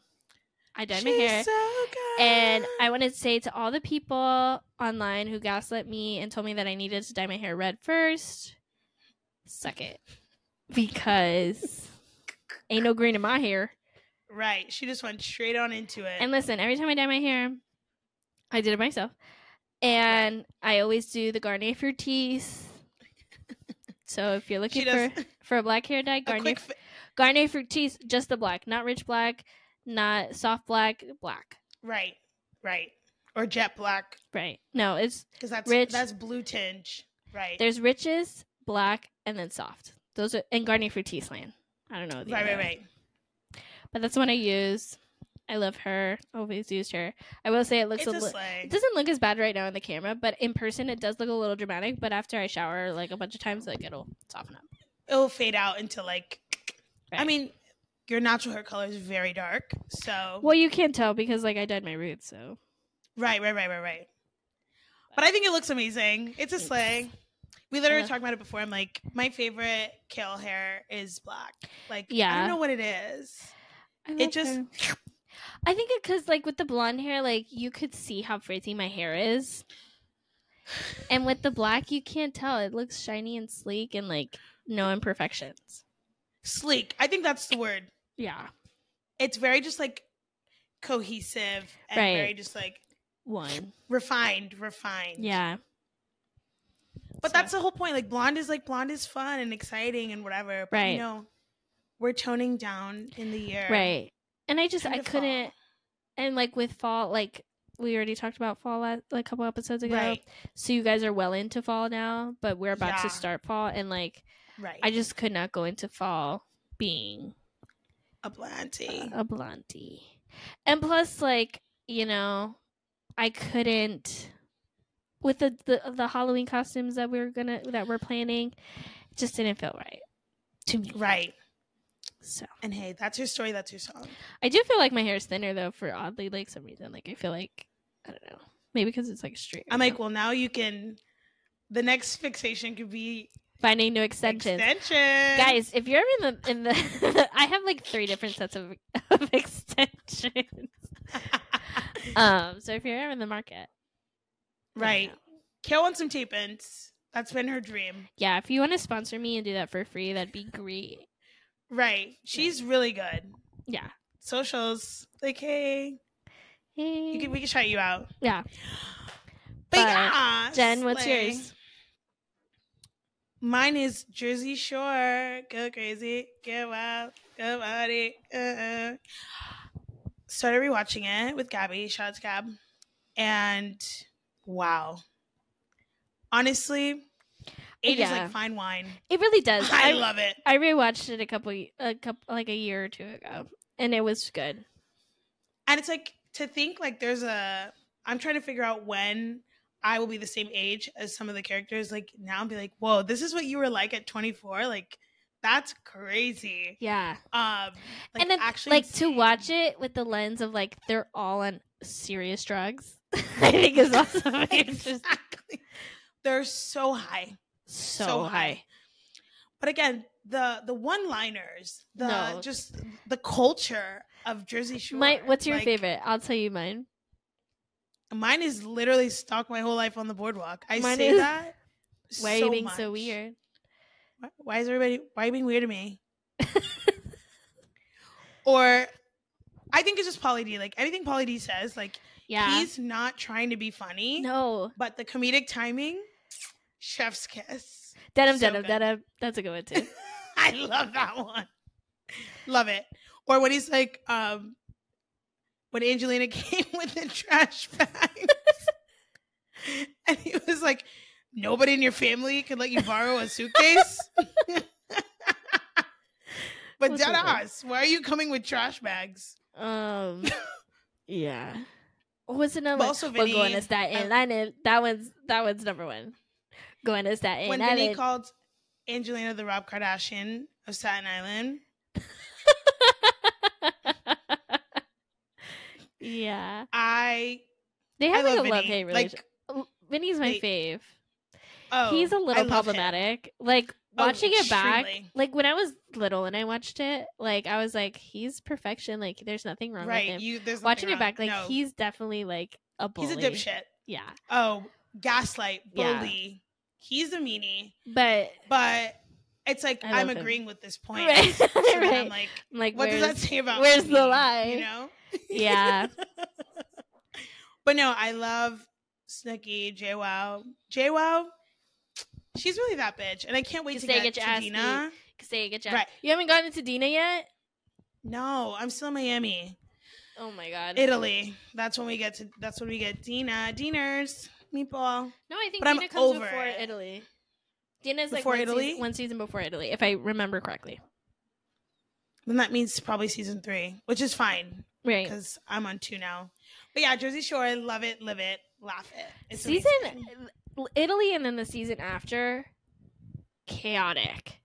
S2: I dyed my hair.
S1: so good.
S2: And I want to say to all the people online who gaslit me and told me that I needed to dye my hair red first, suck it. Because ain't no green in my hair.
S1: right, she just went straight on into it.
S2: And listen, every time I dye my hair, I did it myself. And I always do the Garnier Fructis. So if you're looking for, for a black hair dye, Garnier.
S1: Fi-
S2: Garnier Fructis, just the black, not rich black, not soft black, black.
S1: right, right, or jet black
S2: Right. No, it's
S1: because that's
S2: Rich.
S1: that's blue tinge. Right.
S2: There's riches, black, and then soft. Those are and Garnier Fructis land. I don't know. the
S1: right, right, right.
S2: But that's the one I use. I love her. Always used her. I will say it looks
S1: It's
S2: a
S1: a
S2: li- it doesn't look as bad right now in the camera, but in person it does look a little dramatic. But after I shower like a bunch of times, like it'll soften up.
S1: It'll fade out into like. I mean, your natural hair color is very dark, so
S2: Well, you can't tell because like I dyed my roots, so
S1: right, right, right, right, right. But I think it looks amazing. It's a
S2: Thanks.
S1: slay. We literally
S2: Uh,
S1: talked about it before. I'm like, my favorite kale hair is black. Like,
S2: yeah.
S1: I don't know what it is.
S2: I
S1: It just-
S2: her. I think it because like with the blonde hair, like you could see how frizzy my hair is, and with the black, you can't tell. It looks shiny and sleek and like no imperfections.
S1: Sleek. I think that's the word.
S2: Yeah,
S1: It's very just like cohesive and
S2: Right.
S1: very just like
S2: one.
S1: refined, refined.
S2: Yeah,
S1: But
S2: So-
S1: that's the whole point. Like blonde is like blonde is fun and exciting and whatever. But
S2: Right.
S1: you know, we're toning down in the year.
S2: right. And I just I couldn't. And like with fall, like we already talked about fall last, like a couple episodes ago.
S1: Right.
S2: So you guys are well into fall now, but we're about
S1: Yeah.
S2: to start fall, and like
S1: Right.
S2: I just could not go into fall being
S1: a blondie.
S2: a blondie. And plus, like, you know, I couldn't with the, the the Halloween costumes that we are gonna that we're planning, it just didn't feel right to me.
S1: right.
S2: So
S1: And hey, that's your story, that's your song.
S2: I do feel like my hair is thinner though for oddly like some reason. Like I feel like I don't know. Maybe because it's like straight.
S1: I'm like,
S2: now.
S1: well now you can the next fixation could be
S2: finding new extensions.
S1: extension.
S2: Guys, if you're ever in the in the I have like three different sets of, of extensions. um, so if you're ever in the market,
S1: right. Kale wants some tape ins. That's been her dream.
S2: Yeah, if you want to sponsor me and do that for free, that'd be great.
S1: Right. She's really good.
S2: Yeah.
S1: Socials. Like, hey,
S2: Hey.
S1: you can, we can shout you out.
S2: yeah.
S1: But,
S2: But,
S1: yeah,
S2: Jen, what's
S1: slay.
S2: yours?
S1: Mine is Jersey Shore. Go crazy, go wild, go party. Uh-uh. Started rewatching it with Gabby. Shout out to Gab. And wow. Honestly, age is like fine wine.
S2: It really does.
S1: I love it.
S2: I rewatched it a couple, a couple, like a year or two ago, and it was good.
S1: And it's like to think like there's a I'm trying to figure out when I will be the same age as some of the characters like now and be like, "Whoa, this is what you were like at 24?" Like that's crazy.
S2: Yeah.
S1: Um like
S2: and then,
S1: actually
S2: like to watch it with the lens of like they're all on serious drugs. I think is also very
S1: exactly. They're so high.
S2: So,
S1: So
S2: high.
S1: high. But again, the the one-liners, the
S2: No.
S1: just the culture of Jersey Shore.
S2: My, what's your
S1: like,
S2: favorite? I'll tell you mine.
S1: Mine is literally stalked my whole life on the boardwalk. I
S2: Mine
S1: say
S2: is-
S1: that.
S2: Why are you
S1: so
S2: being so weird?
S1: Why, why is everybody? Why are you being weird to me? or, I think it's just Pauly D. Like anything Pauly D says, like
S2: Yeah.
S1: he's not trying to be funny,
S2: no.
S1: but the comedic timing, chef's kiss.
S2: Denim,
S1: so
S2: denim,
S1: good.
S2: denim. That's a good one too.
S1: I love that one. Love it. Or when he's like, um, when Angelina came with the trash bags, and he was like, "Nobody in your family could let you borrow a suitcase." but
S2: What's
S1: dead
S2: up, man?
S1: ass, why are you coming with trash bags?
S2: Um, yeah. What's another
S1: But
S2: one?
S1: also
S2: Well, going
S1: Vinny,
S2: to Staten
S1: I-
S2: Island. That one's that one's number one. Going to Staten
S1: when Vinny called Angelina the Rob Kardashian of Staten Island,
S2: yeah,
S1: I
S2: they
S1: I
S2: have like
S1: love
S2: a love hate relationship.
S1: Like,
S2: Vinny's my
S1: they-
S2: fave.
S1: oh,
S2: He's a little
S1: love him.
S2: problematic. Like
S1: Oh,
S2: watching it back, like when I was little and I watched it, like I was like, he's perfection. Like there's nothing wrong with him.
S1: you there's
S2: watching it back,
S1: wrong.
S2: like
S1: No.
S2: he's definitely like a bully.
S1: He's a dipshit.
S2: Yeah,
S1: Oh, gaslight,
S2: Yeah.
S1: bully. He's a meanie.
S2: but
S1: But it's like
S2: I
S1: I'm
S2: love him.
S1: agreeing with this point.
S2: Right,
S1: So
S2: right.
S1: I'm like,
S2: I'm like,
S1: what does that say about
S2: where's the lie?
S1: You know?
S2: yeah,
S1: But no, I love Snooki, JWoww. JWoww, she's really that bitch. And I can't wait to get,
S2: get
S1: to
S2: ass
S1: Dina.
S2: say good job.
S1: Right.
S2: You haven't gotten to Dina yet.
S1: No, I'm still in Miami.
S2: Oh my god.
S1: Italy. That's when we get to that's when we get Dina. Diners. Meatball.
S2: no, I think
S1: but I'm
S2: Dina comes
S1: over
S2: before
S1: it.
S2: Italy. Dina's like
S1: Before
S2: one
S1: Italy?
S2: Season, one season before Italy, if I remember correctly.
S1: Then that means probably season three, which is fine.
S2: Right.
S1: because I'm on two now. But yeah, Jersey Shore, love it, live it, laugh it. It's
S2: season
S1: amazing.
S2: Italy and then the season after chaotic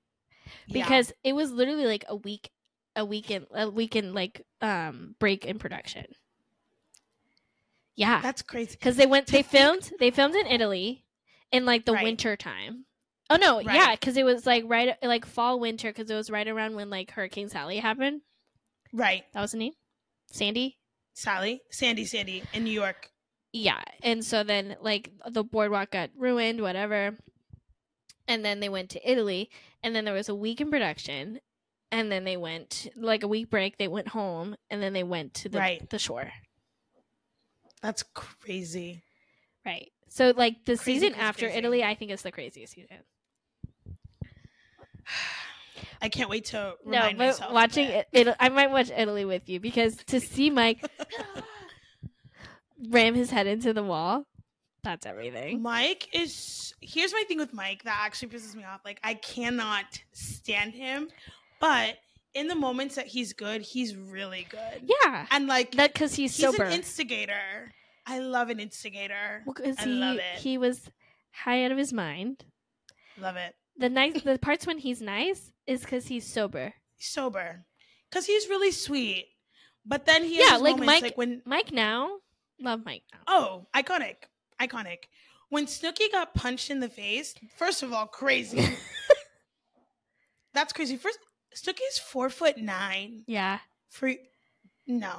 S1: Yeah.
S2: because it was literally like a week a weekend a weekend like um break in production. Yeah.
S1: that's crazy.
S2: Cuz they went they filmed they filmed in Italy in like the
S1: Right.
S2: winter time. Oh no,
S1: Right.
S2: yeah, cuz it was like right like fall winter cuz it was right around when like Hurricane Sally happened.
S1: Right,
S2: That was the name? Sandy?
S1: Sally, Sandy, Sandy in New York.
S2: Yeah and so then like the boardwalk got ruined whatever and then they went to italy and then there was a week in production and then they went like a week break they went home and then they went to the,
S1: Right.
S2: the shore
S1: That's crazy.
S2: right so like the
S1: Crazy,
S2: season after
S1: crazy.
S2: italy i think is the craziest season
S1: I can't wait to
S2: no but
S1: myself.
S2: watching
S1: it,
S2: it i might watch italy with you because to see mike ram his head into the wall that's everything
S1: Mike is. Here's my thing with Mike that actually pisses me off. Like I cannot stand him, but in the moments that he's good, he's really good.
S2: yeah
S1: and like
S2: that because he's,
S1: he's
S2: sober
S1: an instigator. I love an instigator.
S2: because
S1: I
S2: he,
S1: love it.
S2: he was high out of his mind
S1: Love it.
S2: the nice the parts when he's nice is because he's sober.
S1: sober because he's really sweet. But then he
S2: Yeah, like
S1: moments
S2: Mike-
S1: like when
S2: Mike now, love Mike now.
S1: oh iconic, iconic. When Snooki got punched in the face, first of all, crazy. That's crazy. First, Snooki's four foot nine.
S2: Yeah,
S1: For no,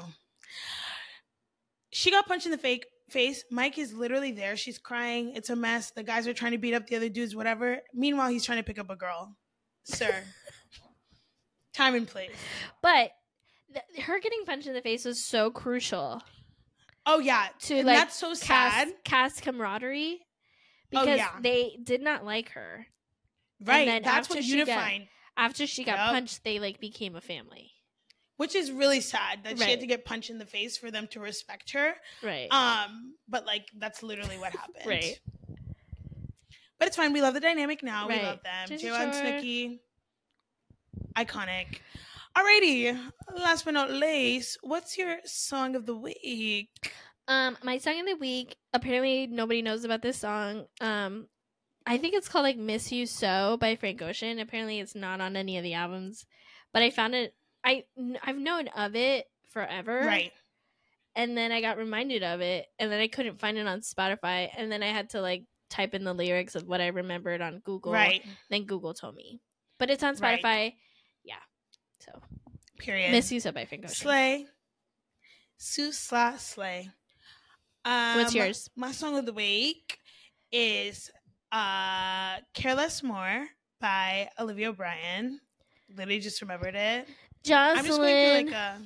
S1: she got punched in the fake face. Mike is literally there. She's crying. It's a mess. The guys are trying to beat up the other dudes. Whatever. Meanwhile, he's trying to pick up a girl. Sir, time and place.
S2: but th- her getting punched in the face was so crucial
S1: Oh yeah,
S2: to
S1: and
S2: like
S1: that's so sad.
S2: cast cast camaraderie
S1: Oh,
S2: because
S1: yeah.
S2: they did not like her.
S1: Right, and
S2: then
S1: that's what
S2: she got- After she got
S1: Yup.
S2: punched, they like became a family.
S1: which is really sad that she had to get punched in the face for them to respect her.
S2: Right.
S1: Um, but like that's literally what happened.
S2: Right.
S1: But it's fine. We love the dynamic now.
S2: Right.
S1: We love them. And Snooki. Iconic. Alrighty. Last but not least, what's your song of the week?
S2: Um, my song of the week. Apparently, nobody knows about this song. Um, I think it's called like "Miss You So" by Frank Ocean. Apparently, it's not on any of the albums, but I found it. I I've known of it forever,
S1: Right.
S2: And then I got reminded of it, and then I couldn't find it on Spotify, and then I had to like type in the lyrics of what I remembered on Google.
S1: Right.
S2: Then Google told me, but it's on Spotify. Yeah. So,
S1: Period.
S2: "Miss You So" by Frank Ocean.
S1: Slay. Sue Sla Slay. Um,
S2: What's yours?
S1: My song of the week is uh "Careless More" by Olivia O'Brien. Literally just remembered it.
S2: Jocelyn.
S1: I'm just going through like a.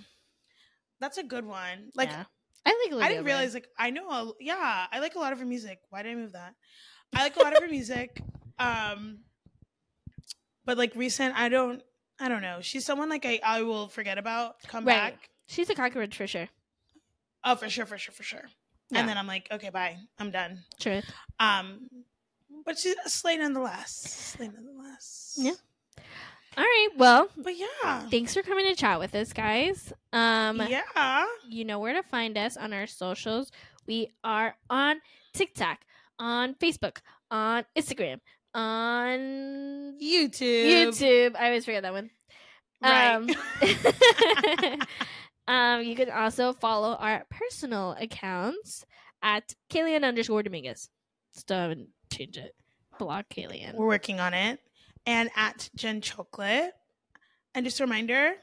S1: That's a good one. Like
S2: Yeah. I like. Olivia
S1: I didn't realize like I know. A, yeah, I like a lot of her music. Why did I move that? I like a lot of her music. Um, but like recent, I don't. I don't know. She's someone like I I will forget about. Come
S2: Right.
S1: back.
S2: she's a cockroach for sure.
S1: Oh, for sure, for sure, for sure.
S2: Yeah.
S1: And then I'm like, okay, bye. I'm done.
S2: True.
S1: Um, but she's a slay nonetheless. Slay nonetheless.
S2: Yeah. All right. Well,
S1: But yeah.
S2: thanks for coming to chat with us, guys. Um,
S1: yeah.
S2: you know where to find us on our socials. We are on TikTok, on Facebook, on Instagram, on
S1: YouTube.
S2: YouTube. I always forget that one.
S1: Right.
S2: Um, um, you can also follow our personal accounts at Kalian underscore Dominguez. Still haven't changed it. Block Kalian.
S1: We're working on it. And at Jen Chocolate. And just a reminder,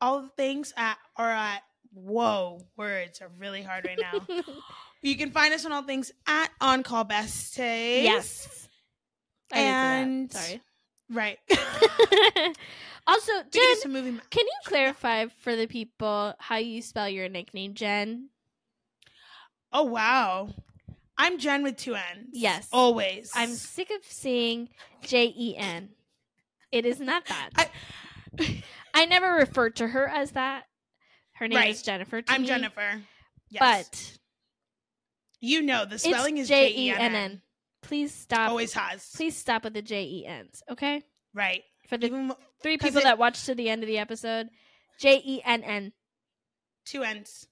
S1: all the things at are at whoa, words are really hard right now. you can find us on all things at On Call Best Besties.
S2: yes. I.
S1: And
S2: Sorry.
S1: right.
S2: also,
S1: can
S2: Jen,
S1: movie.
S2: can you clarify for the people how you spell your nickname, Jen?
S1: Oh wow. I'm Jen with two N's.
S2: Yes.
S1: Always.
S2: I'm sick of seeing J E N. It is not that.
S1: I-
S2: I never referred to her as that. Her name
S1: Right.
S2: is Jennifer. To
S1: I'm
S2: me,
S1: Jennifer. Yes.
S2: But
S1: you know the spelling
S2: it's
S1: is
S2: J E N.
S1: N.
S2: Please stop.
S1: Always has.
S2: Please stop with the J E N's. Okay.
S1: Right.
S2: For the
S1: Even
S2: three people
S1: it-
S2: that watched to the end of the episode, J E N N.
S1: two ends.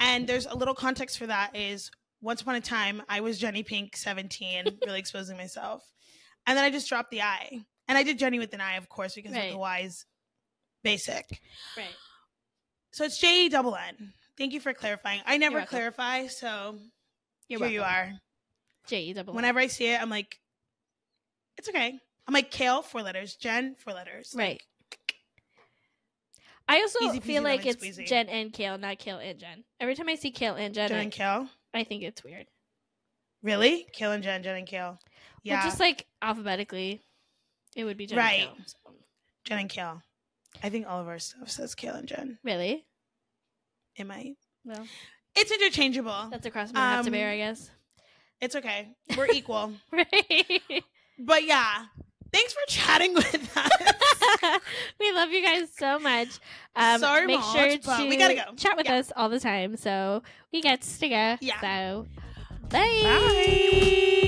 S1: And there's a little context for that is once upon a time I was Jenny Pink 17, really exposing myself. And then I just dropped the I. And I did Jenny with an I, of course, because
S2: Right.
S1: of the Y's basic.
S2: Right.
S1: So it's J E double N. Thank you for clarifying. I never clarify, so
S2: You're
S1: here you are.
S2: J E double.
S1: Whenever I see it, I'm like, it's okay. I'm like Kale, four letters. Jen, four letters.
S2: Right. I also
S1: Easy peasy
S2: feel like it's
S1: squeezy.
S2: Jen and Kale, not Kale and Jen. Every time I see Kale and Jen,
S1: Jen
S2: I,
S1: and Kale.
S2: I think it's weird.
S1: Really? Kale and Jen, Jen and Kale. Yeah.
S2: Well, just like alphabetically, it would be Jen
S1: Right.
S2: and Kale. so-
S1: Jen and Kale. I think all of our stuff says Kale and Jen.
S2: Really?
S1: It might.
S2: Well,
S1: It's interchangeable.
S2: that's a cross I'm have to
S1: Um,
S2: bear, I guess.
S1: It's okay. We're equal.
S2: Right.
S1: but yeah. Thanks for chatting with us.
S2: we love you guys so much. Um,
S1: Sorry,
S2: make
S1: Moj,
S2: sure to
S1: we gotta go.
S2: chat with
S1: Yeah.
S2: us all the time. So we get to go.
S1: Yeah.
S2: So
S1: Bye.